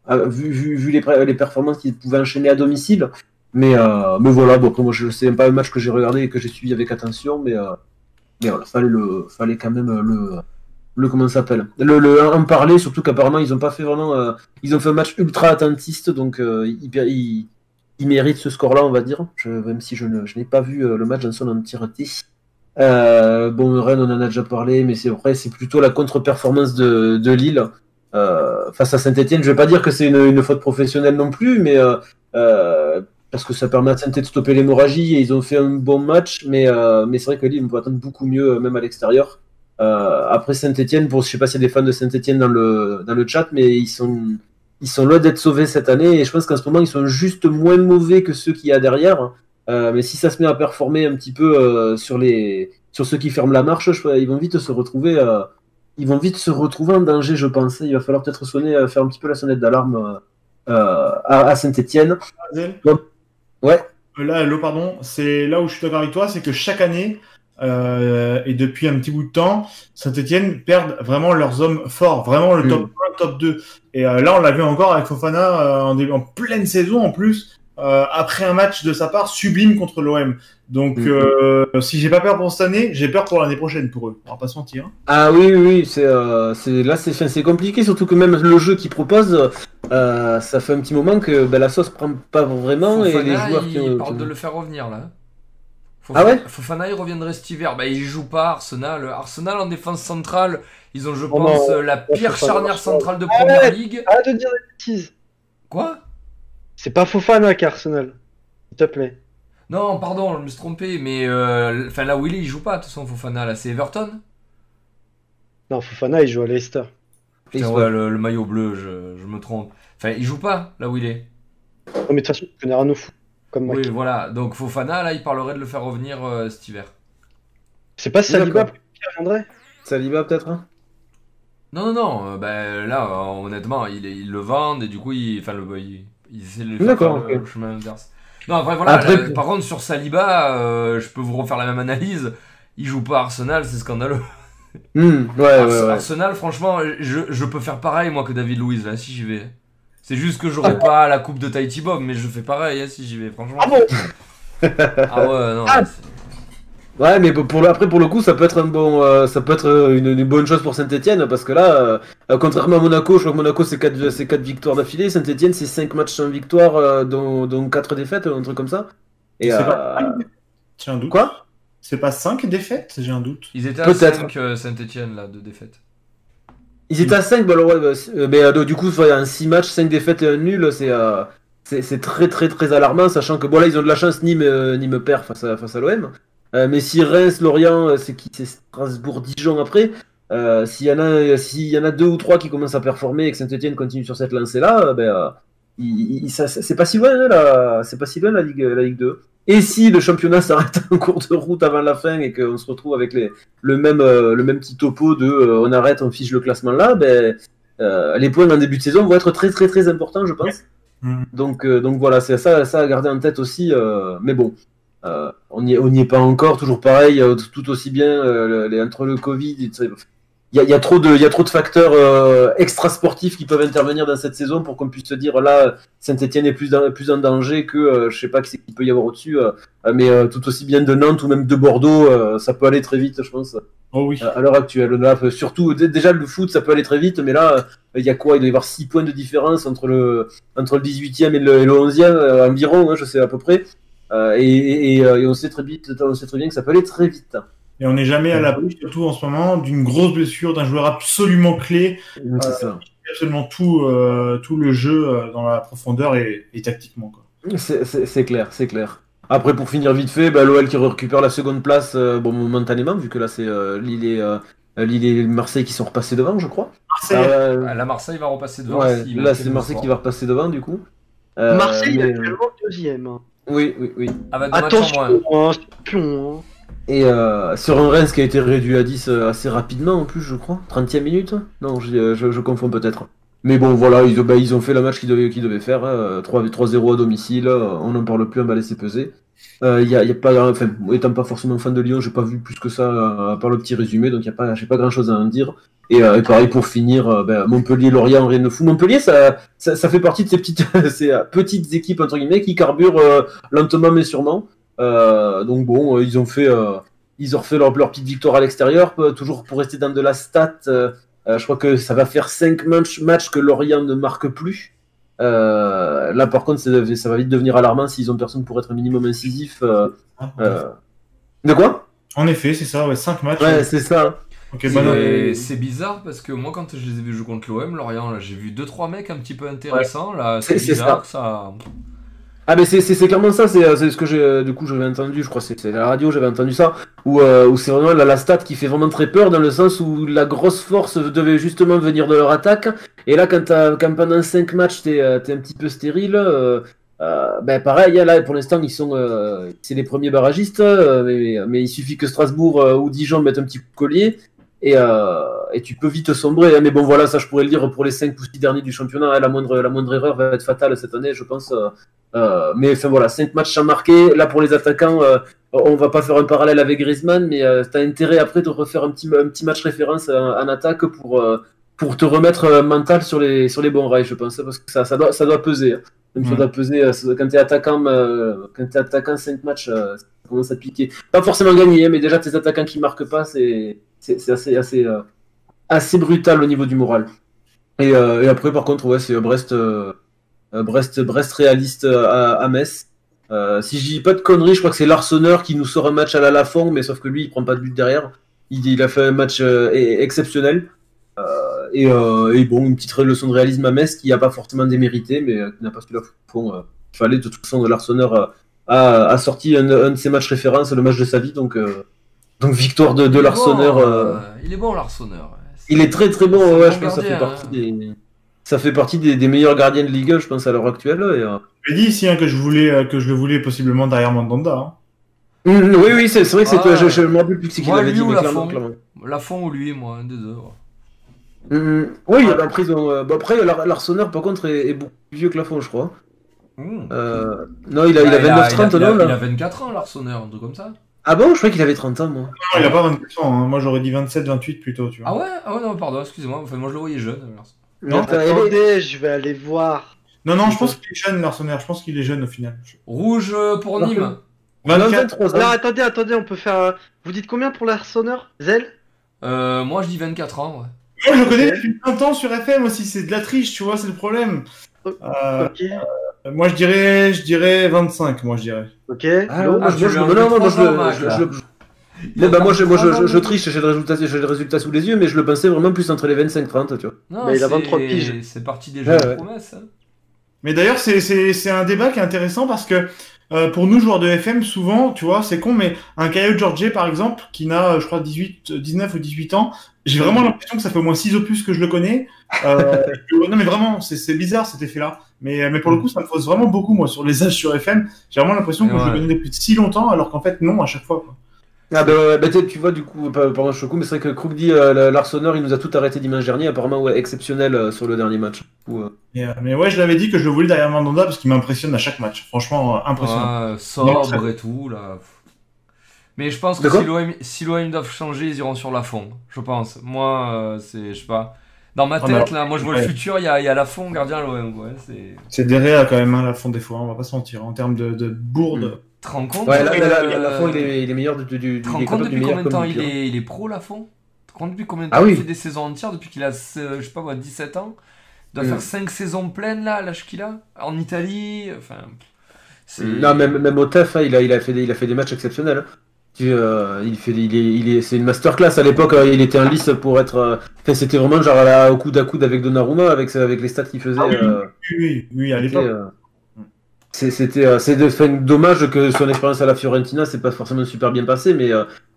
euh, vu, les, performances qu'ils pouvaient enchaîner à domicile. Mais, euh, mais voilà, bon, moi, je sais pas un match que j'ai regardé et que j'ai suivi avec attention, mais, euh, mais voilà, fallait le, fallait quand même le, le comment s'appelle, le, le en parler, surtout qu'apparemment ils ont pas fait vraiment, euh, ils ont fait un match ultra attentiste, donc euh, ils, ils, ils méritent ce score-là, on va dire. Même si je, n'ai pas vu euh, le match en son entièreté. Euh, bon, Rennes, on en a déjà parlé, mais c'est vrai, c'est plutôt la contre-performance de, de Lille face à Saint-Etienne. Je vais pas dire que c'est une, faute professionnelle non plus, mais parce que ça permet à saint de stopper l'hémorragie et ils ont fait un bon match, mais, mais c'est vrai que Lille on peut attendre beaucoup mieux, même à l'extérieur. Euh, après Saint-Etienne, pour je sais pas s'il y a des fans de Saint-Etienne dans le, dans le chat, mais ils sont, ils sont loin d'être sauvés cette année et je pense qu'en ce moment ils sont juste moins mauvais que ceux qu'il y a derrière. Euh, mais si ça se met à performer un petit peu euh, sur les sur ceux qui ferment la marche, je- ils vont vite se retrouver ils vont vite se retrouver en danger, je pense. Il va falloir peut-être sonner, faire un petit peu la sonnette d'alarme à, à Saint-Etienne. Ouais. Là, pardon, c'est là où je suis d'accord avec toi, c'est que chaque année, euh, et depuis un petit bout de temps, Saint-Etienne perdent vraiment leurs hommes forts, vraiment le top 1, top 2. Et euh, là, on l'a vu encore avec Fofana euh, en, début- en pleine saison en plus, euh, après un match de sa part sublime contre l'OM. Donc, Mm. euh, si j'ai pas peur pour cette année, j'ai peur pour l'année prochaine pour eux. On va pas se mentir. Ah oui, oui, oui, c'est euh, là c'est compliqué, surtout que même le jeu qu'ils proposent, euh, ça fait un petit moment que ben, la sauce prend pas vraiment et les joueurs il qui parle qui de le faire revenir là. Fofa- Ah ouais Fofana, il reviendrait cet hiver. Bah, il joue pas Arsenal. Arsenal en défense centrale, ils ont, je Oh pense, non, euh, la Fofana, pire charnière Arsenal. centrale de Ah première ouais. ligue. Arrête de dire des bêtises. Quoi? C'est pas Fofana qu'Arsenal. S'il te plaît. Non, pardon, je me suis trompé, mais euh, enfin là où il est, il joue pas de toute façon Fofana là, c'est Everton? Non, Fofana, il joue à Leicester. Putain, Ils ouais, le, le maillot bleu, je, je me trompe. Enfin, il joue pas là où il est. Non, mais de toute façon, tu connais rien au fou. Comme. Oui, voilà. Donc Fofana, là, il parlerait de le faire revenir euh, cet hiver. C'est pas Saliba qui reviendrait? Saliba peut-être hein? Non, non, non. euh, ben, là, euh, honnêtement, ils il le vendent et du coup, il, enfin, le, il, il essaie de lui faire D'accord, faire le, chemin inverse. Non, après, voilà. Après- là, par contre, sur Saliba, euh, je peux vous refaire la même analyse. Il joue pas Arsenal, c'est scandaleux. Hmm, ouais, Ars- ouais, ouais. Arsenal, franchement, je, je peux faire pareil, moi, que David Luiz, là, si j'y vais. C'est juste que j'aurai pas la coupe de Tahiti Bob, mais je fais pareil, hein, si j'y vais, franchement. Ah bon Ah ouais, non. Ah. Ouais, mais pour le, après pour le coup, ça peut être un bon, euh, ça peut être euh, une, une bonne chose pour Saint-Etienne parce que là, euh, contrairement à Monaco, je crois que Monaco c'est 4 c'est quatre victoires d'affilée, Saint-Etienne c'est 5 matchs sans victoire, euh, dont, dont 4 défaites, un truc comme ça. Et C'est euh, pas- Tiens, un doute. quoi? C'est pas 5 défaites J'ai un doute. Ils étaient à Peut-être. 5 Saint-Etienne là, de défaite. Ils étaient à 5, bah, ouais, bah, euh, mais euh, du coup, un 6 matchs, 5 défaites et un nul, c'est très très très alarmant, sachant que bon, là, ils ont de la chance, Nîmes, euh, Nîmes perd face à, l'OM. Euh, mais si Reims, Lorient, c'est qui C'est Strasbourg, Dijon après. S'il y, en a- en a deux ou trois qui commencent à performer et que Saint-Etienne continue sur cette lancée-là, ben, c'est pas si loin, hein, c'est pas si loin la Ligue 2. Et si le championnat s'arrête *laughs* en cours de route avant la fin et qu'on se retrouve avec les, le même euh, le même petit topo de euh, on arrête, on fiche le classement là, ben euh, les points en début de saison vont être très très très importants, je pense. Mhm. Donc donc voilà, c'est ça ça à garder en tête aussi. mais bon, on n'y est, pas encore, toujours pareil, tout aussi bien les, entre le Covid. Il y y a trop de il y a trop de facteurs euh, extra sportifs qui peuvent intervenir dans cette saison pour qu'on puisse se dire là Saint-Etienne est plus dans- plus en danger que euh, je sais pas qui qu'il peut y avoir au-dessus. euh, mais euh, tout aussi bien de Nantes ou même de Bordeaux, euh, ça peut aller très vite, je pense, Oh oui. à l'heure actuelle. Là, euh, surtout, dé- déjà le foot, ça peut aller très vite, mais là, il y a quoi? Il doit y avoir 6 points de différence entre le, entre le 18e et le, et le 11e euh, environ, hein, je sais à peu près. Euh, et, et, et, et on, sait très vite, on sait très bien que ça peut aller très vite. Et on n'est jamais à l'abri, surtout en ce moment, d'une grosse blessure d'un joueur absolument clé. C'est ça. Absolument tout, euh, tout le jeu euh, dans la profondeur et, et tactiquement. Quoi. C'est- C'est c'est clair, c'est clair. Après, pour finir vite fait, bah, l'OL qui récupère la seconde place, euh, bon, momentanément, vu que là, c'est euh, Lille et, euh, Lille et Marseille qui sont repassés devant, je crois. Marseille, Euh, Ah, La Marseille va repasser devant. ouais, là, c'est Marseille qui va repasser devant, du coup. Euh, Marseille mais- actuellement deuxième. Oui, oui, oui. Avec matchs en Attention, hein, champion. Hein. Et euh, sur un Reims qui a été réduit à 10 euh, assez rapidement en plus, je crois. 30e minute Non, je, euh, je, confonds peut-être. Mais bon, voilà, ils, ont- bah, ils ont fait le match qu'ils devaient, devaient faire. 3 3-0 à domicile, euh, on n'en parle plus, on va laisser peser. Euh, y a, y a pas, étant pas forcément fan de Lyon, j'ai pas vu plus que ça euh, à part le petit résumé, donc y a pas, j'ai pas grand chose à en dire. Et, euh, pareil pour finir, euh, ben, Montpellier-Lorient, rien de fou. Montpellier, ça, ça, fait partie de ces petites, *laughs* ces euh, petites équipes entre guillemets qui carburent euh, lentement mais sûrement. Euh, donc bon, euh, ils ont fait, euh, ils ont refait leur, leur petite victoire à l'extérieur, toujours pour rester dans de la stat. euh, euh, je crois que ça va faire 5 matchs, matchs que Lorient ne marque plus. Euh, là, par contre, ça va vite devenir alarmant s'ils ont personne pour être minimum incisif. euh, euh. De quoi? En effet, c'est ça, ouais, 5 matchs. Ouais, c'est ça. Ok, C'est- bizarre parce que moi, quand je les ai vus jouer contre l'OM, Lorient, j'ai vu 2-3 mecs un petit peu intéressants. Là, c'est C'est- c'est bizarre. Ça... Ah mais c'est c'est- clairement ça, c'est c'est ce que j'ai euh, du coup j'avais entendu, je crois c'est la radio, j'avais entendu ça, où, euh, où c'est vraiment la, la stat qui fait vraiment très peur dans le sens où la grosse force devait justement venir de leur attaque, et là quand, t'as- quand pendant 5 matchs t'es euh, t'es un petit peu stérile, euh, euh, ben pareil, là pour l'instant ils sont euh, c'est les premiers barragistes, euh, mais, mais il suffit que Strasbourg euh, ou Dijon mettent un petit collier, et, euh, et tu peux vite sombrer, hein. mais bon voilà, ça je pourrais le dire pour les 5 ou 6 derniers du championnat, hein. la, moindre, la moindre erreur va être fatale cette année je pense. euh, euh, mais enfin voilà, 5 matchs à marquer. Là pour les attaquants, euh, on va pas faire un parallèle avec Griezmann, mais euh, t'as intérêt après de refaire un petit, un petit match référence en, en attaque pour, euh, pour te remettre euh, mental sur les, sur les bons rails, je pense, parce que ça, ça, doit, ça doit peser. hein. Même ça Ouais. doit peser euh, quand t'es attaquant, euh, quand t'es attaquant 5 matchs, euh, ça commence à piquer. Pas forcément gagner, mais déjà tes attaquants qui marquent pas, c'est assez, assez, euh, assez brutal au niveau du moral. Et, euh, et après, par contre, ouais, c'est Brest. euh, euh, Brest, Brest réaliste à, à Metz. Si je dis pas de conneries, je crois que c'est l'Arseneur qui nous sort un match à la Lafont, mais sauf que lui, il prend pas de but derrière. Il, il a fait un match e- exceptionnel. Et, et bon, une petite leçon de réalisme à Metz qui a pas forcément démérité, mais qui n'a pas su la fond. Il fallait de toute façon, l'Arseneur euh, a, a sorti un, un de ses matchs références, le match de sa vie, donc, euh, donc victoire de, de Il bon, euh, euh, Il est bon, l'Arseneur. Il est très très bon, ouais, bon je pense que ça fait gardien, partie des. Ça fait partie des, des meilleurs gardiens de Ligue 1, je pense, à l'heure actuelle. Et, euh, J'ai dit ici hein, que, je voulais, euh, que je le voulais possiblement derrière Mandanda. Hein. Mm, oui, oui, c'est vrai que c'est Ah. toi, je, je me rappelle plus de ce qu'il avait dit, mais clairement, Lafont clairement. Lafont ou lui, moi, un des deux. ouais. Mm, Oui, après, ils ont, euh, bah, après l'Ar- l'Arseneur, par contre, est, est beaucoup plus vieux que Lafont, je crois. Mmh. Euh, non, il a, il Bah, a 29-30, il a- non il a là 24 ans, l'Arseneur, un truc comme ça. Ah bon Je croyais qu'il avait 30 ans, moi. Non, il a pas 24 ans. hein. Moi, j'aurais dit 27, 28 plutôt. Tu vois. Ah ouais? Ah ouais, non, pardon, excusez-moi. Enfin, moi, je le voyais jeune. alors. Non, y avait- Attendez, je vais aller voir. Non, non, je pense qu'il est jeune, l'Arseneur. Je pense qu'il est jeune au final. Rouge euh, pour Par Nîmes. contre- 24. 23 Alors ans. attendez, attendez, on peut faire. un- Vous dites combien pour l'Arseneur? Zel Euh, moi, je dis 24 ans, ouais. Moi, je le connais depuis 20 ans sur FM aussi. C'est de la triche, tu vois, c'est le problème. Euh, Ok. Moi, je dirais, je dirais 25, moi, je dirais. Ok. Ah, Lo moi, Ah, je- moi, non, non, moi, je je- bah, moi, je, moi je, je, je triche, j'ai le, résultat, j'ai le résultat sous les yeux, mais je le pensais vraiment plus entre les 25-30, tu vois. Non, Mais il a c'est- 23 piges. C'est parti des Ouais, jeunes ouais. promesses. hein. Mais d'ailleurs, c'est, c'est, c'est un débat qui est intéressant parce que euh, pour nous, joueurs de FM, souvent, tu vois, c'est con, mais un Caio George, par exemple, qui n'a, euh, je crois, 18, euh, 19 ou 18 ans, j'ai vraiment l'impression que ça fait au moins 6 opus que je le connais. Euh, *laughs* non, mais vraiment, c'est, c'est bizarre cet effet-là. Mais, mais pour le coup, ça me pose vraiment beaucoup, moi, sur les âges sur FM. J'ai vraiment l'impression que Ouais. je le connais depuis si longtemps, alors qu'en fait, non, à chaque fois. quoi. Ah bah, ouais, bah tu tu vois, du coup, pas- pardon, je suis coup, mais c'est vrai que Krug dit euh, l'Arseneur, il nous a tout arrêté dimanche dernier, apparemment ouais, exceptionnel euh, sur le dernier match. Euh, Mais, euh, mais ouais, je l'avais dit que je le voulais derrière Mandanda parce qu'il m'impressionne à chaque match. Franchement, euh, impressionnant. Ouais, sobre et tout, là. Mais je pense que si l'OM si l'OM doivent changer, ils iront sur la fond. Je pense. Moi, euh, c'est, je sais pas. Dans ma Ah, tête, là, moi je vois ouais. le futur, il y a, il y a la fond gardien à l'OM. Ouais, c'est. C'est des réas quand même, hein, la fond des fois, on va pas se mentir. En termes de, de bourde. Tu te rends compte Ouais, là, euh, là, Lafont, il est, il est meilleur du, du, te il rends compte depuis combien de temps comme il est, il est pro, la fond Tu te rends compte depuis combien de temps Ah il oui. fait des saisons entières Depuis qu'il a, je sais pas moi, 17 ans? Il doit Mm. faire 5 saisons pleines, là, à l'âge qu'il a En Italie Enfin. c'est- Non, même, même au TEF, hein, il, a, il, a fait des, il a fait des matchs exceptionnels. hein. Euh, il fait, il est, il est, c'est une masterclass. À l'époque, euh, il était en lice pour être. euh, Enfin, c'était vraiment genre à la- au coude à coude avec Donnarumma, avec, avec les stats qu'il faisait. Ah oui. euh, Oui, oui, oui, à l'époque. euh, C'était c'est enfin, dommage que son expérience à la Fiorentina, c'est pas forcément super bien passé, mais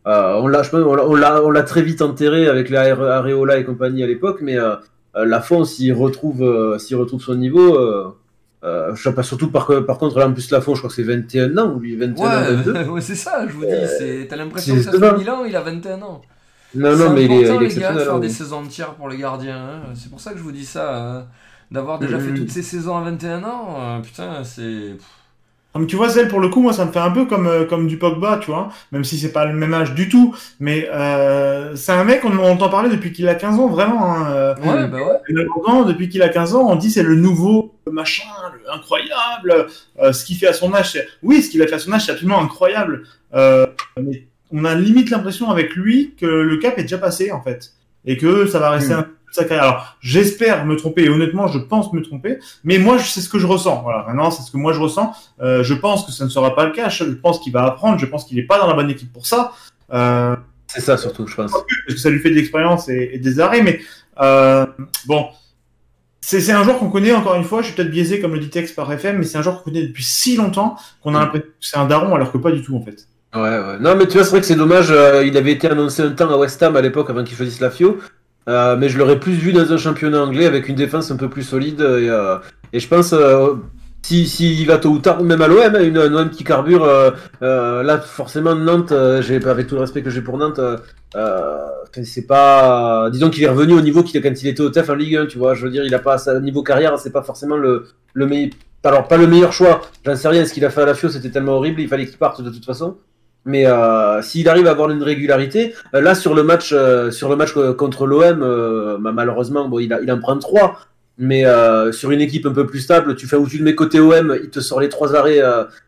on l'a, on l'a- l'a, l'a très vite enterré avec les Are- Areola et compagnie à l'époque, mais euh, euh, Lafont, s'il retrouve, s'il retrouve son niveau, euh, euh, je sais pas, surtout par, par contre là en plus Lafont, je crois que c'est 21 ans ou lui 21 ans, 22. Ouais, *laughs* ouais, c'est ça, je vous dis. c'est- T'as l'impression que ça fait étonnant. 1000 ans, il a 21 ans. Non, C'est non, mais il est, important, il est les gars, de faire hein. des saisons entières pour les gardiens. hein. C'est pour ça que je vous dis ça. euh, D'avoir déjà Mhm. fait toutes ces saisons à 21 ans, euh, putain, c'est. Mais tu vois, Zell, pour le coup, moi, ça me fait un peu comme, euh, comme du Pogba, tu vois, même si c'est pas le même âge du tout. Mais euh, c'est un mec, on, on entend parler depuis qu'il a 15 ans, vraiment. Hein, euh, Ouais, bah ouais. Depuis qu'il a 15 ans, on dit c'est le nouveau machin, le incroyable. Euh, ce qu'il fait à son âge, c'est... oui, ce qu'il a fait à son âge, c'est absolument incroyable. Euh, mais on a limite l'impression avec lui que le cap est déjà passé en fait, et que ça va rester Mm. un sa carrière. Alors, j'espère me tromper, et honnêtement, je pense me tromper, mais moi, c'est ce que je ressens. Voilà, maintenant, c'est ce que moi je ressens. Euh, je pense que ça ne sera pas le cas. Je pense qu'il va apprendre. Je pense qu'il n'est pas dans la bonne équipe pour ça. Euh, C'est ça surtout, je pense. parce que ça lui fait de l'expérience et, et des arrêts. Mais euh, bon, c'est c'est un joueur qu'on connaît encore une fois. Je suis peut-être biaisé comme le dit Tex par FM, mais c'est un joueur qu'on connaît depuis si longtemps qu'on a l'impression que c'est un daron alors que pas du tout en fait. Ouais, ouais. Non, mais tu vois, c'est vrai que c'est dommage. euh, il avait été annoncé un temps à West Ham à l'époque avant qu'il choisisse la FIO. Euh, mais je l'aurais plus vu dans un championnat anglais avec une défense un peu plus solide. Et, euh, et je pense, euh, si, si va tôt ou tard, même à l'OM, hein, une, un OM qui carbure, euh, euh, là, forcément, Nantes, euh, j'ai, avec tout le respect que j'ai pour Nantes, euh, euh, c'est pas. Disons qu'il est revenu au niveau qu'il quand il était au TEF en Ligue 1, tu vois. Je veux dire, il a pas, sa niveau carrière, c'est pas forcément le, le meilleur. Alors, pas le meilleur choix, j'en sais rien. Ce qu'il a fait à la FIO, c'était tellement horrible, il fallait qu'il parte de toute façon. Mais euh, s'il arrive à avoir une régularité, euh, là sur le match, euh, sur le match euh, contre l'OM, euh, bah, malheureusement, bon, il, a, il en prend trois. Mais sur une équipe un peu plus stable, tu fais où tu le mets côté OM, il te sort les trois arrêts,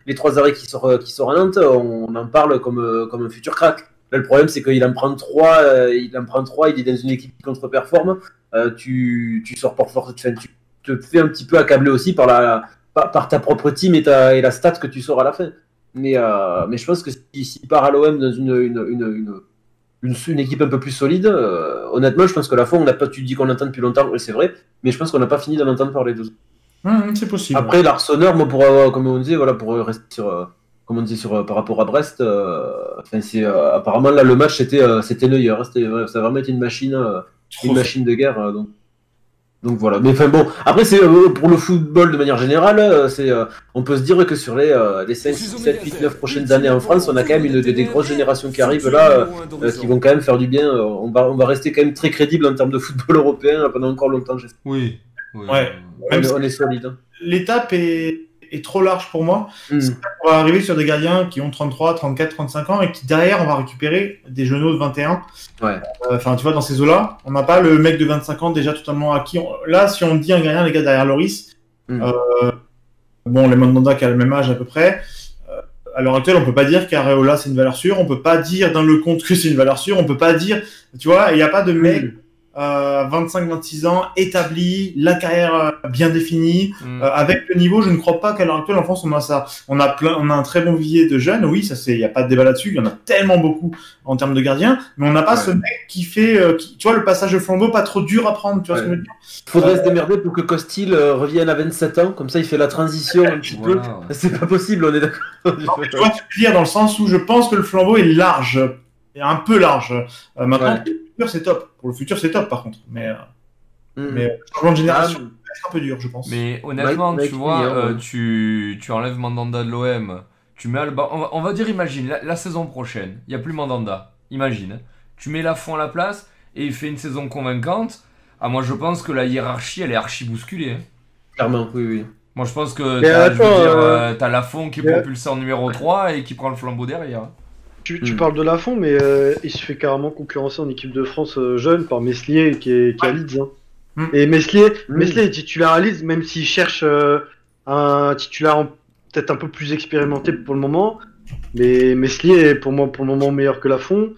les trois arrêts qui sortent, qui sortent à Nantes. On, en parle comme comme un futur crack. Là, le problème, c'est qu'il en prend trois, il en prend trois, il est dans une équipe qui contre-performe. Tu, tu sors pour force, tu, tu te fais un petit peu accabler aussi par la par, par ta propre team et, ta, et la stat que tu sors à la fin. Mais, euh, mais je pense que s'il si, part à l'OM dans une, une, une, une, une, une équipe un peu plus solide, euh, honnêtement, je pense que la fois, on n'a pas, tu dis qu'on l'entend depuis longtemps, c'est vrai, mais je pense qu'on n'a pas fini d'en entendre parler de Hum, c'est possible. Après, l'Arseneur, moi, pour, avoir- comme on disait, voilà, pour rester sur, euh, comme on disait sur, euh, par rapport à Brest, euh, enfin, c'est, euh, apparemment, là, le match, c'était, euh, c'était Neuer, hein, ça a vraiment été une machine, euh, une machine de guerre, euh, donc. Donc voilà, mais enfin bon, après c'est euh, pour le football de manière générale, euh, c'est euh, on peut se dire que sur les, euh, les 5, 6, 7, 8, 9 prochaines années en France, on a quand même une, des, des grosses générations qui arrivent là, euh, euh, qui vont quand même faire du bien. Euh, on, va, on va rester quand même très crédible en termes de football *laughs* européen pendant encore longtemps. j'espère. Oui. oui. Ouais. On est solide. hein. L'étape est, est trop large pour moi. Hmm. On va arriver sur des gardiens qui ont 33, 34, 35 ans et qui derrière on va récupérer des genoux de 21. Ouais. Euh, Enfin, tu vois, dans ces eaux-là, on n'a pas le mec de 25 ans déjà totalement acquis. Là, si on dit un gardien, les gars derrière Loris, Mm. euh, bon, les Mandanda qui a le même âge à peu près. euh, à l'heure actuelle, on peut pas dire qu'Areola c'est une valeur sûre. On peut pas dire dans le compte que c'est une valeur sûre. On peut pas dire, tu vois, il n'y a pas de mec Mm. Euh, 25-26 ans, établi, la carrière euh, bien définie, Mm. euh, avec le niveau, je ne crois pas qu'à l'heure actuelle en France on a ça. On a plein, on a un très bon vivier de jeunes, oui, ça c'est, il y a pas de débat là-dessus. Il y en a tellement beaucoup en termes de gardiens, mais on n'a pas Ouais. ce mec qui fait, euh, qui- tu vois, le passage de flambeau pas trop dur à prendre. Tu vois ce que je veux dire? Faudrait se démerder pour que Costil euh, revienne à 27 ans, comme ça il fait la transition un petit peu. ouais. *laughs* C'est pas possible, on est d'accord. *laughs* Non, mais tu vois ce que je veux dire dans le sens où je pense que le flambeau est large, et un peu large. Euh, maintenant, Ouais. Pour le futur c'est top. Pour le futur c'est top par contre, mais, euh, Mm. mais euh, changement de génération, Ah, c'est un peu dur, je pense. Mais honnêtement, Mike- tu Mike vois, euh, tu, tu enlèves Mandanda de l'OM, tu mets Alba. On va, on va dire, imagine, la, la saison prochaine, il n'y a plus Mandanda. Imagine. hein. Tu mets Lafont à la place et il fait une saison convaincante. Ah, moi je pense que la hiérarchie elle est archi bousculée. hein. Clairement, oui, oui. Moi je pense que Mais t'as, je veux attends, dire, euh, euh, t'as Lafont qui est propulsé en numéro 3 et qui prend le flambeau derrière. Tu, tu Hmm. parles de Lafont, mais euh, il se fait carrément concurrencer en équipe de France euh, jeune par Meslier qui est, qui à Leeds. hein. Hmm. Et Meslier, Hmm. Meslier est titulaire à Leeds, même s'il cherche euh, un titulaire en- peut-être un peu plus expérimenté pour le moment. Mais Meslier est pour moi pour le moment meilleur que Lafont.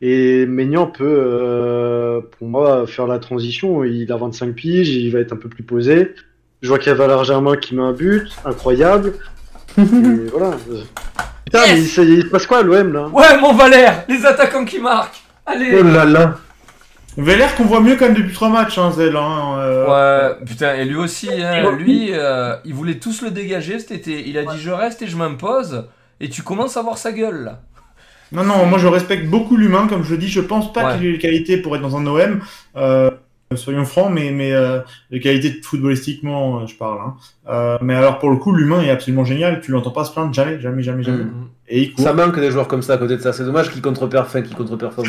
Et Maignan peut, euh, pour moi, faire la transition. Il a 25 piges, il va être un peu plus posé. Je vois qu'il y a Valère Germain qui met un but, incroyable. *laughs* Et voilà. Putain, mais il, se- il se passe quoi à l'OM là Ouais, mon Valère Les attaquants qui marquent Allez Oh là là. Vélaire qu'on voit mieux quand même depuis trois matchs, hein, Zell. Hein, euh, Ouais, putain, et lui aussi, hein, lui, euh, il voulait tous le dégager cet été. Il a dit je reste et je m'impose, et tu commences à voir sa gueule là. Non, non, moi je respecte beaucoup l'humain, comme je dis, je pense pas Ouais. qu'il ait les qualités pour être dans un OM, euh, soyons francs, mais, mais euh, les qualités footballistiquement, euh, je parle. Hein. Euh, mais alors pour le coup, l'humain est absolument génial, tu l'entends pas se plaindre jamais, jamais, jamais, jamais. Mm. Et il court. Ça manque des joueurs comme ça à côté de ça. C'est dommage qu'il contre-performe. Qu'il contre-performe.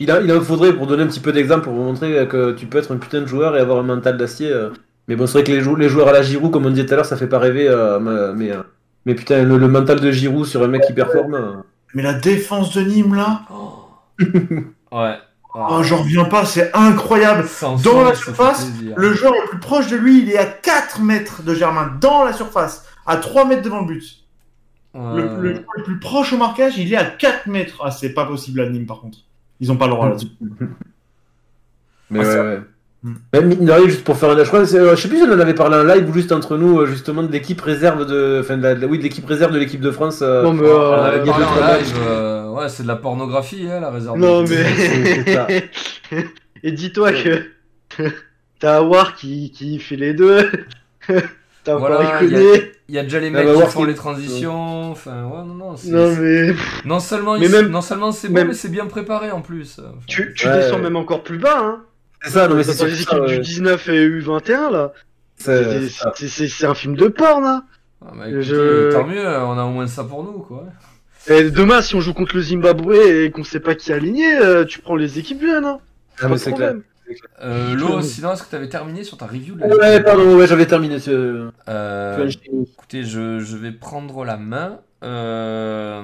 Il, a, il en faudrait, pour donner un petit peu d'exemple, pour vous montrer que tu peux être un putain de joueur et avoir un mental d'acier. euh. Mais bon, c'est vrai que les, jou- les joueurs à la Giroud, comme on disait tout à l'heure, ça fait pas rêver. euh, mais, mais, euh, mais putain, le, le mental de Giroud sur un mec qui performe. euh. Mais la défense de Nîmes là, *laughs* Ouais. Oh, j'en reviens pas, c'est incroyable. Dans la surface. Le joueur le plus proche de lui, il est à 4 mètres de Germain, dans la surface, à 3 mètres devant le but. Le, le joueur le plus proche au marquage, il est à 4 mètres. Ah, c'est pas possible à Nîmes par contre. Ils ont pas le droit là-dessus. *laughs* Mais Ah, ouais. Hmm. Même mine de rien, juste pour faire un. Je crois euh, je sais plus si on en avait parlé en live ou juste entre nous, euh, justement, de l'équipe réserve de. Enfin, de la- de- oui, de l'équipe réserve de l'équipe de France. euh, Non, mais, euh, euh, ouais, c'est de la pornographie, hein, la réserve. Non, de- mais. *laughs* Et dis-toi que *laughs* t'as Awar qui, qui fait les deux. *laughs* t'as Voilà, il y a- Iconé. Il y a déjà les Ah, mecs bah, qui font les transitions. Enfin, ouais, non, non. c'est- Non, mais. Non seulement, Mais même- non seulement c'est bon, même- mais c'est bien préparé en plus. Enfin, Tu, tu Ouais, descends ouais. même encore plus bas, hein. C'est ça, non, mais c'est les équipes du ouais. 19 et U21, là. C'est- un film de porn, hein. ah, bah, écoutez, Je- Tant mieux, on a au moins ça pour nous, quoi. Et demain, si on joue contre le Zimbabwe et qu'on sait pas qui est aligné, euh, tu prends les équipes jeunes, hein. Ah, Pas mais de c'est clair. problème. Euh, Lo, sinon, est-ce que tu avais terminé sur ta review de la Ouais, pardon, ouais, j'avais terminé. Ce... Euh, enchaîné. Écoutez, je, je vais prendre la main. Euh,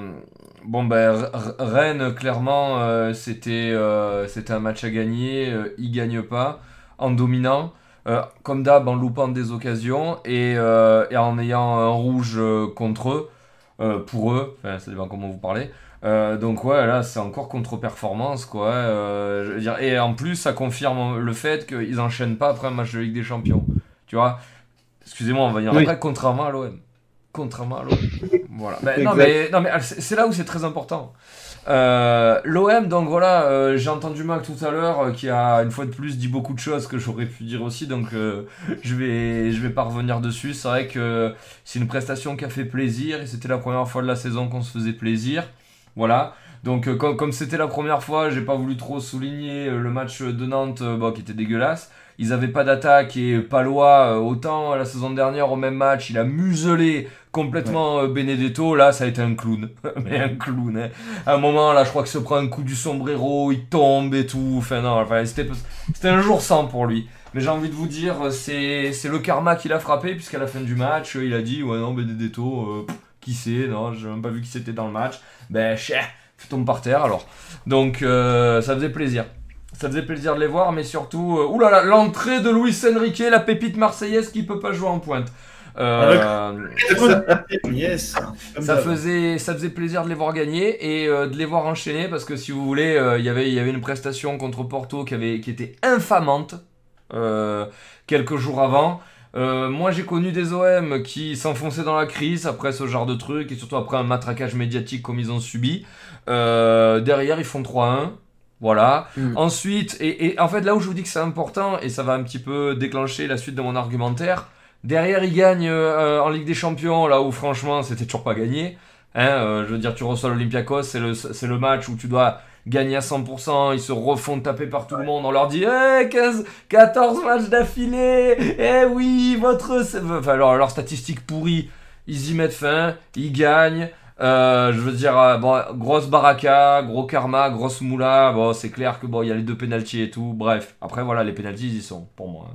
bon, ben, Rennes, clairement, euh, c'était euh, c'était un match à gagner. Euh, ils gagnent pas en dominant. Euh, comme d'hab, en loupant des occasions et, et en ayant un rouge contre eux, pour eux, enfin, ça dépend comment vous parlez. Donc ouais, là c'est encore contre-performance quoi. Je veux dire, et en plus ça confirme le fait qu'ils enchaînent pas après un match de Ligue des Champions. Tu vois, excusez-moi, on va y en Oui. après, contrairement à l'OM. Contrairement à l'OM. Voilà. Ben, non, mais, non, mais c'est là où c'est très important. Euh, L'OM, donc voilà, euh, j'ai entendu Mac tout à l'heure euh, qui a une fois de plus dit beaucoup de choses que j'aurais pu dire aussi, donc euh, je vais je vais pas revenir dessus. C'est vrai que c'est une prestation qui a fait plaisir et c'était la première fois de la saison qu'on se faisait plaisir. Voilà. Donc euh, comme c'était la première fois, j'ai pas voulu trop souligner le match de Nantes euh, bon, qui était dégueulasse. Ils avaient pas d'attaque et Palois, euh, autant la saison dernière au même match, il a muselé complètement euh, Benedetto. Là, ça a été un clown. *laughs* Mais un clown. Hein. À un moment, là, je crois qu'il se prend un coup du sombrero, il tombe et tout. Enfin, non, enfin, c'était c'était un jour sans pour lui. Mais j'ai envie de vous dire, c'est c'est le karma qui l'a frappé, puisqu'à la fin du match, il a dit Ouais, non, Benedetto, euh, pff, qui c'est? Non, j'ai même pas vu qui c'était dans le match. Ben, chef, tombe par terre alors. Donc, euh, ça faisait plaisir. Ça faisait plaisir de les voir, mais surtout, euh, oulala, l'entrée de Luis Enrique, la pépite marseillaise qui peut pas jouer en pointe. Euh, Yes. Ça faisait, ça faisait plaisir de les voir gagner et euh, de les voir enchaîner parce que si vous voulez, euh, il y avait, il y avait une prestation contre Porto qui, avait, qui était infamante euh, quelques jours avant. Euh, moi j'ai connu des OM qui s'enfonçaient dans la crise après ce genre de truc et surtout après un matraquage médiatique comme ils ont subi. Euh, derrière ils font 3-1. Voilà. Mm. Ensuite, et, et en fait là où je vous dis que c'est important et ça va un petit peu déclencher la suite de mon argumentaire, derrière ils gagnent euh, en Ligue des Champions là où franchement c'était toujours pas gagné. Hein, euh, je veux dire, tu reçois l'Olympiakos, c'est le, c'est le match où tu dois gagner à 100%, ils se refont taper par tout le monde, on leur dit Eh, 15, 14 matchs d'affilée, eh oui, votre... Enfin, alors, leurs statistiques pourries, ils y mettent fin, ils gagnent, euh, je veux dire, euh, grosse baraka, gros karma, grosse moula, bon, c'est clair que bon, il y a les deux pénalties et tout, bref, après voilà, les pénalties, ils y sont, pour moi.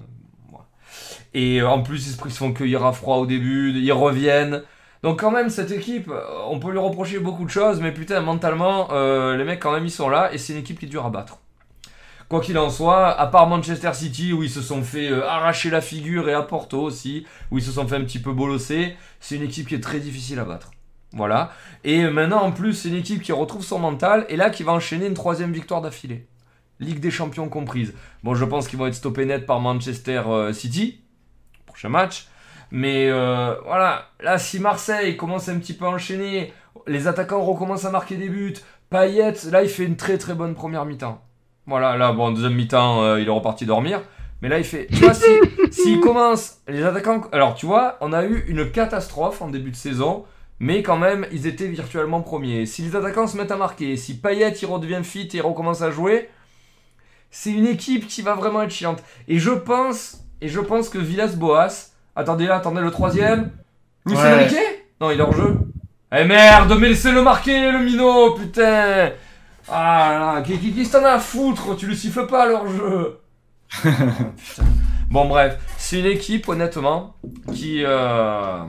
Et euh, en plus, ils se font cueillir à froid au début, ils reviennent. Donc quand même cette équipe, on peut lui reprocher beaucoup de choses, mais putain mentalement, les mecs quand même ils sont là et c'est une équipe qui est dure à battre. Quoi qu'il en soit, à part Manchester City où ils se sont fait arracher la figure et à Porto aussi où ils se sont fait un petit peu bolosser, c'est une équipe qui est très difficile à battre. Voilà. Et maintenant en plus c'est une équipe qui retrouve son mental et là qui va enchaîner une troisième victoire d'affilée. Ligue des champions comprise. Bon je pense qu'ils vont être stoppés net par Manchester euh, City. Prochain match. Mais euh, voilà, là, si Marseille commence un petit peu à enchaîner, les attaquants recommencent à marquer des buts. Payet, là, il fait une très très bonne première mi-temps. Voilà, là, bon, deuxième mi-temps, euh, il est reparti dormir. Mais là, il fait. Tu vois, si- *laughs* s'il commence, les attaquants. Alors, tu vois, on a eu une catastrophe en début de saison, mais quand même, ils étaient virtuellement premiers. Si les attaquants se mettent à marquer, si Payet, il redevient fit et recommence à jouer, c'est une équipe qui va vraiment être chiante. Et je pense, et je pense que Villas-Boas. Attendez là, attendez le troisième. Luis Ouais. Enrique Non, il est hors jeu. Eh merde, mais laissez-le marquer, le minot, putain Ah là, qui, qui, qui s'en a à foutre Tu le siffles pas leur jeu *laughs* Putain. Bon bref, c'est une équipe honnêtement qui, euh,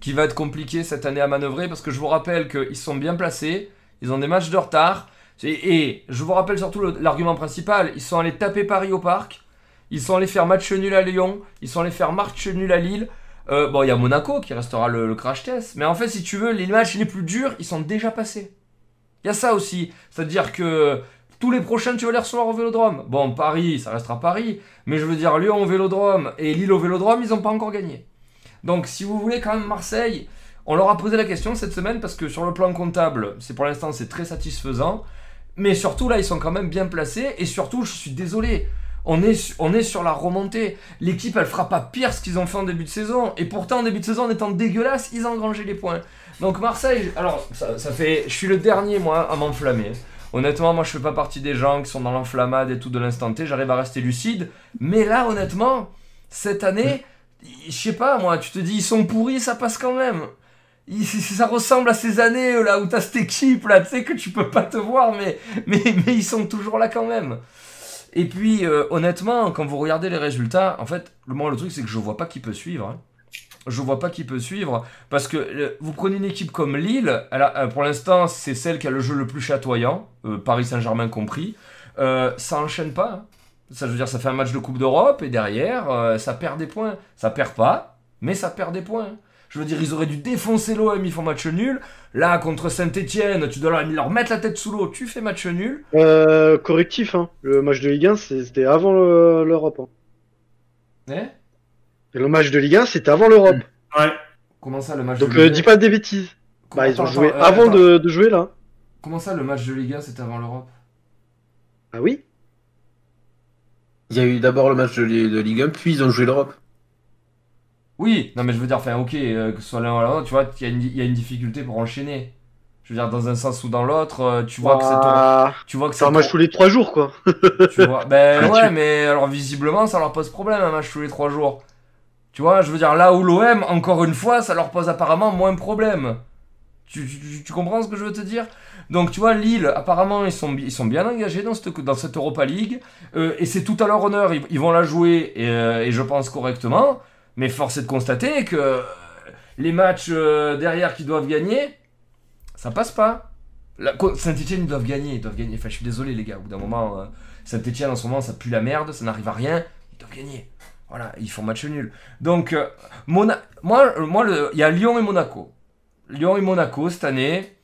qui va être compliquée cette année à manœuvrer parce que je vous rappelle qu'ils sont bien placés, ils ont des matchs de retard et, je vous rappelle surtout l'argument principal, ils sont allés taper Paris au parc, ils sont allés faire match nul à Lyon, ils sont allés faire match nul à Lille. Euh, bon, il y a Monaco qui restera le, le crash test, mais en fait, si tu veux, les matchs les plus durs, ils sont déjà passés. Il y a ça aussi, c'est-à-dire que tous les prochains, tu vas les recevoir au Vélodrome. Bon, Paris, ça restera Paris, mais je veux dire Lyon au Vélodrome et Lille au Vélodrome, ils n'ont pas encore gagné. Donc, si vous voulez quand même Marseille, on leur a posé la question cette semaine parce que sur le plan comptable, c'est pour l'instant c'est très satisfaisant, mais surtout là, ils sont quand même bien placés et surtout, je suis désolé. On est, sur la remontée. L'équipe, elle fera pas pire ce qu'ils ont fait en début de saison. Et pourtant, en début de saison, en étant dégueulasse, ils ont engrangé les points. Donc Marseille, alors, ça, fait... Je suis le dernier, moi, à m'enflammer. Honnêtement, moi, je fais pas partie des gens qui sont dans l'enflammade et tout de l'instant T. J'arrive à rester lucide. Mais là, honnêtement, cette année, je sais pas, moi, tu te dis, ils sont pourris, ça passe quand même. *laughs* Ça ressemble à ces années euh, là où t'as cette équipe là, tu sais que tu peux pas te voir, *laughs* mais, mais, ils sont toujours là quand même. Et puis, euh, honnêtement, quand vous regardez les résultats, en fait, le, moi, le truc, c'est que je vois pas qui peut suivre. hein. Je vois pas qui peut suivre. Parce que vous prenez une équipe comme Lille, euh, pour l'instant, c'est celle qui a le jeu le plus chatoyant, Paris Saint-Germain compris. Ça enchaîne pas. hein. Ça veut dire, ça fait un match de Coupe d'Europe et derrière, euh, ça perd des points. Ça perd pas, mais ça perd des points. Je veux dire, ils auraient dû défoncer l'OM, ils font match nul. Là, contre Saint-Etienne, tu dois leur, leur mettre la tête sous l'eau, tu fais match nul. Euh, correctif, hein. le match de Ligue 1 c'est- c'était avant le- l'Europe. hein. Hein Et le match de Ligue 1 c'était avant l'Europe. Ouais. Comment ça, le match Donc de euh, Ligue dis 1? pas des bêtises. Comment- Bah ils ont attends, joué attends, euh, avant attends. de, de jouer là. Comment ça, le match de Ligue 1, c'était avant l'Europe? Ah oui Il y a eu d'abord le match de, Li- de Ligue 1, puis ils ont joué l'Europe. Oui, non mais je veux dire, enfin ok, euh, que ce soit l'un ou l'autre, tu vois, il y, a une- il y a une difficulté pour enchaîner. Je veux dire, dans un sens ou dans l'autre, euh, tu vois que c'est ton... Tu vois que C'est un match ton- tous les trois jours quoi. Tu vois, ben *laughs* Ah, ouais, tu- mais alors visiblement, ça leur pose problème un match tous les trois jours. Tu vois, je veux dire, là où l'OM, encore une fois, ça leur pose apparemment moins de problème. Tu, tu- tu comprends ce que je veux te dire? Donc, tu vois, Lille, apparemment, ils sont, ils sont bien engagés dans cette, dans cette Europa League. euh, et c'est tout à leur honneur, ils, vont la jouer, et, euh, et je pense correctement. Mais force est de constater que euh, les matchs derrière qui doivent gagner, ça passe pas. Saint-Etienne, ils doivent gagner, ils doivent gagner. Enfin, je suis désolé, les gars, au bout d'un moment, Saint-Etienne, en ce moment, ça pue la merde, ça n'arrive à rien, ils doivent gagner. Voilà, ils font match nul. Donc, Mona- moi, moi, il y a Lyon et Monaco. Lyon et Monaco cette année.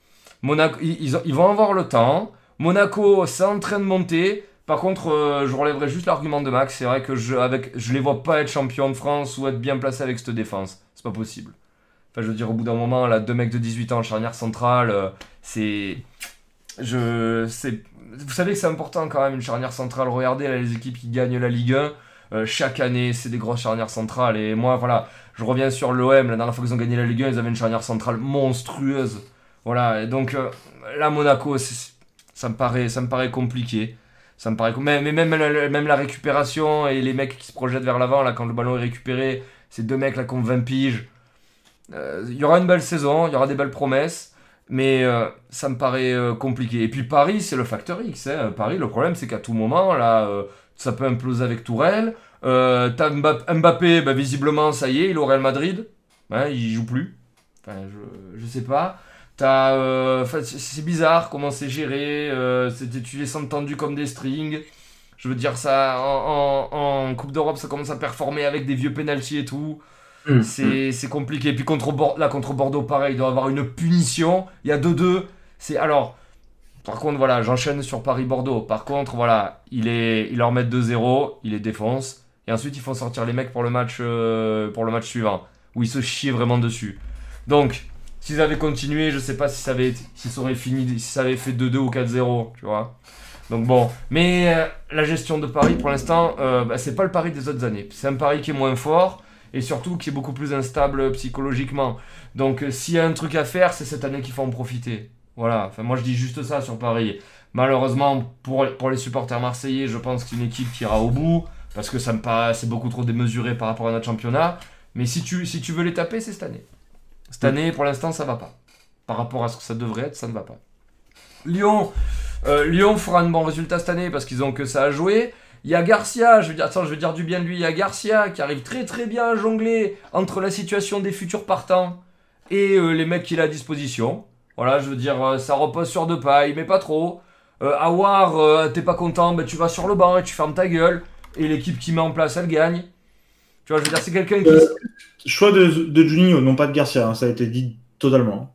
Monaco, ils, ils ont- ils vont avoir le temps. Monaco, c'est en train de monter. Par contre, euh, je relèverai juste l'argument de Max. C'est vrai que je, avec, je les vois pas être champion de France ou être bien placés avec cette défense. C'est pas possible. Enfin, je veux dire, au bout d'un moment, là, deux mecs de 18 ans en charnière centrale, euh, c'est. Je. c'est Vous savez que c'est important quand même, une charnière centrale. Regardez là, les équipes qui gagnent la Ligue 1. euh, chaque année, c'est des grosses charnières centrales. Et moi, voilà, je reviens sur l'OM. La dernière fois qu'ils ont gagné la Ligue 1, ils avaient une charnière centrale monstrueuse. Voilà, donc euh, là, Monaco, ça me, paraît, ça me paraît compliqué. Ça me paraît mais, mais même, même la récupération et les mecs qui se projettent vers l'avant, là, quand le ballon est récupéré, ces deux mecs là qui ont 20 piges. Euh, Il y aura une belle saison, il y aura des belles promesses, mais euh, ça me paraît euh, compliqué. Et puis Paris, c'est le facteur X. hein. Paris, le problème, c'est qu'à tout moment, là, ça peut imploser avec Tourelle. Mbappé, bah, visiblement, ça y est, il est au Real Madrid. Hein, il joue plus. Enfin, je, je sais pas. T'as, euh, c'est- bizarre comment c'est géré. euh, c'était- tu les sens tendus comme des strings. Je veux dire, ça, en, en- en Coupe d'Europe, ça commence à performer avec des vieux penalties et tout. Hum, C'est c'est compliqué. Puis contre, là, contre Bordeaux, pareil, il doit y avoir une punition. Il y a 2-2. C'est alors. Par contre, voilà, j'enchaîne sur Paris-Bordeaux. Par contre, voilà, il, est, il leur met 2-0, il les défonce. Et ensuite, ils font sortir les mecs pour le match, euh, pour le match suivant, où ils se chient vraiment dessus. Donc, s'ils avaient continué, je sais pas si ça avait, si ça aurait fini, si ça avait fait 2-2 ou 4-0, tu vois. Donc bon, mais euh, la gestion de Paris, pour l'instant, euh, bah, c'est pas le Paris des autres années. C'est un Paris qui est moins fort et surtout qui est beaucoup plus instable psychologiquement. Donc euh, s'il y a un truc à faire, c'est cette année qu'il faut en profiter. Voilà, enfin moi je dis juste ça sur Paris. Malheureusement pour, pour les supporters marseillais, je pense que c'est une équipe qui ira au bout parce que ça me paraît c'est beaucoup trop démesuré par rapport à notre championnat. Mais si tu, si tu veux les taper, c'est cette année. Cette année, pour l'instant, ça va pas. Par rapport à ce que ça devrait être, ça ne va pas. Lyon, euh, Lyon fera un bon résultat cette année parce qu'ils ont que ça à jouer. Il y a Garcia, je veux dire, attends, je veux dire du bien de lui. Il y a Garcia qui arrive très très bien à jongler entre la situation des futurs partants et euh, les mecs qu'il a à disposition. Voilà, je veux dire, euh, ça repose sur deux pailles, mais pas trop. Awar, t'es pas content, ben, tu vas sur le banc et tu fermes ta gueule. Et l'équipe qui met en place, elle gagne. Tu vois, je veux dire, c'est quelqu'un qui. Euh, Choix de, de Juninho, non pas de Garcia, hein, ça a été dit totalement.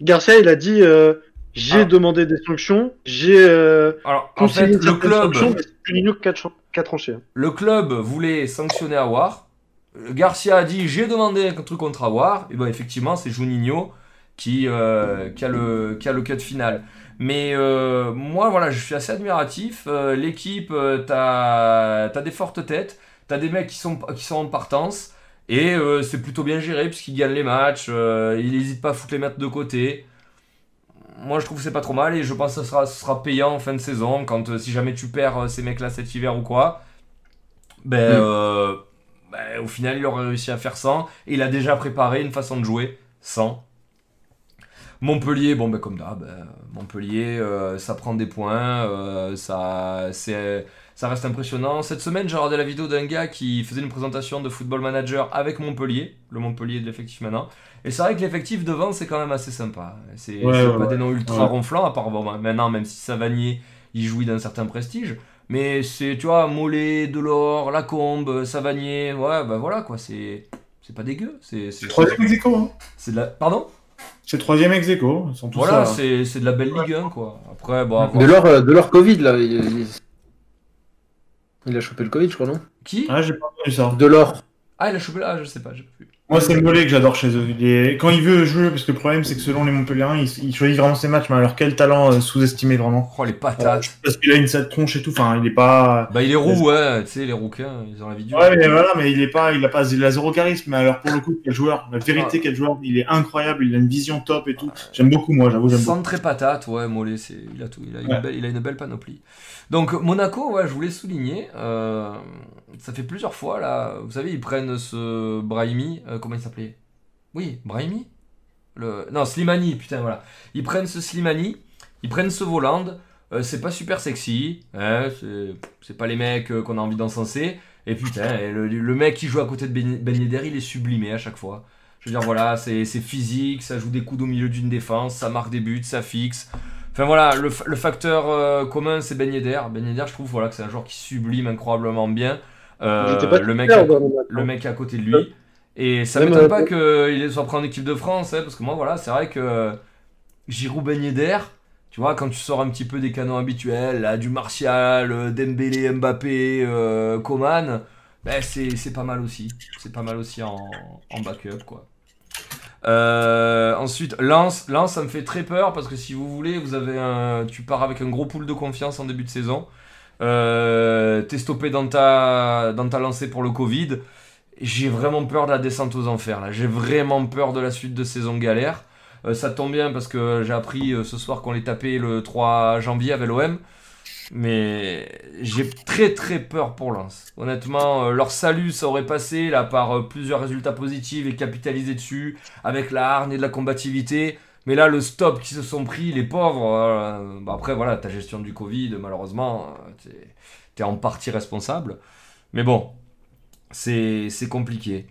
Garcia, il a dit euh, j'ai Ah. demandé des sanctions, j'ai euh, Alors, en fait, conseillé le club. Juninho hein. Le club voulait sanctionner Awar. Garcia a dit j'ai demandé un truc contre Awar. Et ben effectivement, c'est Juninho qui, euh, qui, a le, qui a le cut final. Mais euh, moi, voilà, je suis assez admiratif. Euh, L'équipe, euh, t'as as des fortes têtes. T'as des mecs qui sont, qui sont en partance. Et euh, c'est plutôt bien géré puisqu'ils gagnent les matchs. euh, ils n'hésitent pas à foutre les mettre de côté. Moi, je trouve que c'est pas trop mal et je pense que ce sera, ce sera payant en fin de saison quand euh, si jamais tu perds ces mecs-là cet hiver ou quoi. Ben, Mm. ben, au final, il aurait réussi à faire 100 et il a déjà préparé une façon de jouer sans. Montpellier, bon, ben, comme d'hab, ben, Montpellier, ça prend des points, ça, c'est, ça reste impressionnant. Cette semaine, j'ai regardé la vidéo d'un gars qui faisait une présentation de Football Manager avec Montpellier, le Montpellier de l'effectif maintenant. Et c'est vrai que l'effectif devant, c'est quand même assez sympa. C'est Ouais, c'est ouais, pas ouais. des noms ultra Ouais. ronflants, à part bon, maintenant, même si Savanier, il jouit d'un certain prestige. Mais c'est, tu vois, Mollet, Delors, Lacombe, Savanier, ouais, bah voilà quoi, c'est, c'est pas dégueu. C'est, c'est, Troisième ex hein. c'est de la. Pardon? C'est troisième ex aequo, ils sont tous Voilà, ça. c'est, c'est de la belle Ligue 1 quoi. Après, bon, De leur, de leur Covid, là. Il, il- a chopé le Covid, je crois, non? Qui? Ah, j'ai pas entendu ça. De l'or. Ah, il a chopé là, je sais pas, j'ai pas vu. Moi, c'est Mollet que j'adore chez eux. Il est- Quand il veut jouer, parce que le problème, c'est que selon les Montpelliérains, il... il choisit vraiment ses matchs, mais alors quel talent euh, sous-estimé vraiment. Oh, les patates. Parce qu'il a une sale tronche et tout, enfin, il est pas. Bah, il est roux, ouais, tu sais, les rouquins, ils ont la vie dure. Ouais, mais voilà, mais il est pas, il a pas, il a zéro charisme. Mais alors, pour le coup, quel joueur, la vérité, quel joueur, il est incroyable, il a une vision top et tout. J'aime beaucoup, moi, j'avoue. Centre et patate, ouais, Mollet, c'est, il a tout, il a, une Ouais. belle, il a une belle panoplie. Donc Monaco, ouais, je voulais souligner, euh, ça fait plusieurs fois là, vous savez, ils prennent ce Brahimi, euh, comment il s'appelait? Oui, Brahimi? Le... Non, Slimani, putain, voilà. Ils prennent ce Slimani, ils prennent ce Voland, euh, c'est pas super sexy, hein, c'est, pas les mecs euh, qu'on a envie d'encenser, et putain, et le, le mec qui joue à côté de Ben, Ben il est sublimé à chaque fois. Je veux dire, voilà, c'est physique, ça joue des coups au milieu d'une défense, ça marque des buts, ça fixe. Enfin voilà, le, le facteur commun, c'est Ben. Ben Yedder, je trouve voilà, que c'est un joueur qui sublime incroyablement bien. Euh, le, mec à, le mec à côté de lui. Et ça Même, m'étonne euh, pas qu'il soit pris en équipe de France, hein, parce que moi, voilà, c'est vrai que Giroud baigné d'air, tu vois, quand tu sors un petit peu des canons habituels, là, du Martial, euh, Dembélé, Mbappé, euh, Coman, ben, c'est pas mal aussi. C'est pas mal aussi en, en backup, quoi. Euh, ensuite, Lens, Lens, ça me fait très peur parce que si vous voulez, vous avez un, tu pars avec un gros pool de confiance en début de saison. Euh, T'es stoppé dans ta, dans ta lancée pour le Covid. J'ai vraiment peur de la descente aux enfers là. J'ai vraiment peur de la suite de saison galère. Euh, ça tombe bien parce que j'ai appris euh, ce soir qu'on les tapait le 3 janvier avec l'OM. Mais j'ai très très peur pour Lens. Honnêtement, leur salut ça aurait passé là par plusieurs résultats positifs et capitalisé dessus avec la hargne et de la combativité. Mais là, le stop qui se sont pris, les pauvres. euh, bah après, voilà, ta gestion du Covid, malheureusement, euh, t'es en partie responsable. Mais bon, c'est compliqué.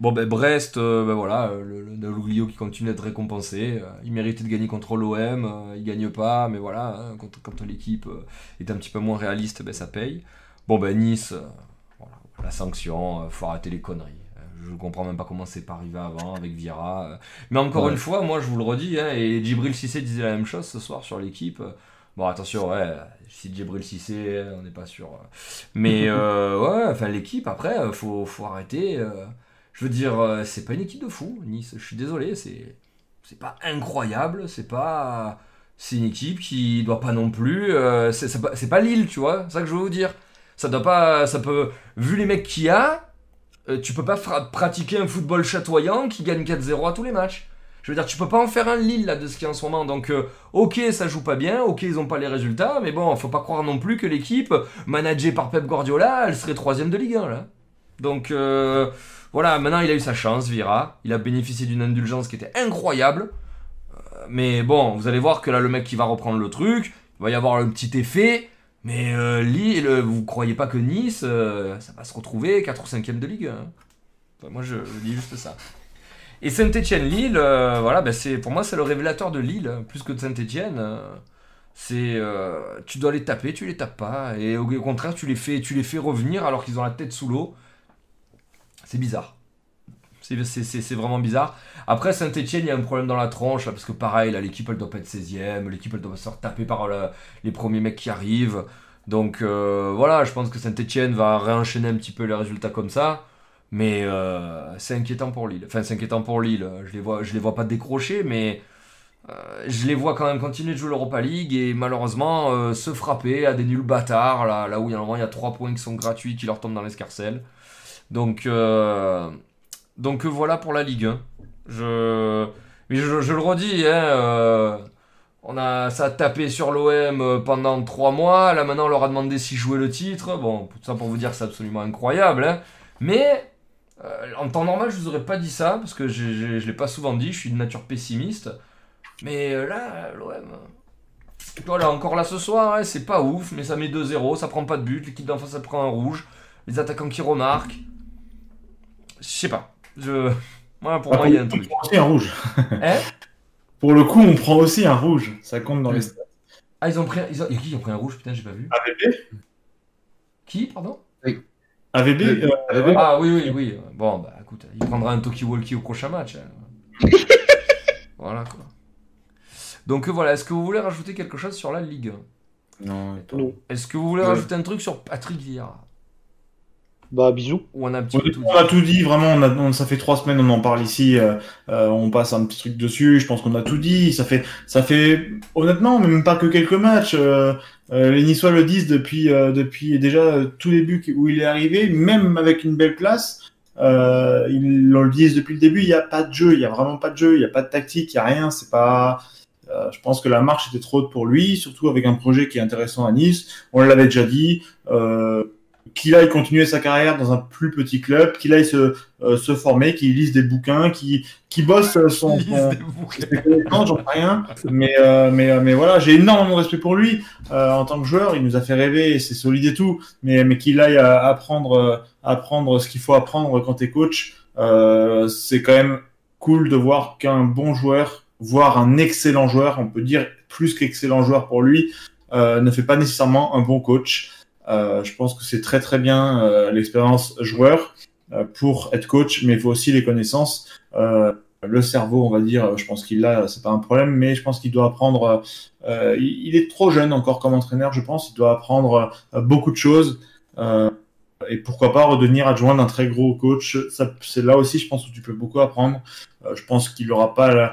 Bon, ben Brest, euh, ben voilà, le, le qui continue d'être récompensé. il méritait de gagner contre l'OM, il gagne pas, mais voilà, hein, quand, l'équipe est un petit peu moins réaliste, ben ça paye. Bon, ben Nice, la sanction, faut arrêter les conneries. Je comprends même pas comment c'est pas arrivé avant avec Vira. euh. Mais encore Ouais. une fois, moi je vous le redis, hein, et Djibril Cissé disait la même chose ce soir sur l'équipe. Bon, attention, ouais, si Djibril Cissé, on n'est pas sûr. euh. Mais *laughs* euh, ouais, enfin l'équipe, après, faut, faut arrêter. Je veux dire, c'est pas une équipe de fou, Nice. Je suis désolé, c'est c'est pas incroyable, c'est pas c'est une équipe qui doit pas non plus. euh, c'est pas, c'est pas Lille, tu vois. C'est ça que je veux vous dire. Ça doit pas, ça peut. Vu les mecs qu'il y a, euh, tu peux pas pratiquer un football chatoyant qui gagne 4-0 à tous les matchs. Je veux dire, tu peux pas en faire un Lille là de ce qu'il y a en ce moment. Donc, euh, ok, ça joue pas bien, ok, ils ont pas les résultats, mais bon, faut pas croire non plus que l'équipe managée par Pep Guardiola, elle serait troisième de Ligue 1 là. Donc euh, voilà, maintenant il a eu sa chance, Vira. Il a bénéficié d'une indulgence qui était incroyable. Mais bon, vous allez voir que là, le mec qui va reprendre le truc, il va y avoir un petit effet. Mais euh, Lille, vous croyez pas que Nice, euh, ça va se retrouver 4 ou 5ème de Ligue 1 Enfin, Moi, je, dis juste ça. Et Saint-Etienne-Lille, euh, voilà, ben c'est, pour moi, c'est le révélateur de Lille, hein, plus que de Saint-Etienne. c'est, euh, tu dois les taper, tu les tapes pas. Et au contraire, tu les, fais, tu les fais revenir alors qu'ils ont la tête sous l'eau. C'est bizarre. C'est, vraiment bizarre. Après, Saint-Etienne, il y a un problème dans la tronche, là, parce que pareil, l'équipe, elle doit pas être 16ème, l'équipe, elle doit se faire taper par la- les premiers mecs qui arrivent. Donc euh, voilà, je pense que Saint-Etienne va réenchaîner un petit peu les résultats comme ça. Mais euh, c'est inquiétant pour Lille. Enfin, c'est inquiétant pour Lille. Je les vois, les vois pas décrocher, mais euh, je les vois quand même continuer de jouer l'Europa League et malheureusement euh, se frapper à des nuls bâtards, là, où il y a, il y a 3 points qui sont gratuits, qui leur tombent dans l'escarcelle. Donc, euh, donc euh, voilà pour la Ligue 1. Je, mais je, le redis, hein, euh, on a, ça a tapé sur l'OM euh, pendant 3 mois. Là maintenant, on leur a demandé s'ils jouaient le titre. Bon, tout ça pour vous dire c'est absolument incroyable. hein. Mais en temps normal, je vous aurais pas dit ça parce que j'ai- je l'ai pas souvent dit. Je suis de nature pessimiste. Mais là, l'OM. Voilà, encore là ce soir, hein, c'est pas ouf, mais ça met 2-0, ça prend pas de but, l'équipe d'en face elle prend un rouge, les attaquants qui remarquent. Je sais pas. Je... Voilà, pour Ah, moi, il y a un truc. on prend aussi un rouge. Hein *laughs* Pour le coup, on prend aussi un rouge. Ça compte dans les stats. Ah, ils ont pris un... Ils ont... Qui ont pris un rouge? Putain, j'ai pas vu. AVB Qui, pardon? AVB Le- euh, AVB. Ah oui, oui, oui. Bon, bah écoute, il prendra un Toki-Walkie au prochain match. hein. *laughs* voilà, quoi. Donc euh, voilà, est-ce que vous voulez rajouter quelque chose sur la Ligue 1 Non, Non. Est-ce que vous voulez Ouais. rajouter un truc sur Patrick Vieira? Bah, bisous. Ou on a un petit peu tout On dit a tout dit, vraiment, on a, on- ça fait trois semaines, on en parle ici, euh, euh, on passe un petit truc dessus, je pense qu'on a tout dit, ça fait, ça fait, honnêtement, même pas que quelques matchs, euh, euh, les Niçois le disent depuis, euh, depuis déjà tout début où il est arrivé, même avec une belle place, euh, ils le disent depuis le début, il n'y a pas de jeu, il y a vraiment pas de jeu, il n'y a pas de tactique, il n'y a rien, c'est pas, euh, je pense que la marche était trop haute pour lui, surtout avec un projet qui est intéressant à Nice, on l'avait déjà dit, euh, qu'il aille continuer sa carrière dans un plus petit club, qu'il aille se, euh, se former, qu'il lise des bouquins, qu'il qu'il bosse euh, son, son- j'en sais rien. Mais, euh, mais, mais voilà, j'ai énormément de respect pour lui euh, en tant que joueur. Il nous a fait rêver, c'est solide et tout. Mais, mais qu'il aille apprendre, apprendre ce qu'il faut apprendre quand t'es coach, euh, c'est quand même cool de voir qu'un bon joueur, voire un excellent joueur, on peut dire plus qu'excellent joueur pour lui, euh, ne fait pas nécessairement un bon coach. Euh, je pense que c'est très très bien euh, l'expérience joueur euh, pour être coach, mais il faut aussi les connaissances. Le cerveau, on va dire, je pense qu'il l'a, c'est pas un problème, mais je pense qu'il doit apprendre. il, est trop jeune encore comme entraîneur, je pense. Il doit apprendre beaucoup de choses. Et pourquoi pas redevenir adjoint d'un très gros coach. C'est là aussi, je pense, où tu peux beaucoup apprendre. Je pense qu'il aura pas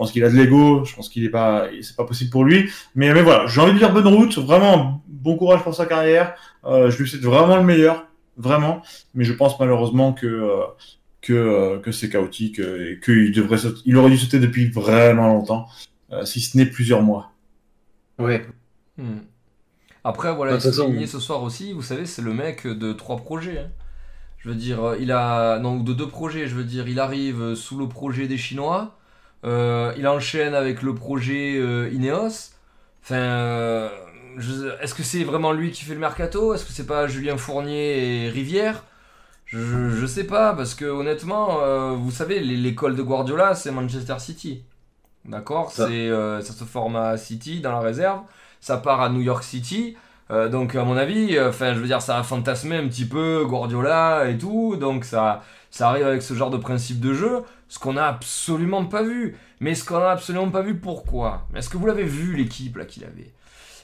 pense qu'il a de l'ego, je pense qu'il est pas, c'est pas possible pour lui. Mais, mais voilà, j'ai envie de dire bonne route, vraiment bon courage pour sa carrière. Euh, je lui souhaite vraiment le meilleur, vraiment. Mais je pense malheureusement que euh, que, euh, que c'est chaotique et qu'il devrait, sauter- il aurait dû sauter depuis vraiment longtemps, euh, si ce n'est plusieurs mois. Ouais. Hmm. Après, voilà, il souligné ce soir aussi, vous savez, c'est le mec de trois projets. hein. Je veux dire, il a. Non, de deux projets, je veux dire, il arrive sous le projet des Chinois, il enchaîne avec le projet euh, Ineos. Enfin, euh, est-ce que c'est vraiment lui qui fait le mercato? Est-ce que c'est pas Julien Fournier et Rivière? Je, je sais pas, parce que honnêtement, euh, vous savez, l'école de Guardiola, c'est Manchester City. D'accord? Ça. Euh, ça se forme à City, dans la réserve. Ça part à New York City. Euh, donc, à mon avis, euh, enfin, je veux dire, ça a fantasmé un petit peu Guardiola et tout. Donc, ça, ça arrive avec ce genre de principe de jeu. Ce qu'on a absolument pas vu. Mais ce qu'on a absolument pas vu, pourquoi? Est-ce que vous l'avez vu, l'équipe là qu'il avait?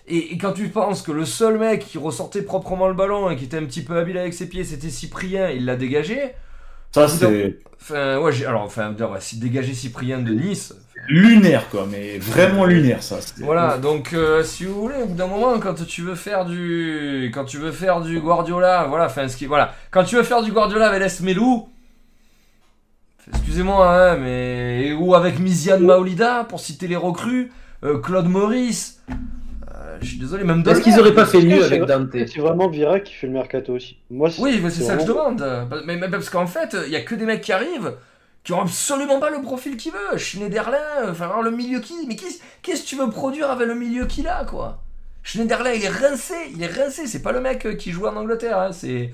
Et, et quand tu penses que le seul mec qui ressortait proprement le ballon et qui était un petit peu habile avec ses pieds, c'était Cyprien, il l'a dégagé? Ça, c'est Enfin, ouais, alors, enfin, ouais, si dégager Cyprien de Nice. Lunaire, quoi, mais vraiment lunaire, ça. Voilà, donc euh, si vous voulez, au bout d'un moment, quand tu veux faire du, quand tu veux faire du Guardiola, voilà, enfin, ce qui, voilà, quand tu veux faire du Guardiola avec Les Melou, excusez-moi, hein, mais ou avec Miziane Maolida pour citer les recrues, euh, Claude Maurice, euh, je suis désolé, même Est-ce qu'ils auraient pas fait mieux avec Dante C'est vraiment Vira qui fait le mercato aussi? Moi, Oui, c'est ça que je demande. Mais, mais parce qu'en fait, il y a que des mecs qui arrivent qui ont absolument pas le profil qu'il veut. Schneiderlin, enfin alors le milieu qui, mais qu'est-ce que tu veux produire avec le milieu qu'il a quoi? Schneiderlin, il est rincé, il est rincé. C'est pas le mec euh, qui joue en Angleterre, hein, c'est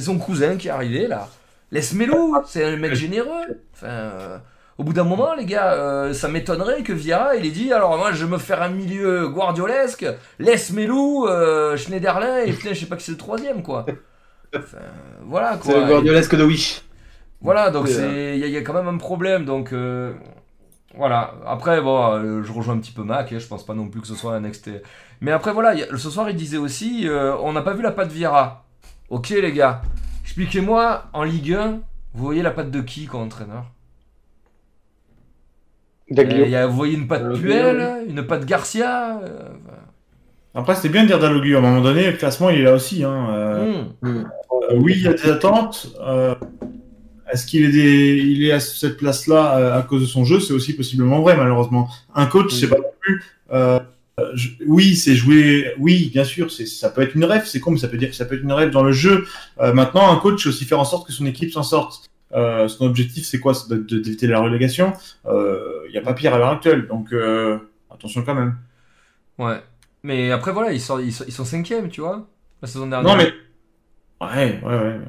son cousin qui est arrivé là. Laisse Melou, c'est un mec généreux. Enfin, euh, au bout d'un moment, les gars, euh, ça m'étonnerait que Vieira, il ait dit alors moi je vais me faire un milieu guardiolesque, laisse Melou, euh, Schneiderlin et putain je sais pas qui c'est le troisième quoi. Voilà quoi. C'est le Guardiolesque de Wish. Voilà, donc c'est il y, a- il y a quand même un problème. Donc euh, voilà. Après, bon, euh, je rejoins un petit peu Mac. hein, je pense pas non plus que ce soit un ex. Mais après, voilà, a- ce soir, il disait aussi euh, on n'a pas vu la patte Vieira. Ok, les gars, expliquez-moi en Ligue 1, vous voyez la patte de qui comme entraîneur? Euh, y a- Vous voyez une patte Euh, Puel, une patte Garcia euh, enfin, Après, c'est bien de dire Dalloglio. À un moment donné, le classement, il est là aussi. Hein. Euh, hmm. euh, oui, il y a des attentes. Euh, Est-ce qu'il est, des... il est à cette place-là euh, à cause de son jeu? C'est aussi possiblement vrai, malheureusement. Un coach, c'est pas non plus. Euh, je- Oui, c'est jouer. Oui, bien sûr, c'est ça peut être une rêve. C'est con, mais ça peut dire ça peut être une rêve dans le jeu. Euh, maintenant, un coach, c'est aussi faire en sorte que son équipe s'en sorte. Euh, son objectif, c'est quoi? C'est d'éviter la relégation. Il n'y a pas pire à l'heure actuelle, donc attention quand même. Ouais. Mais après, voilà, ils sont, ils sont, ils sont cinquièmes, tu vois, la saison dernière. Non mais ouais, ouais, ouais.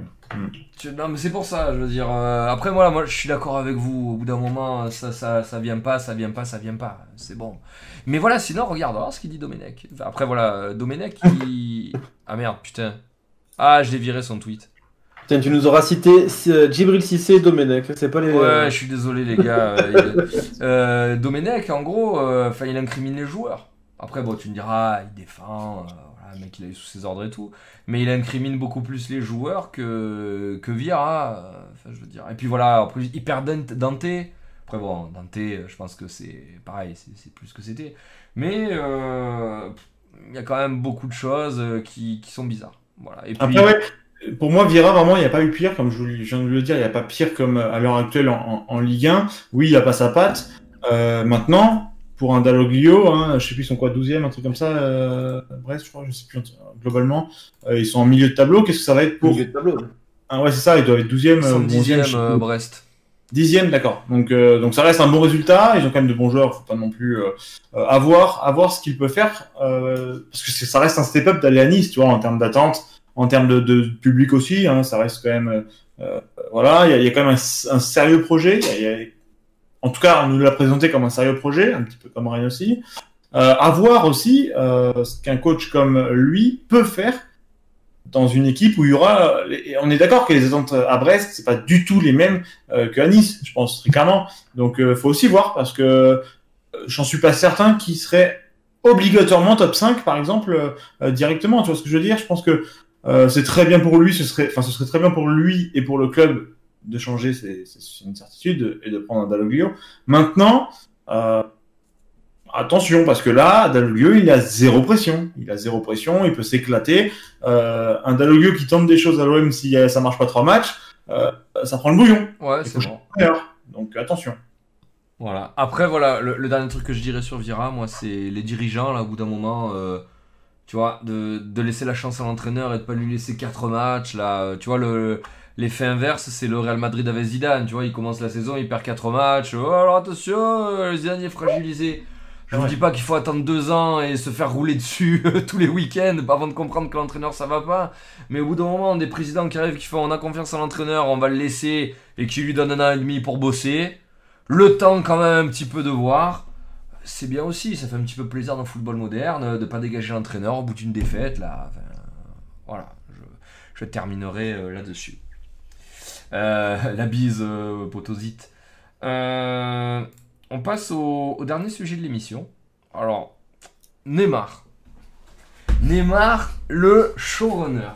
Non, mais c'est pour ça, je veux dire. euh, après, voilà, moi, je suis d'accord avec vous. Au bout d'un moment, ça, ça, ça vient pas, ça vient pas, ça vient pas. C'est bon. Mais voilà, sinon, regarde, alors ce qu'il dit Domenech. Enfin, après, voilà, euh, Domenech, il. Ah merde, putain. Ah, je l'ai viré son tweet. Tiens, tu nous auras cité euh, Djibril Cissé et Domenech. C'est pas les. Ouais, je suis désolé, les gars. *laughs* euh, euh, Domenech, en gros, euh, il incrimine les joueurs. Après, bon, tu me diras, il défend. Voilà, le mec, il est sous ses ordres et tout. Mais il incrimine beaucoup plus les joueurs que, que Vieira. euh, Enfin, je veux dire. Et puis voilà, en plus, il perd Dante. Après, bon, Dante, je pense que c'est pareil, c'est plus ce que c'était. Mais euh, il y a quand même beaucoup de choses euh, qui, qui sont bizarres. Voilà. Et puis, Après, ouais, pour moi, Vieira, vraiment, il n'y a pas eu pire, comme je, vous- je viens de le dire, il n'y a pas pire comme à l'heure actuelle en, en, en Ligue 1. Oui, il a pas sa patte. Euh, maintenant, pour un Dalloglio, hein, je sais plus, ils sont quoi, 12e, un truc comme ça, euh, Brest, je crois, je sais plus, globalement, euh, ils sont en milieu de tableau. Qu'est-ce que ça va être pour Milieu de tableau. ah, Ouais, c'est ça, ils doivent être 12e, ils sont euh, 11e, je 10e sais euh, plus. Brest. Dixième, d'accord. Donc, euh, donc ça reste un bon résultat. Ils ont quand même de bons joueurs. Faut pas non plus euh, euh, avoir, avoir ce qu'ils peuvent faire, euh, parce que ça reste un step-up d'aller à Nice, tu vois, en termes d'attente, en termes de, de public aussi. Hein, ça reste quand même, euh, euh, voilà, il y a, il y a quand même un, un sérieux projet. Il y a- il y a- en tout cas, on nous l'a présenté comme un sérieux projet, un petit peu comme Rennes aussi. Euh, à voir aussi euh, ce qu'un coach comme lui peut faire dans une équipe où il y aura. On est d'accord que les attentes à Brest, c'est pas du tout les mêmes euh, qu'à Nice, je pense très clairement. Donc, euh, faut aussi voir parce que euh, j'en suis pas certain qu'il serait obligatoirement top 5, par exemple, euh, directement. Tu vois ce que je veux dire? Je pense que euh, c'est très bien pour lui. Ce serait, enfin, ce serait très bien pour lui et pour le club de changer, c'est une certitude, et de prendre un Dalloglio. Maintenant. Euh, Attention, parce que là, Dalloglio, il a zéro pression. Il a zéro pression, il peut s'éclater. Euh, un Dalloglio qui tente des choses à l'OM si euh, ça marche pas trois matchs, euh, ça prend le bouillon. Ouais, c'est bon. Donc attention. Voilà. Après, voilà, le, le dernier truc que je dirais sur Vira, moi, c'est les dirigeants, là, au bout d'un moment, euh, tu vois, de, de laisser la chance à l'entraîneur et de pas lui laisser quatre matchs, là. Tu vois, le, l'effet inverse, c'est le Real Madrid avec Zidane. Tu vois, il commence la saison, il perd quatre matchs. Oh, alors attention, euh, Zidane est fragilisé. Je vous Ouais. dis pas qu'il faut attendre deux ans et se faire rouler dessus *laughs* tous les week-ends avant de comprendre que l'entraîneur ça va pas. Mais au bout d'un moment, des présidents qui arrivent qui font on a confiance en l'entraîneur, on va le laisser et qui lui donnent un an et demi pour bosser. Le temps quand même un petit peu de voir. C'est bien aussi, ça fait un petit peu plaisir dans le football moderne de pas dégager l'entraîneur au bout d'une défaite là. Enfin, voilà, je, je terminerai euh, là-dessus. Euh, la bise, euh, potosite. Euh, on passe au, au dernier sujet de l'émission. Alors, Neymar. Neymar, le showrunner.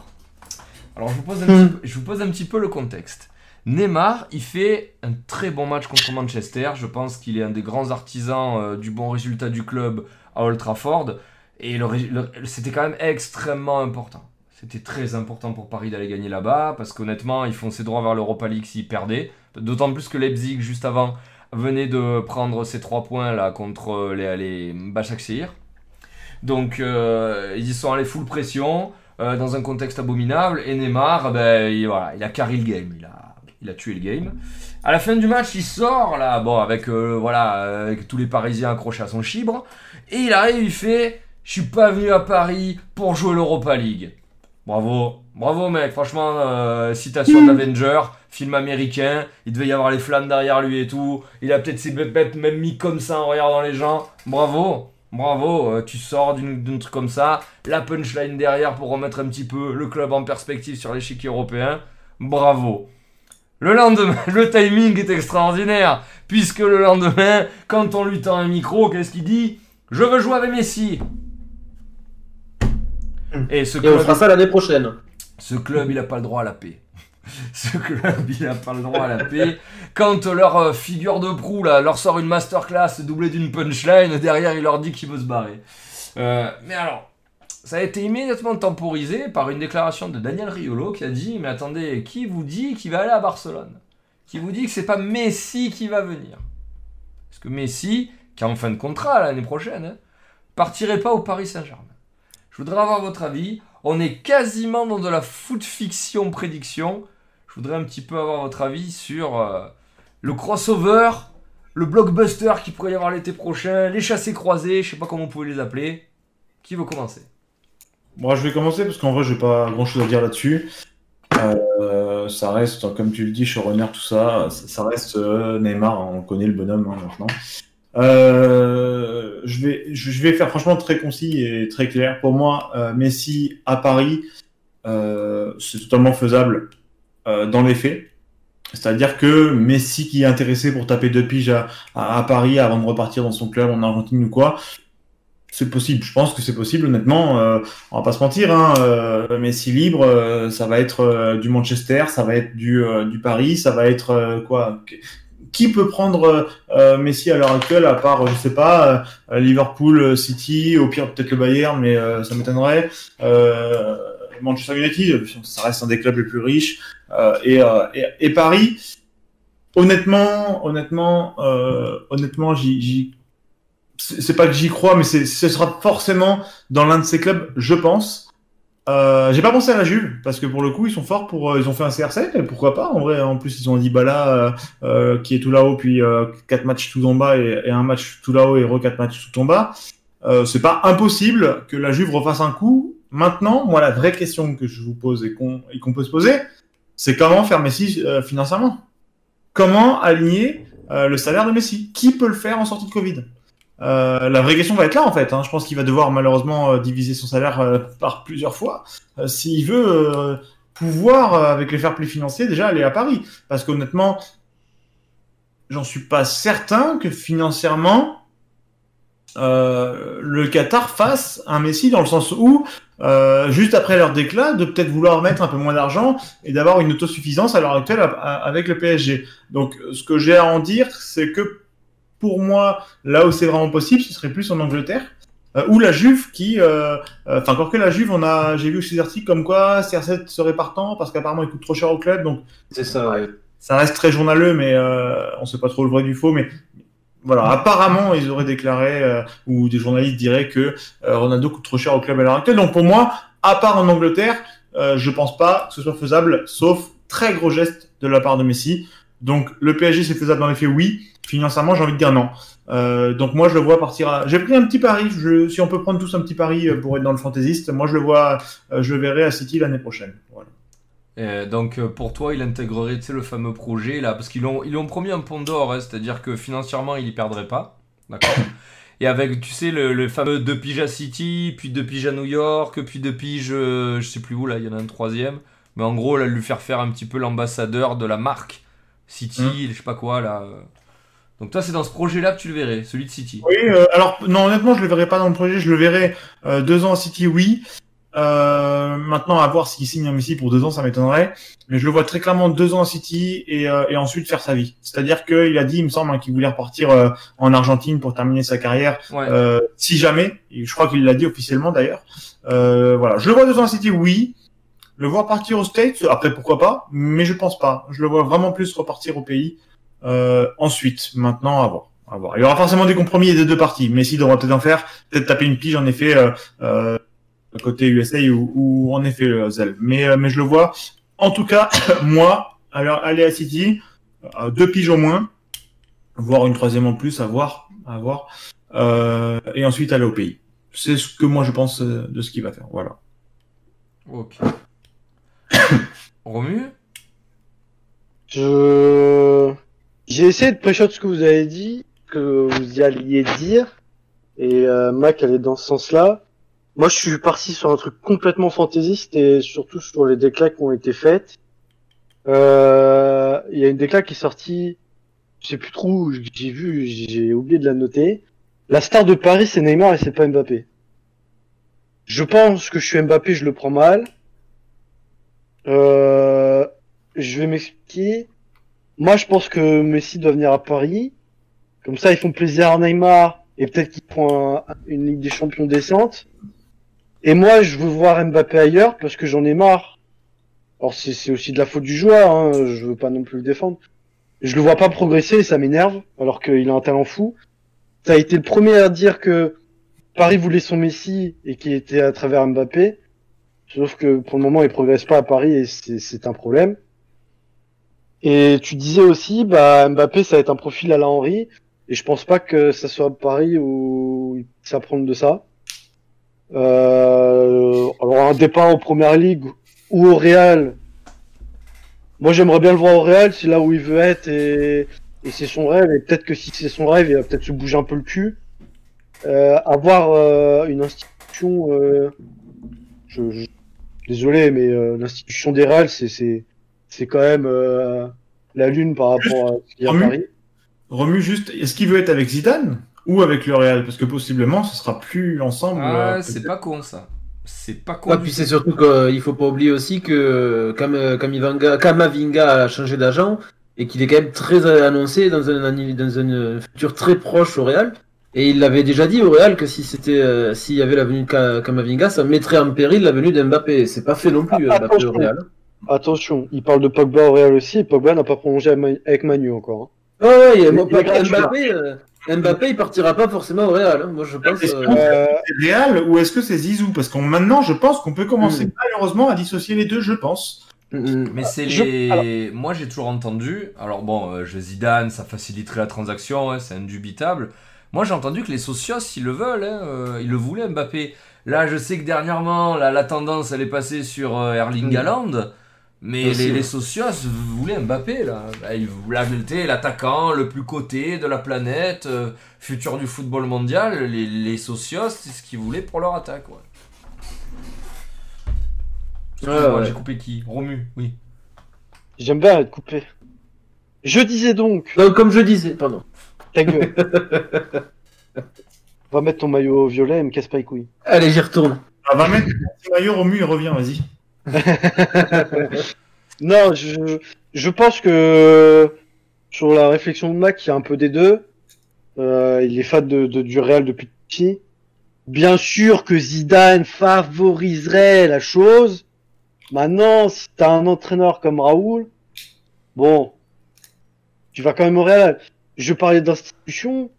Alors, je vous, pose un petit peu, je vous pose un petit peu le contexte. Neymar, il fait un très bon match contre Manchester. Je pense qu'il est un des grands artisans euh, du bon résultat du club à Old Trafford. Et le ré- le- c'était quand même extrêmement important. C'était très important pour Paris d'aller gagner là-bas, parce qu'honnêtement, ils fonçaient droit vers l'Europa League s'ils perdaient. D'autant plus que Leipzig, juste avant, venait de prendre ces trois points là contre euh, les, les Başakşehir. Donc, euh, ils y sont allés full pression, euh, dans un contexte abominable, et Neymar, ben, il, voilà, il a carré le game, il a, il a tué le game. À la fin du match, il sort, là, bon, avec, voilà, tous les Parisiens accrochés à son chibre, et il arrive, il fait Je suis pas venu à Paris pour jouer l'Europa League. Bravo, bravo mec, franchement, euh, citation d'Avenger, film américain, il devait y avoir les flammes derrière lui et tout, il a peut-être ses pépettes même mis comme ça en regardant les gens, bravo, bravo, euh, tu sors d'une d'un truc comme ça, la punchline derrière pour remettre un petit peu le club en perspective sur l'échiquier européen, bravo. Le lendemain, *laughs* le timing est extraordinaire, puisque le lendemain, quand on lui tend un micro, qu'est-ce qu'il dit? Je veux jouer avec Messi. Et ce Et on club, fera ça l'année prochaine. ce club, il n'a pas le droit à la paix. *laughs* Ce club, il n'a pas le droit à la paix. Quand leur euh, figure de proue là, leur sort une masterclass doublée d'une punchline, derrière, il leur dit qu'il veut se barrer. Euh, mais alors, ça a été immédiatement temporisé par une déclaration de Daniel Riolo qui a dit Mais attendez, qui vous dit qu'il va aller à Barcelone? Qui vous dit que c'est pas Messi qui va venir? Parce que Messi, qui est en fin de contrat l'année prochaine, hein, partirait pas au Paris Saint-Germain. Je voudrais avoir votre avis. On est quasiment dans de la foot fiction prédiction. Je voudrais un petit peu avoir votre avis sur euh, le crossover, le blockbuster qui pourrait y avoir l'été prochain, les chassés croisés, je sais pas comment vous pouvez les appeler. Qui veut commencer? Moi, je vais commencer parce qu'en vrai, j'ai pas grand chose à dire là-dessus. Euh, ça reste, comme tu le dis, showrunner, tout ça, ça, ça reste euh, Neymar, on connaît le bonhomme hein, maintenant. Euh, je, vais, je, vais faire franchement très concis et très clair. Pour moi, euh, Messi à Paris, euh, c'est totalement faisable dans les faits. C'est-à-dire que Messi qui est intéressé pour taper deux piges à, à, Paris avant de repartir dans son club en Argentine ou quoi, c'est possible. Je pense que c'est possible, honnêtement. On va pas se mentir, hein, Messi libre, ça va être du Manchester, ça va être du, du Paris, ça va être quoi Qui peut prendre euh, Messi à l'heure actuelle à part, je sais pas, euh, Liverpool, euh, City, au pire peut-être le Bayern, mais euh, ça m'étonnerait. Manchester United, ça reste un des clubs les plus riches, et, et, et Paris. Honnêtement, honnêtement, honnêtement, j'y, c'est pas que j'y crois, mais ce sera forcément dans l'un de ces clubs, je pense. Euh, j'ai pas pensé à la Juve parce que pour le coup ils sont forts pour euh, ils ont fait un CR7 et pourquoi pas en vrai en plus ils ont Dybala euh, euh, qui est tout là-haut puis quatre matchs tout en bas et, et un match tout là-haut et re quatre matchs tout en bas. C'est pas impossible que la Juve refasse un coup. Maintenant moi la vraie question que je vous pose et qu'on et qu'on peut se poser c'est comment faire Messi financièrement? Comment aligner le salaire de Messi? Qui peut le faire en sortie de Covid? Euh, la vraie question va être là en fait. Hein. Je pense qu'il va devoir malheureusement euh, diviser son salaire euh, *laughs* par plusieurs fois s'il veut pouvoir avec les fair play financiers déjà aller à Paris. Parce qu'honnêtement, j'en suis pas certain que financièrement le Qatar fasse un Messi dans le sens où juste après leur déclat de peut-être vouloir mettre un peu moins d'argent et d'avoir une autosuffisance à l'heure actuelle avec le PSG. Donc ce que j'ai à en dire, c'est que pour moi, là où c'est vraiment possible, ce serait plus en Angleterre. Euh, ou la Juve qui, euh, euh, enfin encore que la Juve, on a, j'ai vu ces articles comme quoi CR7 serait partant parce qu'apparemment il coûte trop cher au club, donc C'est ça, ouais. ça reste très journaleux, mais euh, on sait pas trop le vrai du faux. Mais voilà, apparemment, ils auraient déclaré, euh, ou des journalistes diraient que euh, Ronaldo coûte trop cher au club à l'heure actuelle. Donc pour moi, à part en Angleterre, euh, je pense pas que ce soit faisable, sauf très gros geste de la part de Messi. Donc le PSG, c'est faisable dans les faits, oui. Financièrement, j'ai envie de dire non. Euh, donc moi, je le vois partir à... J'ai pris un petit pari, je... si on peut prendre tous un petit pari euh, pour être dans le fantaisiste, moi je le vois, euh, je le verrai à City l'année prochaine. Voilà. Donc pour toi, il intégrerait le fameux projet là, parce qu'ils l'ont ils ont promis un pont d'or, hein, c'est-à-dire que financièrement il y perdrait pas, d'accord. *coughs* Et avec tu sais le, le fameux deux piges à City, puis deux piges à New York, puis deux piges, euh, je sais plus où là, il y en a un troisième. Mais en gros là, lui faire faire un petit peu l'ambassadeur de la marque City, Mm. je sais pas quoi là. Donc toi c'est dans ce projet-là que tu le verrais, celui de City. Oui, euh, alors non, honnêtement, je le verrai pas dans le projet. Je le verrai euh, deux ans à City, oui. Euh, maintenant, à voir s'il signe un Messi pour deux ans, ça m'étonnerait. Mais je le vois très clairement deux ans à City et, euh, et ensuite faire sa vie. C'est-à-dire qu'il a dit, il me semble, hein, qu'il voulait repartir euh, en Argentine pour terminer sa carrière. Ouais. Euh, si jamais, et je crois qu'il l'a dit officiellement d'ailleurs. Euh, voilà, je le vois deux ans à City, oui. Le voir partir aux States, après pourquoi pas, mais je pense pas. Je le vois vraiment plus repartir au pays. Euh, ensuite, maintenant, à voir. À voir. Il y aura forcément des compromis des deux parties. Messi devra peut-être en faire, peut-être taper une pige en effet euh, euh, côté USA ou, ou en effet euh, Zell. Mais euh, mais je le vois. En tout cas, *coughs* moi, alors aller à City, euh, deux piges au moins, voire une troisième en plus, à voir, à voir, euh, et ensuite aller au pays. C'est ce que moi je pense de ce qu'il va faire. Voilà. Ok. *coughs* Romu? Je... J'ai essayé de pré-shot ce que vous avez dit, que vous y alliez dire, et euh, Mac allait dans ce sens-là. Moi, je suis parti sur un truc complètement fantaisiste et surtout sur les déclats qui ont été faites. Euh, Il y a une déclat qui est sortie, je sais plus trop où j'ai vu, j'ai oublié de la noter. La star de Paris, c'est Neymar et c'est pas Mbappé. Je pense que je suis Mbappé, je le prends mal. Euh, je vais m'expliquer. Moi, je pense que Messi doit venir à Paris. Comme ça, ils font plaisir à Neymar et peut-être qu'ils font un- une Ligue des Champions décente. Et moi, je veux voir Mbappé ailleurs parce que j'en ai marre. Alors, c'est aussi de la faute du joueur. Hein, je veux pas non plus le défendre. Je le vois pas progresser et ça m'énerve alors qu'il a un talent fou. Ça a été le premier à dire que Paris voulait son Messi et qui était à travers Mbappé. Sauf que pour le moment, il progresse pas à Paris et c'est un problème. Et tu disais aussi, bah, Mbappé, ça va être un profil à la Henry. Et je pense pas que ça soit Paris où il puisse apprendre de ça. Euh, alors un départ en première ligue ou au Real. Moi, j'aimerais bien le voir au Real, c'est là où il veut être et, et c'est son rêve. Et peut-être que si c'est son rêve, il va peut-être se bouger un peu le cul. Euh, avoir euh, une institution, euh, je, je- désolé, mais euh, l'institution des Real, c'est c'est quand même euh, la lune par rapport à ce qu'il y a à Romu Paris. Romu, juste, est-ce qu'il veut être avec Zidane ou avec le Real? Parce que possiblement, ce sera plus ensemble. Ah, euh, c'est pas con ça. C'est pas con. Ouais, du puis c'est surtout qu'il faut pas oublier aussi que Kamavinga a changé d'agent et qu'il est quand même très annoncé dans un, dans un futur très proche au Real. Et il l'avait déjà dit au Real que si c'était euh, s'il y avait la venue de Ka- Kamavinga, ça mettrait en péril la venue d'Mbappé. C'est pas fait non plus Ah, Mbappé au. Real. Attention, il parle de Pogba au Real aussi, et Pogba n'a pas prolongé avec Ma- avec Manu encore. hein. Ouais, ouais, moi, Mbappé, euh, Mbappé, il partira pas forcément au Real. hein. Moi, je pense. Est-ce euh, que- c'est Real ou est-ce que c'est Zizou? Parce qu'on maintenant, je pense qu'on peut commencer Mm. malheureusement à dissocier les deux, je pense. mm, Mais c'est Je-. Moi j'ai toujours entendu. Alors bon, euh, je Zidane, ça faciliterait la transaction, hein, c'est indubitable. Moi j'ai entendu que les socios, ils le veulent, hein, euh, ils le voulaient Mbappé. Là, je sais que dernièrement, la, la tendance elle est passée sur euh, Erling. Haaland. Mais les, ouais. les socios voulaient Mbappé là. Bah, Ils voulaient l'attaquant le plus coté de la planète, euh, futur du football mondial. Les, les socios, c'est ce qu'ils voulaient pour leur attaque. Ouais. J'ai coupé qui? Romu, oui. J'aime bien être coupé. Je disais donc, Donc, comme je disais, pardon. ta gueule. *laughs* Va mettre ton maillot violet et me casse pas les couilles. Allez, j'y retourne. Ah, va mettre ton maillot Romu et reviens, vas-y. *laughs* Non, je, je pense que sur la réflexion de Mac, il y a un peu des deux. Euh, il est fan de, du Real depuis petit. Bien sûr que Zidane favoriserait la chose. Maintenant, si t'as un entraîneur comme Raoul, bon, tu vas quand même au Real. Je parlais d'institution.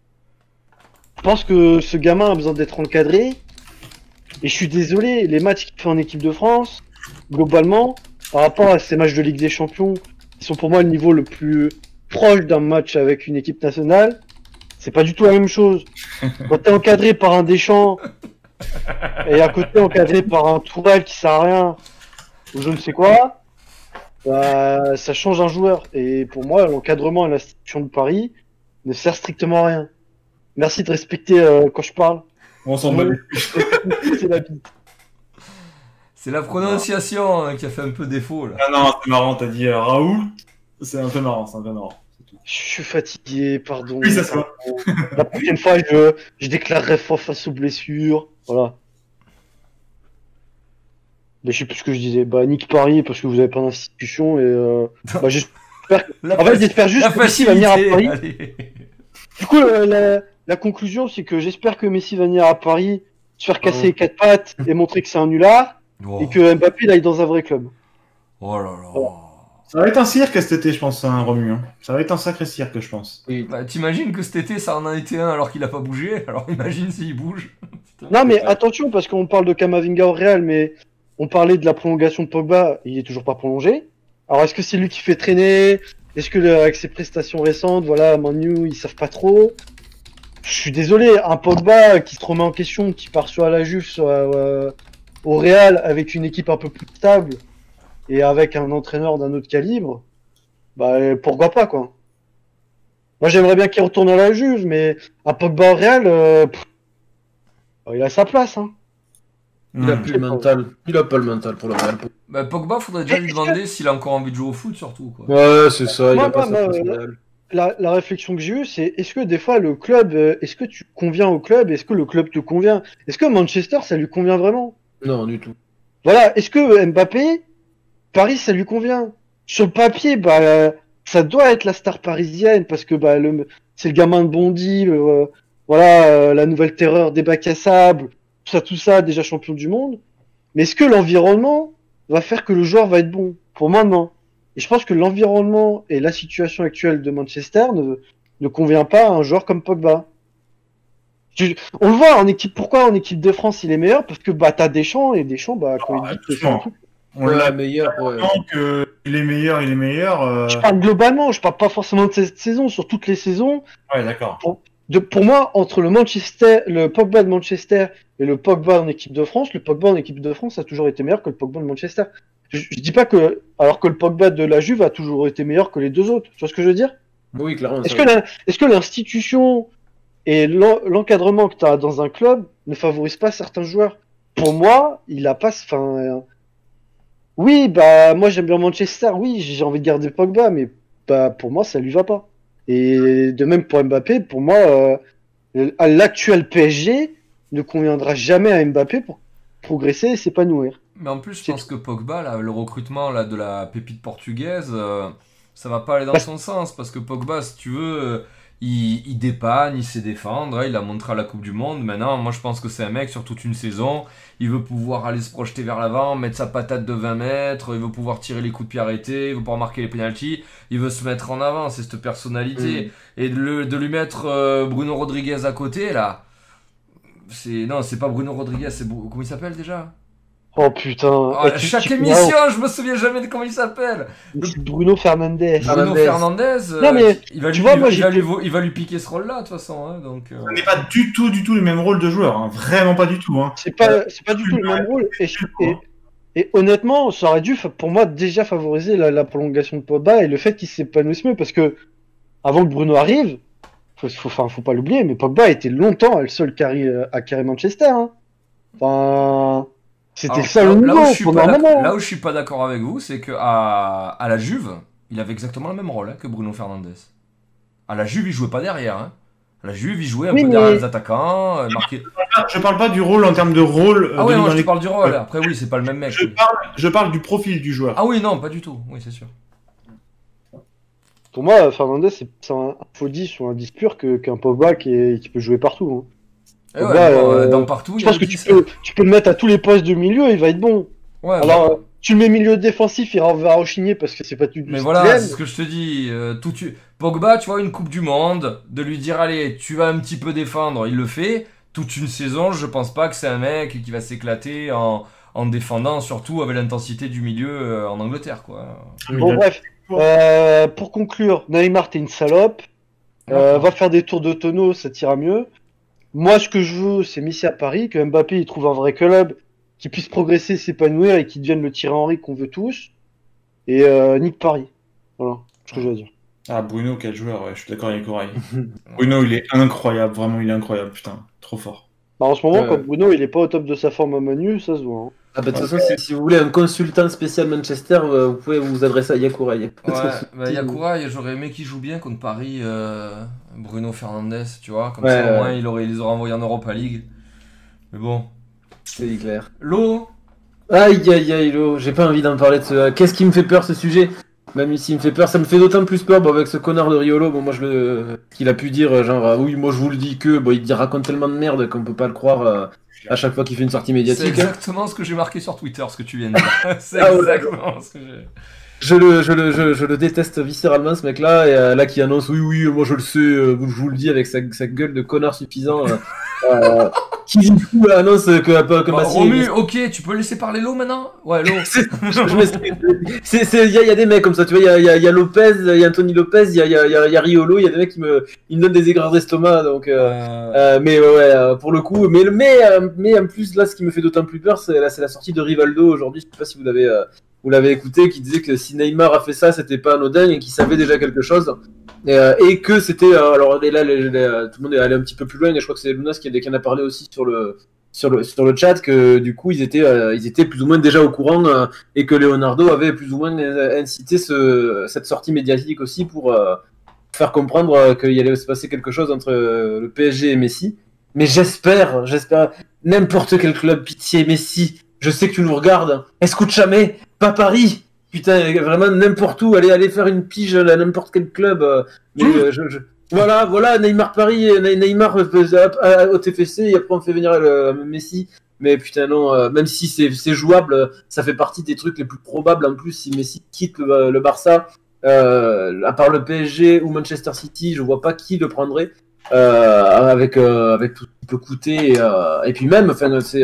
Je pense que ce gamin a besoin d'être encadré. Et je suis désolé, les matchs qu'il fait en équipe de France, globalement, par rapport à ces matchs de Ligue des Champions, qui sont pour moi le niveau le plus proche d'un match avec une équipe nationale, c'est pas du tout la même chose. *laughs* Quand t'es encadré par un Deschamps et à côté encadré par un Tourelle qui sert à rien ou je ne sais quoi, bah, ça change un joueur. Et pour moi, l'encadrement et l'institution de Paris ne sert strictement à rien. Merci de respecter euh, quand je parle. On s'en bat. *laughs* C'est la bite. C'est la prononciation hein, qui a fait un peu défaut là. Ah non, c'est marrant, t'as dit euh, Raoul. C'est un peu marrant, c'est un peu marrant. Je suis fatigué, pardon. Oui, ça se *laughs* voit. La prochaine fois, je, je déclarerai foi face aux blessures. Voilà. Mais je sais plus ce que je disais. Bah, nique Paris parce que vous avez pas d'institution et euh, bah, j'espère. *laughs* La En fait, j'espère juste la que Messi va venir à Paris. allez. Du coup, la, la, la conclusion, c'est que j'espère que Messi va venir à Paris, se faire casser Oh. les quatre pattes et montrer que c'est un nulard Oh. et que Mbappé il aille dans un vrai club. Oh là là. Ça va être un cirque cet été, je pense, un Romu. hein. Ça va être un sacré cirque, je pense. Oui. Bah, T'imagines que cet été ça en a été un alors qu'il a pas bougé? Alors imagine s'il bouge. *laughs* Non, mais attention, parce qu'on parle de Kamavinga au Real, mais on parlait de la prolongation de Pogba, il est toujours pas prolongé. Alors, est-ce que c'est lui qui fait traîner? Est-ce que, le- avec ses prestations récentes, voilà, Manu, ils savent pas trop? Je suis désolé, un Pogba qui se remet en question, qui part soit à la Juve, soit euh, au Real, avec une équipe un peu plus stable, et avec un entraîneur d'un autre calibre, bah, pourquoi pas, quoi. Moi, j'aimerais bien qu'il retourne à la Juve, mais un Pogba au Real, euh, pff, il a sa place, hein. Il a Hmm. plus le mental. Il a pas le mental pour le Real. Bah, Pogba, faudrait déjà lui demander s'il a encore envie de jouer au foot, surtout. Quoi. Ouais, c'est ça. Il Moi, pas moi, sa place la, la réflexion que j'ai eue, c'est est-ce que des fois le club, euh, est-ce que tu conviens au club, est-ce que le club te convient? Est-ce que Manchester, ça lui convient vraiment? Non, du tout. Voilà, est-ce que Mbappé, Paris, ça lui convient? Sur le papier, bah, euh, ça doit être la star parisienne parce que bah, le, c'est le gamin de Bondy, euh, voilà, euh, la nouvelle terreur des bacs à sable, tout ça, tout ça, déjà champion du monde. Mais est-ce que l'environnement va faire que le joueur va être bon? Pour moi, non. Et je pense que l'environnement et la situation actuelle de Manchester ne convient pas à un joueur comme Pogba. Tu- on le voit en équipe. Pourquoi en équipe de France il est meilleur? Parce que bah t'as Deschamps et Deschamps bah quand Ah, il dit que. On l'a meilleur. Ouais. tant que il est meilleur, il est meilleur. euh, Je parle globalement. Je parle pas forcément de cette saison. Sur toutes les saisons. Ouais, d'accord. De, pour moi, entre le Manchester, le Pogba de Manchester et le Pogba en équipe de France, le Pogba en équipe de France a toujours été meilleur que le Pogba de Manchester. Je, je dis pas que alors que le Pogba de la Juve a toujours été meilleur que les deux autres. Tu vois ce que je veux dire? Oui, clairement. Est-ce ça- que la- est-ce que l'institution et l'en- l'encadrement que tu as dans un club ne favorise pas certains joueurs Pour moi, il a pas. Enfin, euh, oui, bah moi j'aime bien Manchester. Oui, j'ai envie de garder Pogba, mais bah pour moi ça lui va pas. Et de même pour Mbappé, pour moi, euh, l'actuel PSG ne conviendra jamais à Mbappé pour progresser et s'épanouir. Mais en plus, je pense que Pogba, là, le recrutement là, de la pépite portugaise, euh, ça va pas aller dans Bah, son sens. Parce que Pogba, si tu veux, euh, il, il dépanne, il sait défendre. hein, il a montré à la Coupe du Monde. Maintenant, moi, je pense que c'est un mec sur toute une saison. Il veut pouvoir aller se projeter vers l'avant, mettre sa patate de 20 mètres. Il veut pouvoir tirer les coups de pied arrêtés. Il veut pouvoir marquer les pénalties. Il veut se mettre en avant. C'est cette personnalité. Et de, le- de lui mettre euh, Bruno Rodriguez à côté, là. C'est non, c'est pas Bruno Rodriguez, c'est comment il s'appelle déjà? Oh putain. Oh, Ah, tu- chaque tu- émission, je me souviens jamais de comment il s'appelle. Bruno Fernandez. Bruno Fernandez. Euh, Non, mais il va tu lui, vois, il, moi, il va j'ai- lui, il va lui piquer ce rôle-là de toute façon. hein, donc. euh, Ce n'est pas du tout, du tout les mêmes rôles de joueurs. hein. Vraiment pas du tout. Hein. C'est pas, c'est pas du tout le même rôle. Et je, et, Et honnêtement, ça aurait dû, pour moi, déjà favoriser la, la prolongation de Pogba et le fait qu'il s'épanouisse mieux, parce que avant que Bruno arrive, faut, faut, enfin, faut pas l'oublier, mais Pogba était longtemps le seul carry, euh, à carry Manchester. Hein. Enfin, c'était ça là- le là, où niveau pendant un moment. là où je suis pas d'accord avec vous, c'est que à, à la Juve, il avait exactement le même rôle hein, que Bruno Fernandes. À la Juve, il jouait pas derrière. Hein. À la Juve, il jouait un Oui, peu mais- derrière les attaquants. euh, marqué- Je parle pas du rôle en termes de rôle. euh, Ah oui, moi je les- te parle du rôle. Après, oui, c'est pas le même mec. Je parle, je parle du profil du joueur. Ah oui, non, pas du tout. Oui, c'est sûr. Pour moi, Fernandez, c'est un Fodis ou un 10 pur que- qu'un Pogba qui, est- qui peut jouer partout. Ouais, Bah, bon, euh, dans partout, Je pense que tu 10. peux, tu peux le mettre à tous les postes de milieu, il va être bon. Ouais, Alors, euh, tu le mets milieu défensif, il va rechigner parce que c'est pas du Mais voilà, c'est ce que je te dis. euh, tout tu... Pogba, tu vois, une Coupe du Monde, de lui dire, allez, tu vas un petit peu défendre, il le fait. Toute une saison, je pense pas que c'est un mec qui va s'éclater en, en défendant, surtout avec l'intensité du milieu euh, en Angleterre, quoi. Bon, bref. Euh, pour conclure, Neymar, t'es une salope. Euh, va faire des tours de tonneau, ça t'ira mieux. Moi, ce que je veux, c'est Messi à Paris, que Mbappé il trouve un vrai club, qui puisse progresser, s'épanouir et qui devienne le Thierry Henry qu'on veut tous. Et euh, nique Paris. Voilà ce que je veux dire. Ah, Bruno, quel joueur, ouais, je suis d'accord avec Corail. *laughs* Bruno, il est incroyable, vraiment, il est incroyable, putain, trop fort. Bah, en ce moment, Ouais. quand Bruno il est pas au top de sa forme à Manu, ça se voit. hein. Ah bah de toute façon, si, si vous voulez un consultant spécial Manchester, euh, vous pouvez vous adresser à Yakura. Ouais, *laughs* bah, Yakura, j'aurais aimé qu'il joue bien contre Paris, euh, Bruno Fernandes, tu vois. Comme Ouais, ça, au ouais. moins, il, aurait, il les aurait envoyés en Europa League. Mais bon. C'est clair. L'eau Aïe aïe aïe, Lo, j'ai pas envie d'en parler de ce. Qu'est-ce qui me fait peur ce sujet? Même s'il me fait peur, ça me fait d'autant plus peur bon, avec ce connard de Riolo. Bon, moi je le. qu'il a pu dire, genre, ah oui, moi je vous le dis que. Bon, il dit- raconte tellement de merde qu'on peut pas le croire euh, à chaque fois qu'il fait une sortie C'est médiatique. hein. exactement ce que j'ai marqué sur Twitter, ce que tu viens de dire. *laughs* C'est Ah ouais, exactement ce que j'ai. Je le, je, le, je, je le déteste viscéralement ce mec-là, et euh, là qui annonce oui, oui, moi je le sais, euh, je vous le dis avec sa, sa gueule de connard suffisant. euh, *laughs* euh, qui du coup annonce que, que, que Bah, Romu, ok, tu peux laisser parler l'eau maintenant? Ouais, l'eau. *laughs* Il y, a- il y a des mecs comme ça, tu vois, il y a, y a- y a Lopez, il y a Anthony Lopez, il y a, y a, Riolo, il y a des mecs qui me, ils me donnent des aigreurs d'estomac, donc, euh, Euh, euh, mais ouais, pour le coup, mais, mais, mais en plus, là, ce qui me fait d'autant plus peur, c'est la, sortie de Rivaldo aujourd'hui, je sais pas si vous l'avez, euh, vous l'avez écouté, qui disait que si Neymar a fait ça, c'était pas anodin et qu'il savait déjà quelque chose. Et, euh, que c'était, euh, alors et là, tout le monde est allé un petit peu plus loin, et je crois que c'est Lunas qui, qui en a parlé aussi sur le, sur le, sur le chat, que du coup, ils étaient, euh, ils étaient plus ou moins déjà au courant, et que Leonardo avait plus ou moins incité ce, cette sortie médiatique aussi pour faire comprendre qu'il allait se passer quelque chose entre le PSG et Messi. Mais j'espère, j'espère, n'importe quel club, pitié, Messi, je sais que tu nous regardes, escoute jamais, pas Paris, putain, vraiment n'importe où, allez, allez faire une pige à n'importe quel club. euh, mais, euh, je, je- Voilà, voilà, Neymar Paris, euh, Ne- Neymar au TFC, et après on fait venir le, Messi. Mais putain non, euh, même si c'est jouable, ça fait partie des trucs les plus probables en plus si Messi quitte le, le Barça, euh, à part le PSG ou Manchester City, je vois pas qui le prendrait euh, avec avec tout ce qui peut coûter et, et puis même, enfin c'est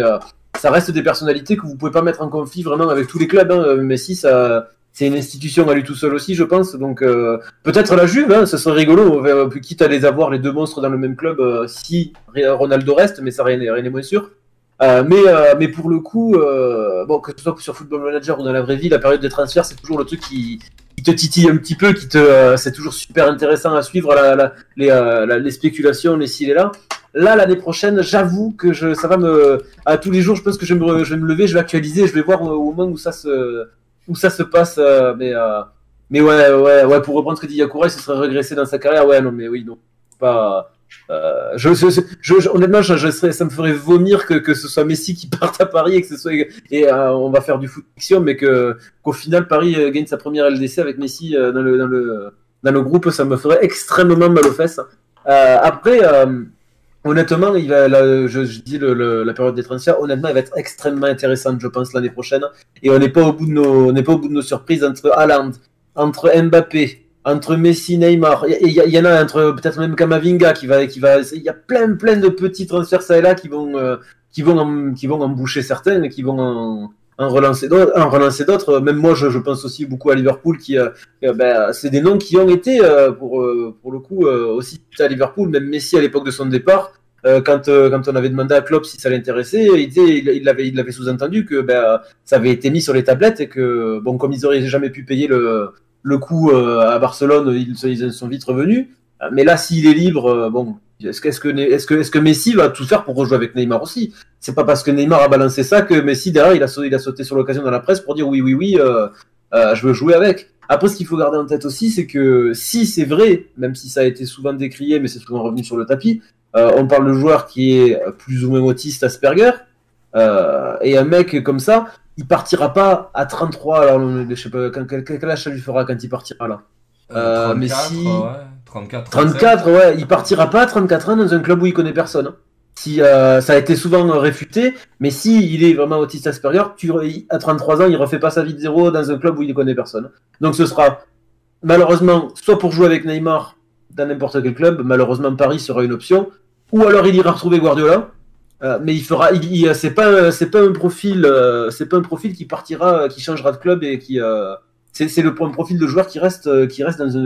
ça reste des personnalités que vous pouvez pas mettre en conflit vraiment avec tous les clubs. Hein. Messi, ça c'est une institution à lui tout seul aussi, je pense. Donc euh, peut-être la Juve, hein, ce serait rigolo, euh, quitte à les avoir les deux monstres dans le même club euh, si Ronaldo reste, mais ça rien n'est moins sûr. Euh, mais, euh, mais pour le coup, euh, bon, que ce soit sur Football Manager ou dans la vraie vie, la période des transferts, c'est toujours le truc qui, te titille un petit peu, qui te, euh, c'est toujours super intéressant à suivre la, la, les, euh, la- les spéculations, les s'il est là. Là, l'année prochaine, j'avoue que je, ça va me, à tous les jours, je pense que je vais me, je vais me lever, je vais actualiser, je vais voir au, moment où ça se, où ça se passe, euh, mais, euh, mais ouais, ouais, ouais, pour reprendre ce que dit Yakurai, ce serait régresser dans sa carrière, ouais, non, mais oui, non, pas, euh, je, je, honnêtement, je, serais, ça me ferait vomir que, que ce soit Messi qui *laughs* parte à Paris et que ce soit et on va faire du foot fiction, mais qu'au final Paris gagne sa première LDC avec Messi dans le dans le dans le groupe, ça me ferait extrêmement mal aux fesses. Après, honnêtement, il va, là, je, dis la période des transferts, honnêtement, elle va être extrêmement intéressante, je pense, l'année prochaine. Et on n'est pas au bout de nos, pas au bout de nos surprises entre Haaland, entre Mbappé, entre Messi, Neymar. Il y, en a entre peut-être même Kamavinga qui va, qui va. Il y a plein, plein de petits transferts ça et là qui vont, euh, qui vont, en, qui vont en boucher certaines, et qui vont en, en relancer d'autres. Même moi, je, je pense aussi beaucoup à Liverpool, qui, euh, euh, ben, c'est des noms qui ont été euh, pour, euh, pour le coup aussi à Liverpool. Même Messi à l'époque de son départ. quand, quand on avait demandé à Klopp si ça l'intéressait, il il, il l'avait, il l'avait sous-entendu que ben, ça avait été mis sur les tablettes et que, bon, comme ils auraient jamais pu payer le, le coût à Barcelone, ils, ils sont vite revenus. Euh, Mais là, s'il est libre, euh, bon, est-ce que, est-ce que, est-ce que, que Messi va tout faire pour rejouer avec Neymar aussi? C'est pas parce que Neymar a balancé ça que Messi derrière il a, sauté, il a sauté sur l'occasion dans la presse pour dire oui, oui, oui, euh, euh, je veux jouer avec. Après, ce qu'il faut garder en tête aussi, c'est que si c'est vrai, même si ça a été souvent décrié, mais c'est souvent revenu sur le tapis, euh, on parle de joueur qui est plus ou moins autiste Asperger, euh, et un mec comme ça, il partira pas à 33. Alors, je sais pas, quel, quel âge ça lui fera quand il partira là? Euh, mais si- ouais, 34, 34, ouais, il partira pas à 34 ans dans un club où il connaît personne. hein. Si euh, ça a été souvent réfuté, mais si il est vraiment autiste Asperger, tu, à 33 ans, il refait pas sa vie de zéro dans un club où il ne connaît personne. Donc ce sera malheureusement soit pour jouer avec Neymar dans n'importe quel club, malheureusement Paris sera une option, ou alors il ira retrouver Guardiola. Euh, mais il fera, il, il- c'est pas, c'est pas un profil, euh, c'est pas un profil qui partira, euh, qui changera de club et qui, euh, c'est, le profil de joueur qui reste, euh,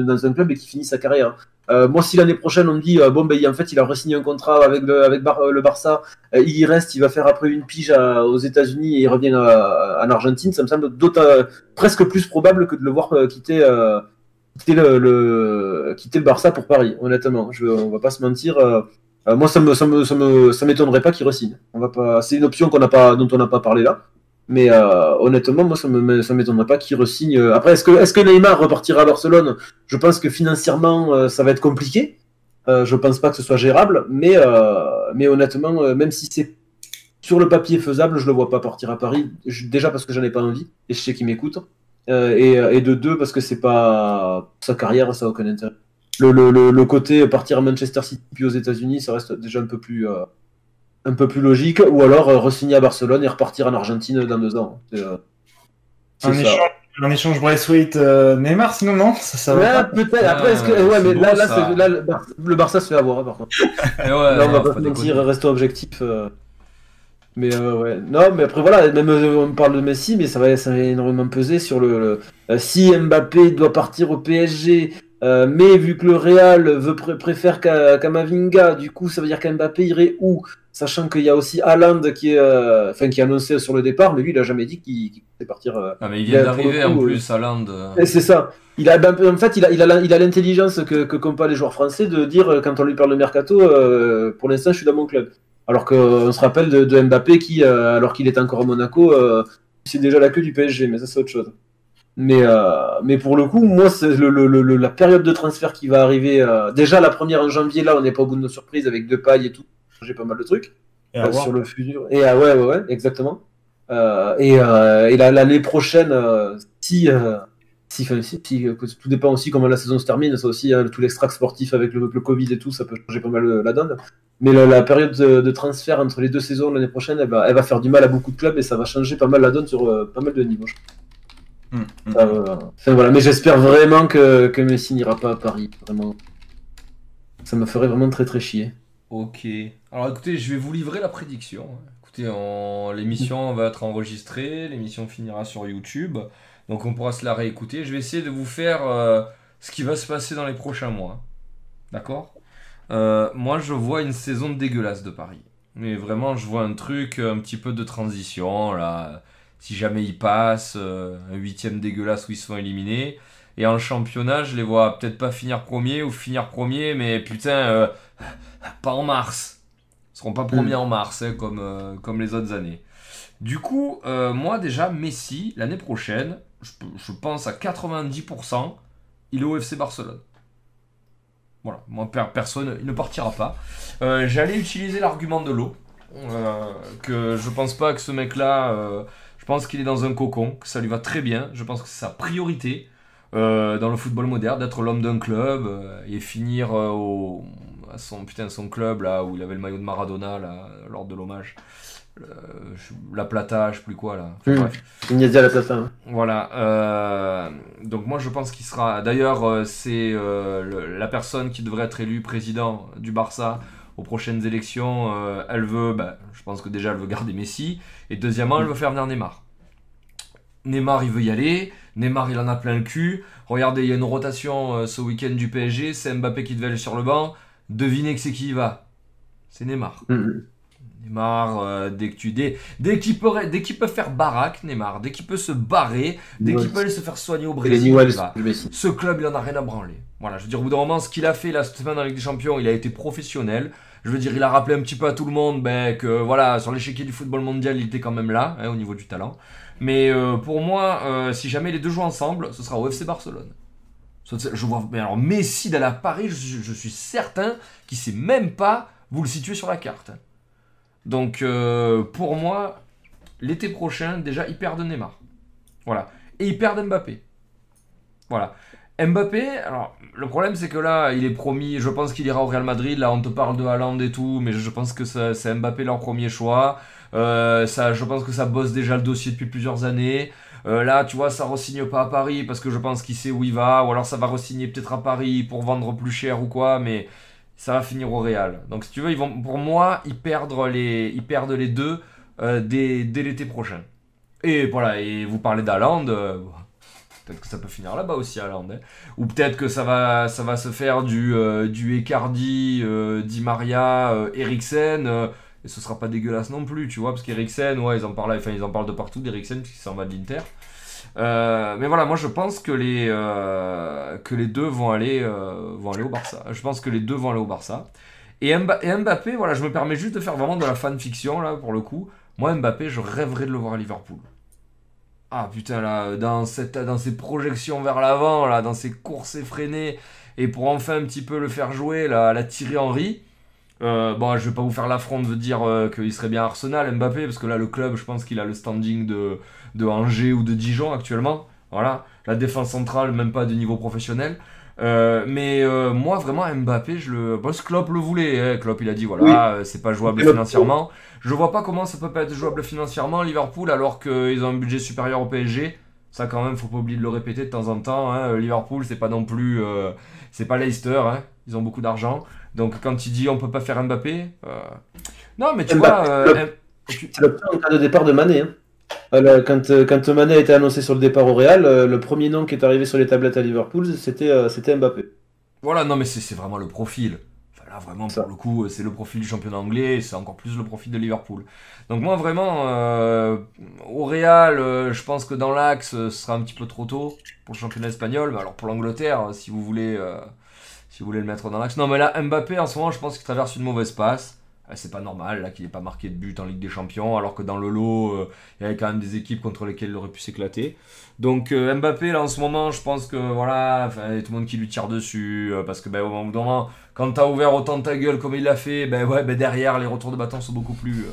dans un, club et qui finit sa carrière. Euh, moi, si l'année prochaine on me dit, euh, bon ben en fait il a re-signé un contrat avec le, Barça, il y reste, il va faire après une pige aux États-Unis et il revient en Argentine, ça me semble presque plus probable que de le voir quitter, le, Barça pour Paris. Honnêtement, je, on va pas se mentir. moi, ça me, m'étonnerait pas qu'il re-signe. Pas, c'est une option pas, dont on n'a pas parlé là. Mais euh, honnêtement, moi, ça ça m'étonnerait pas qu'il re-signe. Après, est-ce que, Neymar repartira à Barcelone? Je pense que financièrement, euh, ça va être compliqué. Euh, je pense pas que ce soit gérable, mais, euh, honnêtement, euh, même si c'est sur le papier faisable, je le vois pas partir à Paris. Déjà parce que j'en ai pas envie et je sais qu'il m'écoute. Euh, et, de deux parce que c'est pas sa carrière, ça a aucun intérêt. Le, le, côté partir à Manchester City puis aux États-Unis, ça reste déjà un peu plus euh, un peu plus logique. Ou alors euh, re-signer à Barcelone et repartir en Argentine dans deux ans. C'est euh, Un échange, un échange Braithwaite euh, Neymar, sinon non, ça, ça va peut-être. Après, est-ce que Ah, ouais, mais c'est là, beau, là, ça. c'est- là, le, Bar- le Barça se fait avoir hein, par contre. *laughs* Et ouais, Là, on va pas se mentir, restons objectifs. euh. Mais euh, ouais, non, mais après voilà, même euh, on parle de Messi, mais ça va, ça va énormément peser sur le. le- euh, si Mbappé doit partir au PSG, euh, mais vu que le Real veut pré- préfère Ka- Kamavinga, du coup, ça veut dire qu'Mbappé irait où? Sachant qu'il y a aussi Haaland qui est, euh, enfin, qui est annoncé sur le départ, mais lui, il a jamais dit qu'il allait partir. euh, Ah, mais il vient d'arriver en plus à Land. euh. c'est ça. Il a, ben, en fait, il a, il l'intelligence que, que pas les joueurs français de dire euh, quand on lui parle de mercato, euh, pour l'instant, je suis dans mon club. Alors qu'on se rappelle de, de Mbappé qui, euh, alors qu'il est encore à Monaco, euh, c'est déjà la queue du PSG, mais ça c'est autre chose. Mais, euh, mais pour le coup, moi, c'est le, le- le- la période de transfert qui va arriver. euh, déjà la première en janvier, là, on n'est pas au bout de nos surprises avec deux pailles et tout. J'ai pas mal de trucs Et euh, sur le futur. Et ah ouais, ouais, ouais, exactement. Euh, et euh, et la- l'année prochaine, euh, si, euh, si, enfin, si, si, euh, tout dépend aussi comment la saison se termine, ça aussi, hein, tout l'extract sportif avec le, le Covid et tout, ça peut changer pas mal euh, la donne. Mais la, la période de, de transfert entre les deux saisons l'année prochaine, elle va, elle va faire du mal à beaucoup de clubs et ça va changer pas mal la donne sur euh, pas mal de niveaux. pense. Euh, enfin, voilà. Mais j'espère vraiment que, que Messi n'ira pas à Paris. Vraiment. Ça me ferait vraiment très très chier. Ok. Alors écoutez, je vais vous livrer la prédiction. Écoutez, on- l'émission va être enregistrée, l'émission finira sur YouTube, donc on pourra se la réécouter. Je vais essayer de vous faire euh, ce qui va se passer dans les prochains mois. D'accord? Euh, Moi, je vois une saison dégueulasse de Paris. Mais vraiment, je vois un truc, un petit peu de transition, là. Si jamais ils passent, euh, un huitième dégueulasse où ils se font éliminer. Et en championnat, je les vois peut-être pas finir premier ou finir premier, mais putain, euh, pas en mars. Ils seront pas premiers en mars, hein, comme, euh, comme les autres années. Du coup, euh, moi déjà, Messi, l'année prochaine, je, pense à 90%, il est au FC Barcelone. Voilà, moi, per- personne, il ne partira pas. J'allais utiliser l'argument de l'eau, que je pense pas que ce mec-là, je pense qu'il est dans un cocon, que ça lui va très bien, je pense que c'est sa priorité euh, dans le football moderne, d'être l'homme d'un club euh, et finir euh, au, à son, putain, son club là où il avait le maillot de Maradona là, lors de l'hommage. La Plata, je sais plus quoi là. Enfin, Mm. à la place. hein. Voilà. euh, donc moi je pense qu'il sera. D'ailleurs, c'est euh, la personne qui devrait être élue président du Barça aux prochaines élections. euh, elle veut, bah, je pense que déjà elle veut garder Messi. Et deuxièmement, elle veut faire venir Neymar. Neymar il veut y aller. Neymar il en a plein le cul. Regardez, il y a une rotation euh, ce week-end du PSG. C'est Mbappé qui devait aller sur le banc. Devinez que c'est qui y va. c'est Neymar. Mhm. Neymar, euh, dès que tu dès, dès qu'il peut dès qu'il peut faire baraque, Neymar, dès qu'il peut se barrer, dès qu'il peut aller se faire soigner au Brésil. Ce club, il en a rien à branler. Voilà, je veux dire, au bout d'un moment, ce qu'il a fait cette semaine dans la Ligue des Champions, il a été professionnel. Je veux dire, il a rappelé un petit peu à tout le monde ben, que voilà, sur l'échiquier du football mondial, il était quand même là, hein, au niveau du talent. Mais euh, pour moi, euh, si jamais les deux jouent ensemble, ce sera au FC Barcelone. Je vois, mais alors Messi d'aller à Paris, je, suis- certain qu'il sait même pas vous le situer sur la carte. Donc euh, pour moi, l'été prochain, déjà, il perd de Neymar. Voilà. Et il perd Mbappé. Voilà. Mbappé, alors le problème c'est que là, il est promis, je pense qu'il ira au Real Madrid. Là, on te parle de Haaland et tout, mais je pense que c'est Mbappé leur premier choix. Euh, ça, je pense que ça bosse déjà le dossier depuis plusieurs années. Euh, là, tu vois, ça re-signe pas à Paris parce que je pense qu'il sait où il va, ou alors ça va re-signer peut-être à Paris pour vendre plus cher ou quoi, mais ça va finir au Real. Donc si tu veux, pour moi, ils perdent les, ils perdent les deux euh, dès, l'été prochain. Et voilà, et vous parlez d'Haaland, euh, peut-être que ça peut finir là-bas aussi Haaland. hein. Ou peut-être que ça va, ça va se faire du, du Ecardi, Di Maria, Eriksen. Et ce sera pas dégueulasse non plus, tu vois, parce qu'Eriksen, ouais, ils en parlent, ils en parlent de partout d'Eriksen, puisqu'il s'en va de l'Inter. Euh, mais voilà, moi je pense que les, euh, deux vont aller, euh, vont aller au Barça. Je pense que les deux vont aller au Barça. Et, Mba- et Mbappé, voilà, je me permets juste de faire vraiment de la fanfiction là pour le coup. Moi, Mbappé, je rêverais de le voir à Liverpool. Ah putain, là, dans, cette, dans ses projections vers l'avant, là, dans ses courses effrénées, et pour enfin un petit peu le faire jouer, là, la Thierry Henry. Euh, bon, je vais pas vous faire l'affront de dire euh, qu'il serait bien Arsenal, Mbappé, parce que là, le club, je pense qu'il a le standing de, de Angers ou de Dijon actuellement. Voilà, la défense centrale, même pas de niveau professionnel. Euh, mais euh, moi, vraiment, Mbappé, je le. Boss Klopp le voulait. hein. Klopp, il a dit voilà, Oui. c'est pas jouable financièrement. Je vois pas comment ça peut pas être jouable financièrement, Liverpool, alors qu'ils ont un budget supérieur au PSG. Ça, quand même, faut pas oublier de le répéter de temps en temps. hein. Liverpool, c'est pas non plus. c'est pas Leicester, hein. ils ont beaucoup d'argent. Donc, quand il dit on peut pas faire Mbappé. euh, Non, mais tu Mbappé, vois. euh, C'est le plan de départ de Mané. hein. Euh, quand, quand Mané a été annoncé sur le départ au Real, le premier nom qui est arrivé sur les tablettes à Liverpool, c'était c'était Mbappé. Voilà, non, mais c'est vraiment le profil. Là, vraiment, pour le coup, c'est le profil du championnat anglais, c'est encore plus le profil de Liverpool. Donc, moi, vraiment, euh, au Real, euh, je pense que dans l'axe, ce sera un petit peu trop tôt pour le championnat espagnol. Mais alors, pour l'Angleterre, si vous voulez. euh, si vous voulez le mettre dans l'axe. Non, mais là, Mbappé, en ce moment, je pense qu'il traverse une mauvaise passe. Euh, C'est pas normal, là, qu'il n'ait pas marqué de but en Ligue des Champions, alors que dans le lot, euh, il y avait quand même des équipes contre lesquelles il aurait pu s'éclater. Donc euh, Mbappé là en ce moment, je pense que voilà, il y a tout le monde qui lui tire dessus euh, parce que ben, au bout d'un moment, quand t'as ouvert autant ta gueule comme il l'a fait, ben ouais, ben derrière les retours de bâton sont beaucoup plus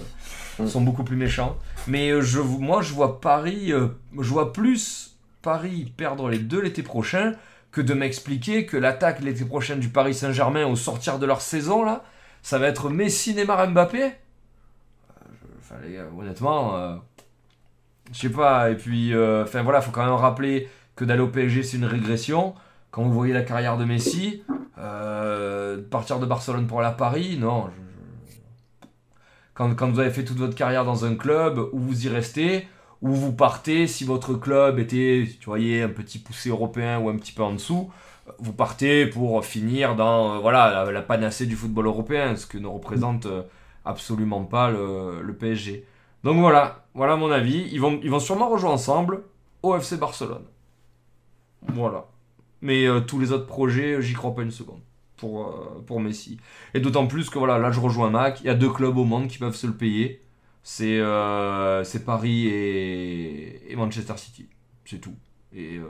Mm. sont beaucoup plus méchants. Mais je moi je vois Paris, je vois plus Paris perdre les deux l'été prochain que de m'expliquer que l'attaque l'été prochain du Paris Saint-Germain au sortir de leur saison là, ça va être Messi, Neymar, Mbappé? Euh, honnêtement. euh, je sais pas, et puis, euh, enfin voilà, faut quand même rappeler que d'aller au PSG c'est une régression. Quand vous voyez la carrière de Messi, euh, partir de Barcelone pour aller à Paris, non. Quand, quand vous avez fait toute votre carrière dans un club, où vous y restez, où vous partez, si votre club était, tu voyez, un petit poussé européen ou un petit peu en dessous, vous partez pour finir dans euh, voilà, la, panacée du football européen, ce que ne représente euh, absolument pas le, PSG. Donc voilà, voilà mon avis. Ils vont, ils vont sûrement rejouer ensemble au FC Barcelone. Voilà. Mais euh, tous les autres projets, j'y crois pas une seconde pour, euh, pour Messi. Et d'autant plus que voilà, là je rejoins Mac. Il y a deux clubs au monde qui peuvent se le payer. C'est euh, Paris et, et Manchester City. C'est tout. Et euh,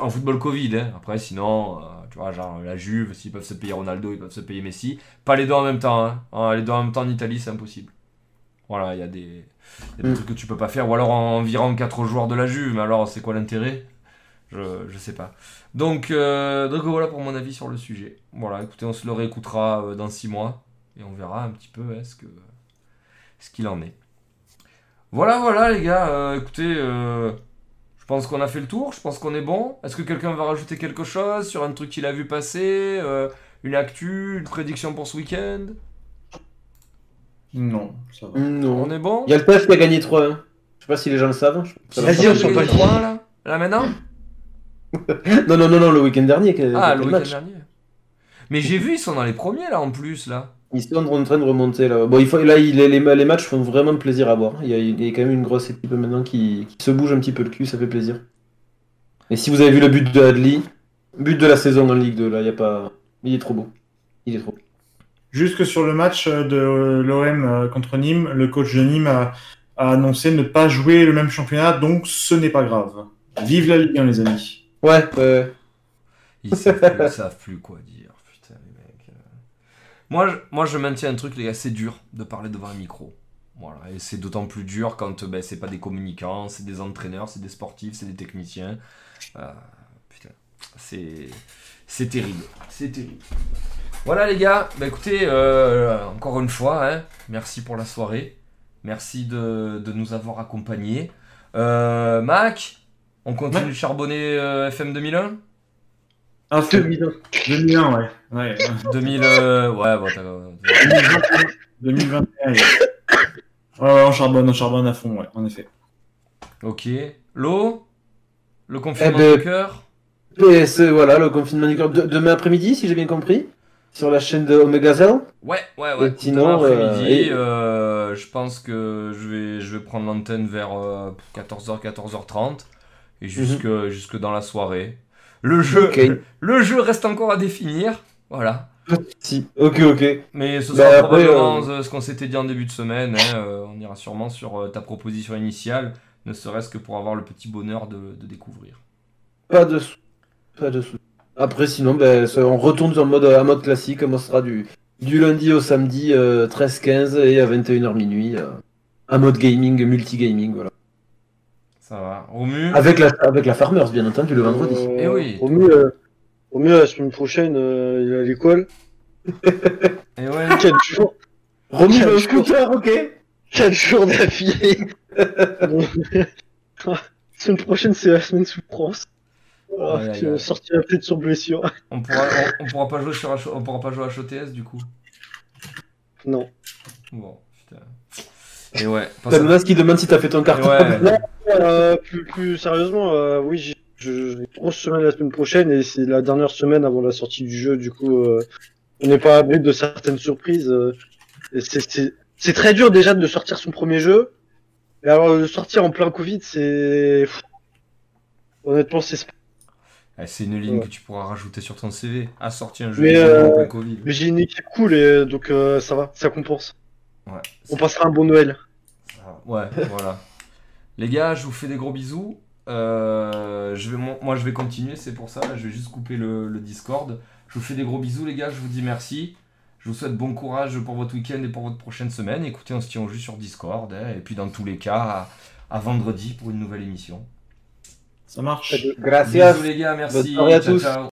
en football Covid, hein. après sinon, euh, tu vois, genre la Juve, s'ils peuvent se payer Ronaldo, ils peuvent se payer Messi. Pas les deux en même temps. Hein. Ah, Les deux en même temps en Italie, c'est impossible. Voilà, il y a des, il y a des Mm. trucs que tu peux pas faire. Ou alors en virant quatre joueurs de la Juve, mais alors c'est quoi l'intérêt? Je, je sais pas. Donc, euh, donc voilà pour mon avis sur le sujet. Voilà, écoutez, on se le réécoutera euh, dans 6 mois et on verra un petit peu hein, ce que ce qu'il en est. Voilà, voilà les gars. euh, écoutez, euh, je pense qu'on a fait le tour. Je pense qu'on est bon. Est-ce que quelqu'un va rajouter quelque chose sur un truc qu'il a vu passer, euh, une actu, une prédiction pour ce week-end? Non, ça va. Non. On est bon? Il y a le TF qui a gagné 3-1. Je sais pas si les gens le savent. Vas-y, pas. on s'en les 3 là Là maintenant? *laughs* Non, non, non, non, le week-end dernier. Ah, le week-end dernier. Mais j'ai vu, ils sont dans les premiers là en plus là. Ils sont en train de remonter là. Bon, il faut, là, il, les, les matchs font vraiment plaisir à voir. Il y, a, il y a quand même une grosse équipe maintenant qui, qui se bouge un petit peu le cul, ça fait plaisir. Et si vous avez vu le but de Adli, but de la saison dans Ligue 2, là, il y a pas. Il est trop beau. Il est trop beau. Juste que sur le match de l'OM contre Nîmes, le coach de Nîmes a, a, annoncé ne pas jouer le même championnat, donc ce n'est pas grave. Vive la Ligue 1, les amis. Ouais, ouais. Ils savent, plus, ils savent plus quoi dire. Putain, les mecs. euh. Moi, je, moi, je maintiens un truc, les gars, c'est dur de parler devant un micro. Voilà, et c'est d'autant plus dur quand ben, c'est pas des communicants, c'est des entraîneurs, c'est des sportifs, c'est des techniciens. Euh, putain, c'est c'est terrible, c'est terrible. Voilà les gars, bah écoutez, euh, encore une fois, hein, merci pour la soirée, merci de, de nous avoir accompagnés. Euh, Mac, on continue Ouais. de charbonner euh, FM 2001 Ah, 2001. 2001, ouais. ouais. 2000, euh, ouais, bon, t'as- 2021. ouais. Ouais, ouais, on charbonne, on charbonne à fond, ouais, en effet. ok. L'eau Le confinement Eh ben, du cœur? PS, voilà, le confinement du cœur. De- demain après-midi, si j'ai bien compris. Sur la chaîne de Omega Zero. Ouais, ouais, ouais. Et sinon, Demain après-midi, euh, et- euh, je pense que je vais, je vais prendre l'antenne vers euh, 14h, 14h30 et jusque, jusque dans la soirée. Le jeu, le jeu reste encore à définir, voilà. Si. Ok, ok. Mais ce Bah, sera après, probablement euh, ce qu'on s'était dit en début de semaine. hein, euh, on ira sûrement sur euh, ta proposition initiale, ne serait-ce que pour avoir le petit bonheur de, de découvrir. Pas de sou. Pas de sou. Après, sinon, ben, on retourne en mode, en mode classique. On sera du, du lundi au samedi, euh, 13-15 et à 21h minuit. euh, un mode gaming, multi-gaming, voilà. Ça va. Romu Avec la, avec la Farmers, bien entendu, le vendredi. Euh, Eh oui. Au mieux, euh, au mieux la semaine prochaine, euh, il est à l'école. *laughs* Et ouais. Quel jour, Romu, jour. scooter, ok quel jour d'affilée. *laughs* La semaine prochaine, c'est la semaine sous France. Aïe, je aïe. sortirai peut-être sur blessure. On pourra, on, on pourra pas jouer sur H- on pourra pas jouer à HOTS du coup. Non. Bon. Et ouais. *laughs* T'as ça- Jonas qui demande si t'as fait ton carton. ouais. *laughs* Euh, plus, plus sérieusement, euh, oui, j'ai une grosse semaine la semaine prochaine et c'est la dernière semaine avant la sortie du jeu. Du coup, euh, on n'est pas à l'abri de certaines surprises. euh, c'est- très dur déjà de sortir son premier jeu. Et alors de sortir en plein Covid, c'est honnêtement c'est Eh, C'est une ligne Ouais. que tu pourras rajouter sur ton CV. A sorti un jeu Mais, vidéo euh, en plein Covid. Mais j'ai une équipe cool et donc euh, ça va, ça compense. Ouais. On passera un bon Noël. Ça- Ouais, *laughs* voilà. Les gars, je vous fais des gros bisous. Euh, je vais, moi, je vais continuer, c'est pour ça. Je vais juste couper le, le Discord. Je vous fais des gros bisous, les gars. Je vous dis merci. Je vous souhaite bon courage pour votre week-end et pour votre prochaine semaine. Écoutez, on se tient au jus sur Discord. hein, et puis, dans tous les cas, à, à vendredi pour une nouvelle émission. Ça marche. Gracias. Bisous, les gars. Merci. Bonne à Ciao, tous. ciao.